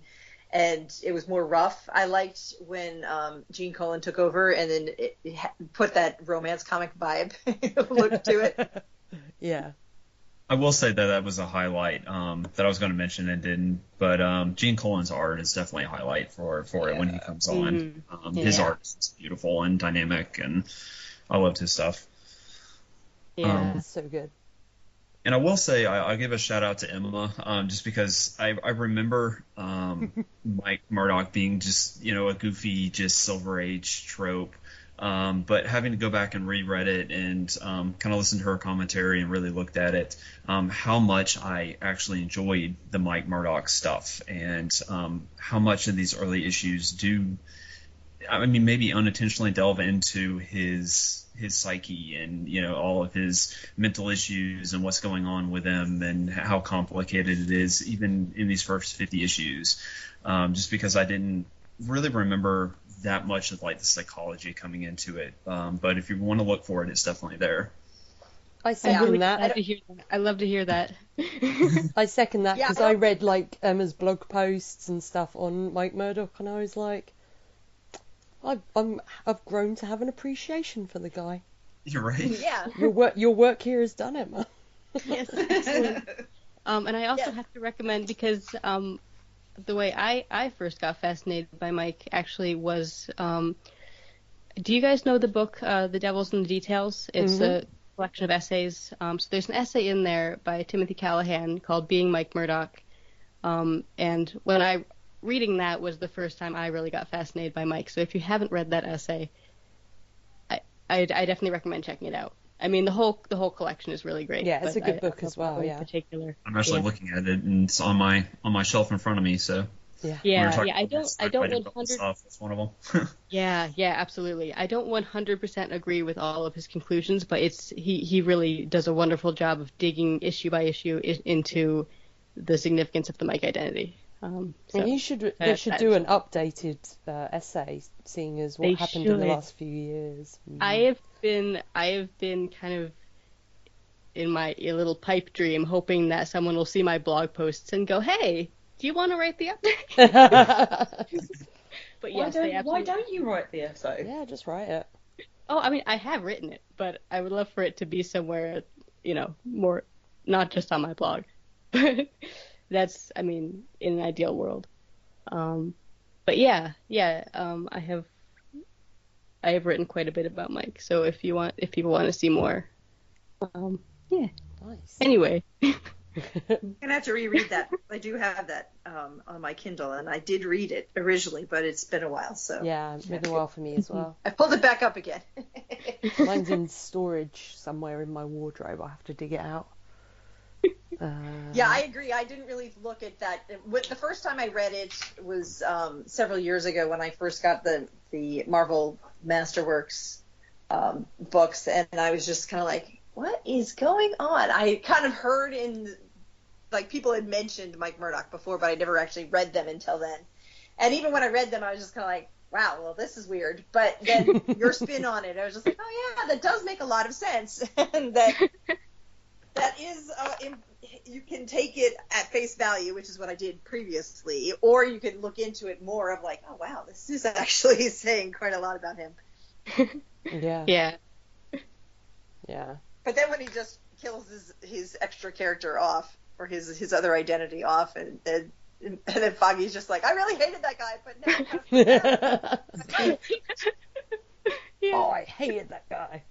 and it was more rough. I liked when um, Gene Colan took over and then it, it ha- put that romance comic vibe look to it. yeah. I will say that that was a highlight um, that I was going to mention and didn't. But um, Gene Colan's art is definitely a highlight for for it when he comes on. Um, His art is beautiful and dynamic, and I loved his stuff. Yeah. Um, so good. And I will say, I, I'll give a shout out to Emma, um, just because I, I remember um, Mike Murdock being just, you know, a goofy, just Silver Age trope. Um, but having to go back and reread it and um, kind of listen to her commentary and really looked at it, um, how much I actually enjoyed the Mike Murdock stuff and um, how much of these early issues do I mean, maybe unintentionally delve into his his psyche and you know all of his mental issues and what's going on with him and how complicated it is, even in these first 50 issues. Um, just because I didn't really remember that much of like the psychology coming into it. Um, but if you want to look for it, it's definitely there. I Yeah, second Really that. glad to hear that. I love to hear that. I second that Yeah, because I I read like Emma's blog posts and stuff on Mike Murdock, and I was like, I've, I'm, I've grown to have an appreciation for the guy. You're right. Yeah. Your work, your work here has done it, man. yes, excellent. Um, and I also Yeah. have to recommend because um, the way I, I first got fascinated by Mike actually was. Um, do you guys know the book uh, The Devil's in the Details? It's Mhm. a collection of essays. Um, so there's an essay in there by Timothy Callahan called Being Mike Murdock. Um, and when I reading that was the first time I really got fascinated by Mike. So if you haven't read that essay, I I, I definitely recommend checking it out. I mean the whole the whole collection is really great. Yeah, it's a good I- book I as well, yeah. In particular. I'm actually Yeah. looking at it and it's on my on my shelf in front of me. So Yeah. Yeah, yeah. I don't, this, I don't 100. built. That's one of them. Yeah, yeah, absolutely. I don't 100% agree with all of his conclusions, but it's he he really does a wonderful job of digging issue by issue i- into the significance of the Mike identity. Um, so, And you should, they that- should do an updated uh, essay, seeing as what They happened in the last few years. Mm. I have been I have been kind of in my little pipe dream, hoping that someone will see my blog posts and go, "Hey, do you want to write the update?" But why, yes, don't, why absolutely. don't you write the essay? yeah, just write it. Oh, I mean, I have written it, but I would love for it to be somewhere, you know, more, not just on my blog. That's, I mean, in an ideal world. Um, but yeah, yeah, um, I have, I have written quite a bit about Mike. So if you want, if people want to see more, um, yeah. Nice. Anyway, I'm gonna have to reread that. I do have that um, on my Kindle, and I did read it originally, but it's been a while, so Yeah, it's been a while for me as well. I pulled it back up again. Mine's in storage somewhere in my wardrobe. I have to dig it out. Uh, yeah, I agree. I didn't really look at that. With- The first time I read it was um, several years ago when I first got the the Marvel Masterworks um, books, and I was just kind of like, "What is going on?" I kind of heard in like people had mentioned Mike Murdock before, but I never actually read them until then. And even when I read them, I was just kind of like, "Wow, well, this is weird." But then your spin on it, I was just like, "Oh yeah, that does make a lot of sense," and that that is uh, you can take it at face value, which is what I did previously, or you can look into it more of like, oh wow, this is actually saying quite a lot about him. yeah, yeah. yeah. But then when he just kills his his extra character off or his his other identity off, and and, and then Foggy's just like, I really hated that guy, but now I'm kind of yeah. oh, I hated that guy.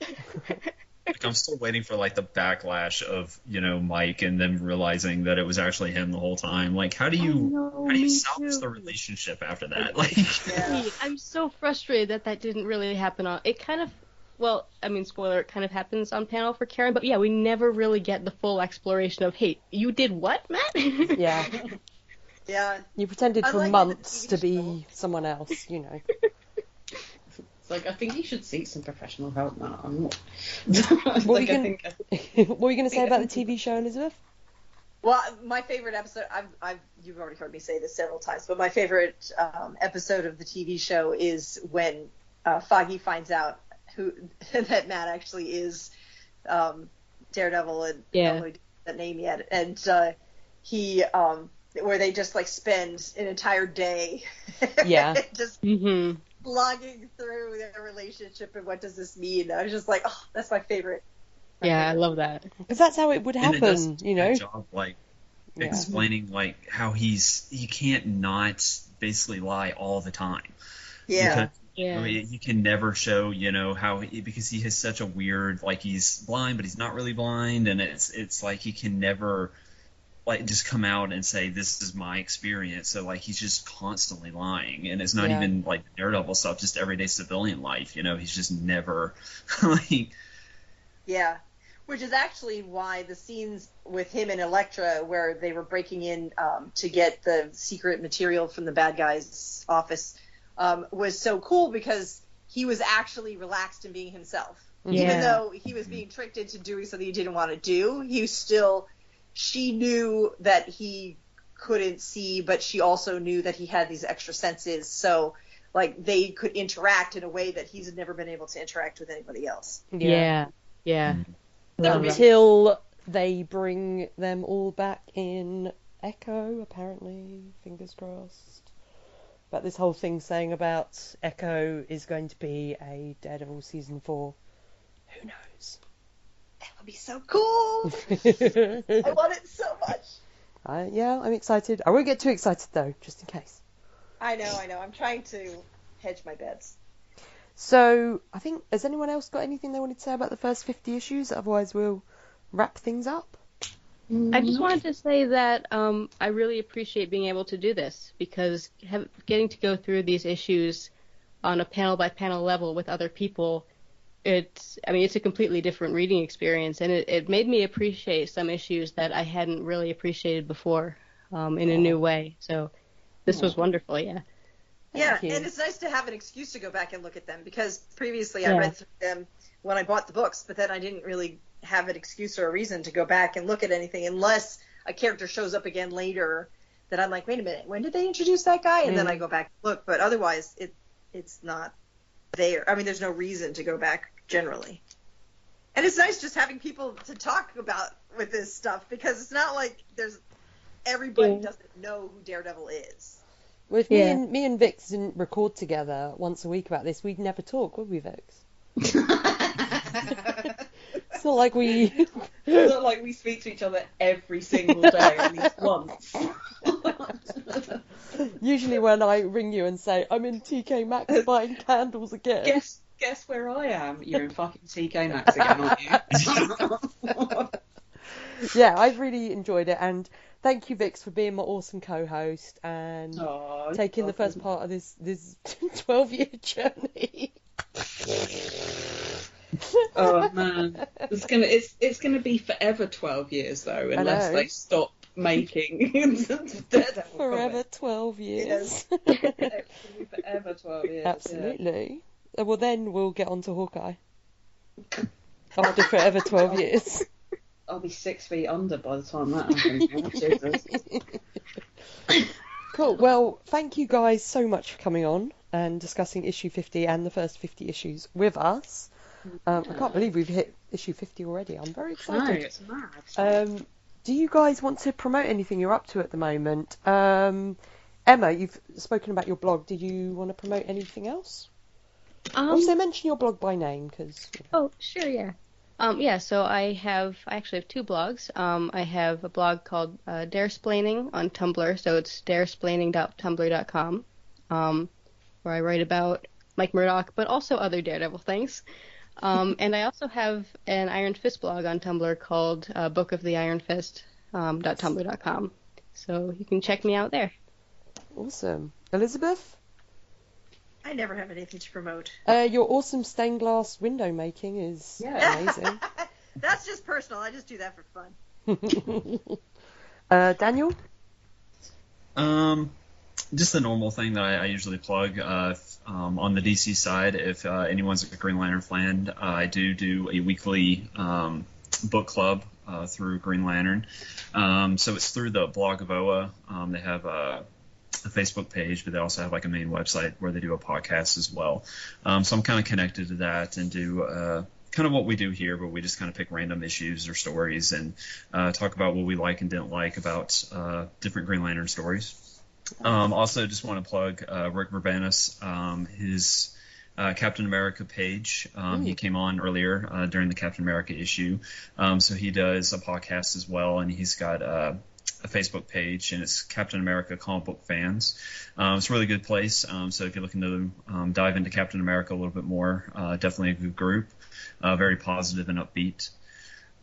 like I'm still waiting for like the backlash of you know Mike and them realizing that it was actually him the whole time. Like how do you oh, know, how do you salvage too. the relationship after that? Like Yeah. I'm so frustrated that that didn't really happen on. It kind of, well, I mean, spoiler, it kind of happens on panel for Karen, but yeah, we never really get the full exploration of, hey, you did what, Matt? Yeah, yeah. you pretended for Unlike months to be someone else, you know. It's like I think you should seek some professional help, Matt. I'm not. What were like, you gonna- think what were you going to say about the TV show, Elizabeth? Well, my favorite episode, I've, I've, you've already heard me say this several times, but my favorite um, episode of the TV show is when uh, Foggy finds out who that Matt actually is um, Daredevil and Yeah. I know that name yet, and uh, he um, where they just like spend an entire day, Yeah. just hmm blogging through their relationship and what does this mean. I was just like, oh, that's my favorite. my Yeah, I love that. Because that's how it would and it does happen, you know. job, like Yeah. explaining like how he's he can't not basically lie all the time. Yeah. Because Yeah. I mean, you can never show, you know, how he, because he has such a weird, like he's blind, but he's not really blind, and it's it's like he can never, like, just come out and say this is my experience. So like he's just constantly lying, and it's not Yeah. even like Daredevil stuff, just everyday civilian life. You know, he's just never like Yeah, which is actually why the scenes with him and Elektra, where they were breaking in um, to get the secret material from the bad guy's office, um, was so cool because he was actually relaxed in being himself. Mhm. Even though he was being tricked into doing something he didn't want to do, he was still, she knew that he couldn't see, but she also knew that he had these extra senses. So, like, they could interact in a way that he's never been able to interact with anybody else. Yeah. Yeah. That would be- Until they bring them all back in Echo, apparently. Fingers crossed. But this whole thing saying about Echo is going to be a Daredevil season four. Who knows? That would be so cool. I want it so much. I, yeah, I'm excited. I won't get too excited though, just in case. I know, I know. I'm trying to hedge my bets. So, I think, has anyone else got anything they wanted to say about the first 50 issues? Otherwise, we'll wrap things up. I just wanted to say that um, I really appreciate being able to do this because have, getting to go through these issues on a panel by panel level with other people, it's I mean it's a completely different reading experience, and it, it made me appreciate some issues that I hadn't really appreciated before um, in a new way. So this was wonderful, yeah. Yeah, you. and it's nice to have an excuse to go back and look at them because previously Yeah. I read through them when I bought the books, but then I didn't really have an excuse or a reason to go back and look at anything unless a character shows up again later that I'm like, wait a minute, when did they introduce that guy? And then Mm. I go back and look, but otherwise it it's not there. I mean, there's no reason to go back generally. And it's nice just having people to talk about with this stuff because it's not like there's everybody Yeah. doesn't know who Daredevil is. Well, if me and me and Vix didn't record together once a week about this, we'd never talk, would we, Vix? It's not like we. It's not like we speak to each other every single day, at least once. Usually, when I ring you and say I'm in TK Maxx buying candles again, guess guess where I am? You're in fucking TK Maxx again, aren't you? yeah, I've really enjoyed it, and thank you, Vix, for being my awesome co-host and Aw, taking the first part of this this 12 year journey. Oh man, it's gonna it's it's gonna be forever twelve years though, unless they stop making Daredevil Forever comics. 12 years. It's gonna be forever twelve years. Absolutely. Uh, Well, then we'll get on to Hawkeye. After forever 12 years. I'll be six feet under by the time that happens. Cool. Well, thank you guys so much for coming on and discussing issue 50 and the first 50 issues with us. Um, I can't believe we've hit issue 50 already. I'm very excited. No, it's mad. Um, do you guys want to promote anything you're up to at the moment? Um, Emma, you've spoken about your blog. Did you want to promote anything else? Um, also, mention your blog by name because. Oh, sure, yeah. Um, yeah, so I have, I actually have two blogs. Um, I have a blog called uh, Daresplaining on Tumblr, so it's daresplaining.tumblr.com, um, where I write about Mike Murdock, but also other Daredevil things. Um, and I also have an Iron Fist blog on Tumblr called uh, Book of the Iron Fist um, .tumblr.com. So you can check me out there. Awesome. Elizabeth, I never have anything to promote. uh, your awesome stained glass window making is Yeah. amazing. That's just personal. I just do that for fun. uh, Daniel? Um, just the normal thing that I, I usually plug. Uh, if, um, on the DC side, if uh, anyone's a Green Lantern fan, uh, I do do a weekly um, book club uh, through Green Lantern. Um, so it's through the blog of Oa. Um, they have a, a Facebook page, but they also have like a main website where they do a podcast as well. Um, so I'm kind of connected to that and do. Uh, Kind of what we do here, but we just kind of pick random issues or stories and uh, talk about what we like and didn't like about uh, different Green Lantern stories. Um, also, just want to plug uh, Rick Verbanis, um, his uh, Captain America page. Um, he came on earlier uh, during the Captain America issue, um, so he does a podcast as well, and he's got uh, a Facebook page, and it's Captain America Comic Book Fans. Um, it's a really good place. Um, so if you're looking to um, dive into Captain America a little bit more, uh, definitely a good group. Uh, very positive and upbeat.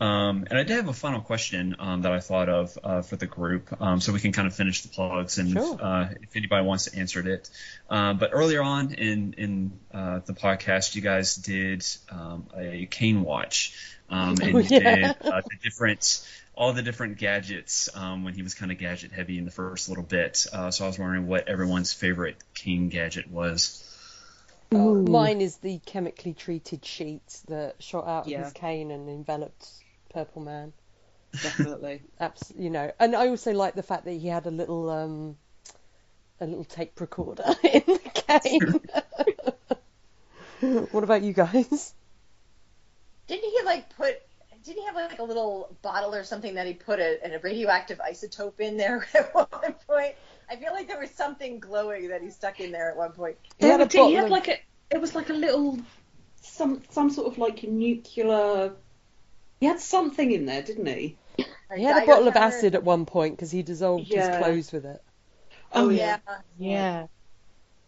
Um, and I did have a final question um, that I thought of uh, for the group, um, so we can kind of finish the plugs and Sure. uh, if anybody wants to answer it. Uh, but earlier on in in uh, the podcast, you guys did um, a cane watch, um, and Oh, yeah. did uh, the different all the different gadgets um, when he was kind of gadget heavy in the first little bit. Uh, so I was wondering what everyone's favorite cane gadget was. Ooh. Mine is the chemically treated sheet that shot out of his cane and enveloped Purple Man. Definitely. Abs- you know, and I also like the fact that he had a little um, a little tape recorder in the cane. what about you guys? Didn't he like put? Didn't he have like a little bottle or something that he put a, a radioactive isotope in there at one point? I feel like there was something glowing that he stuck in there at one point. He had a he had of- like a. It was like a little, some some sort of like nuclear. He had something in there, didn't he? He had a bottle of acid at one point because he dissolved his clothes with it. Oh Oh, yeah. Yeah.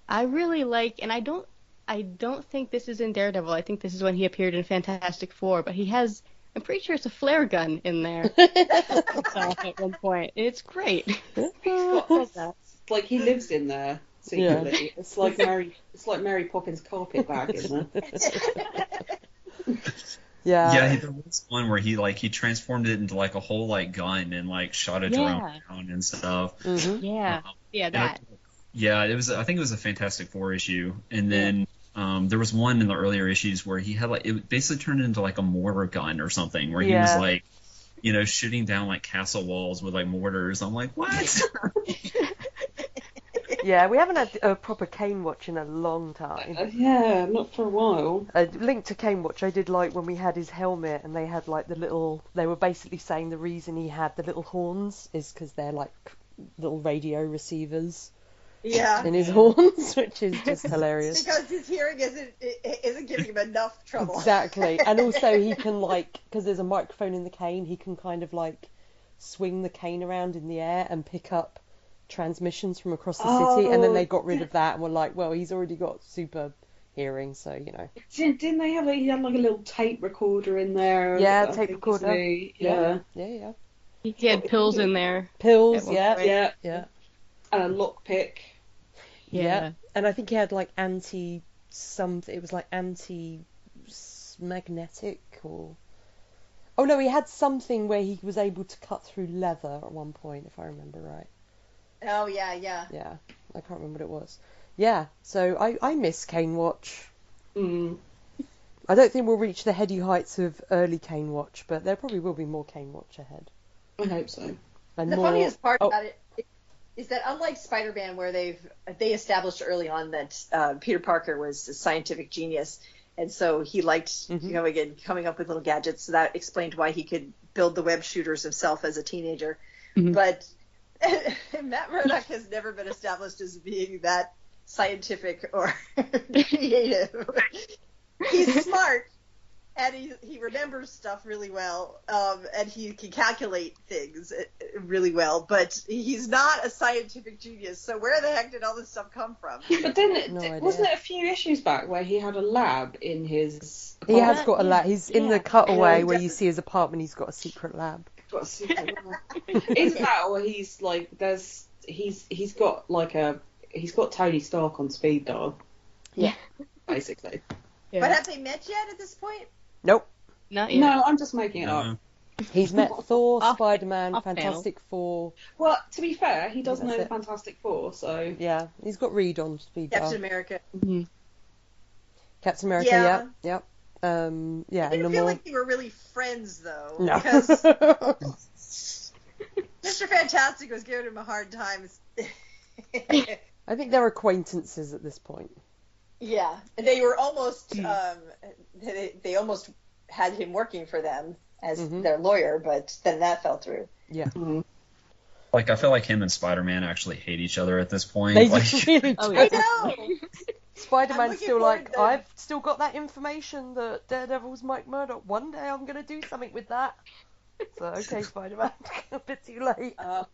I really like, and I don't, I don't think this is in Daredevil. I think this is when he appeared in Fantastic Four. But he has, I'm pretty sure it's a flare gun in there at one point. It's great. It's like he lives in there secretly. It's like Mary. It's like Mary Poppins carpet bag in there. Yeah. yeah, there was one where he like he transformed it into like a whole like gun and like shot it Yeah. around and stuff. hmm Yeah, Um, yeah, that. Yeah, it was. I think it was a Fantastic Four issue, and then um, there was one in the earlier issues where he had like it basically turned into like a mortar gun or something, where he was like, you know, shooting down like castle walls with like mortars. I'm like, what? Yeah, we haven't had a proper Cane watch in a long time. Uh, yeah, not for a while. A link to Cane Watch I did like when we had his helmet and they had like the little they were basically saying the reason he had the little horns is because they're like little radio receivers Yeah. in his horns, which is just hilarious. Because his hearing isn't isn't giving him enough trouble. Exactly, and also he can like because there's a microphone in the cane, he can kind of like swing the cane around in the air and pick up transmissions from across the city. And then Oh, they got rid of that and were like, well, he's already got super hearing, so you know. Didn't, didn't they have? A, he had like a little tape recorder in there. Yeah, I tape recorder. isn't? Yeah. Yeah, yeah. He had pills in there. Pills, At yeah. Yeah. yeah. And a lockpick. Yeah. And I think he had like anti something. It was like anti magnetic or. Oh no, he had something where he was able to cut through leather at one point, if I remember right. Oh yeah, yeah. Yeah, I can't remember what it was. Yeah, so I I miss Cane Watch. Mm. I don't think we'll reach the heady heights of early Cane Watch, but there probably will be more Cane Watch ahead. I hope so. And the more... funniest part oh, about it is that unlike Spider-Man, where they've they established early on that uh, Peter Parker was a scientific genius, and so he liked Mhm. you know again coming up with little gadgets. So that explained why he could build the web shooters himself as a teenager. Mhm. But Matt Murdock has never been established as being that scientific or creative. He's smart. And he, he remembers stuff really well, um, and he can calculate things uh, really well, but he's not a scientific genius. So where the heck did all this stuff come from? But then, No wasn't it a few issues back where he had a lab in his? He has got a lab. He's in the cutaway where you see his apartment. He's got a secret lab. Got a secret lab. Is that or he's like there's he's he's got like a he's got Tony Stark on speed dial. Yeah. Basically. Yeah. But have they met yet at this point? Nope. Not yet. No, I'm just making it Uh, up. He's met Thor, Off- Spider-Man, off panel. Fantastic Four. Well, to be fair, he does That's know the. Fantastic Four, so Yeah, he's got Reed on speed dial. Captain America. Mhm. Captain America. Yeah. Yeah. Yep. Um. Yeah. I didn't feel more. like they were really friends though, No. because Mr. Fantastic was giving him a hard time. I think they're acquaintances at this point. Yeah, they were almost Hmm. um, they, they almost had him working for them as Mhm. their lawyer, but then that fell through. Yeah. like I feel like him and Spider-Man actually hate each other at this point. They like, really Oh, do. yeah. I know. Spider-Man's still like, to- I've still got that information that Daredevil's Mike Murdock. One day I'm gonna do something with that. So okay, Spider-Man, a bit too late. Uh,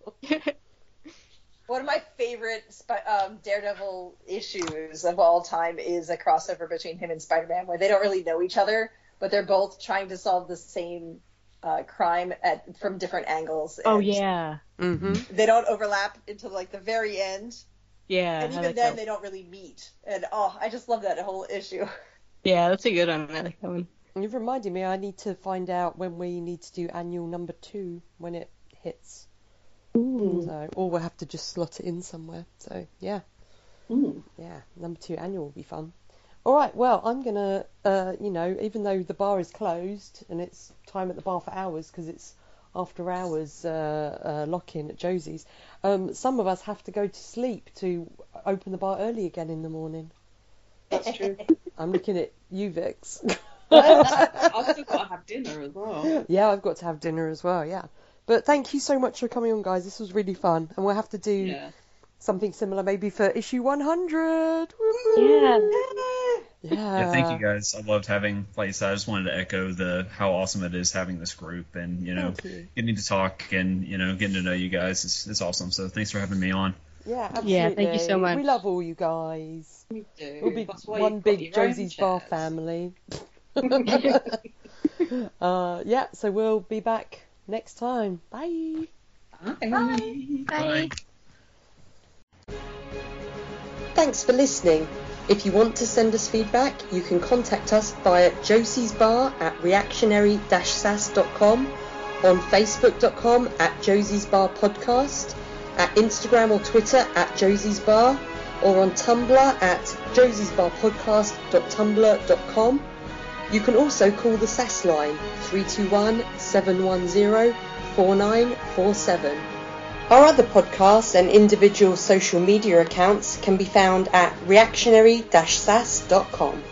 one of my favorite um, Daredevil issues of all time is a crossover between him and Spider-Man, where they don't really know each other, but they're both trying to solve the same uh, crime at from different angles. Oh and yeah, hmm They don't overlap until like the very end, yeah. and even like then that. they don't really meet. And oh, I just love that whole issue. Yeah, that's a good one. I like that one. You've reminded me. I need to find out when we need to do annual number two when it hits. Ooh. So, or we'll have to just slot it in somewhere. So yeah, Ooh. yeah. Number two annual will be fun. All right. Well, I'm gonna, uh, you know, even though the bar is closed and it's time at the bar for hours because it's after hours uh, uh, lock in at Josie's. Um, some of us have to go to sleep to open the bar early again in the morning. That's true. I'm looking at you, Vix. I've still got to have dinner as well. Yeah, I've got to have dinner as well, yeah. But thank you so much for coming on, guys. This was really fun. And we'll have to do Yeah. something similar maybe for issue 100. Yeah. Yeah. Yeah, thank you guys. I loved having, place. I just wanted to echo the how awesome it is having this group and you know you. getting to talk and you know getting to know you guys. It's, it's awesome. So thanks for having me on. Yeah, absolutely. Yeah, thank you so much. We love all you guys. We do. We'll be one big Josie's Bar family. uh, yeah, so we'll be back next time. Bye. Bye. Bye. Thanks for listening. If you want to send us feedback, you can contact us via Josie's Bar at reactionary-sass.com, on facebook.com at Josie's Bar Podcast, at Instagram or Twitter at Josie's Bar, or on Tumblr at josiesbarpodcast.tumblr.com. You can also call the SAS line 321 710 4947. Our other podcasts and individual social media accounts can be found at reactionary-sas.com.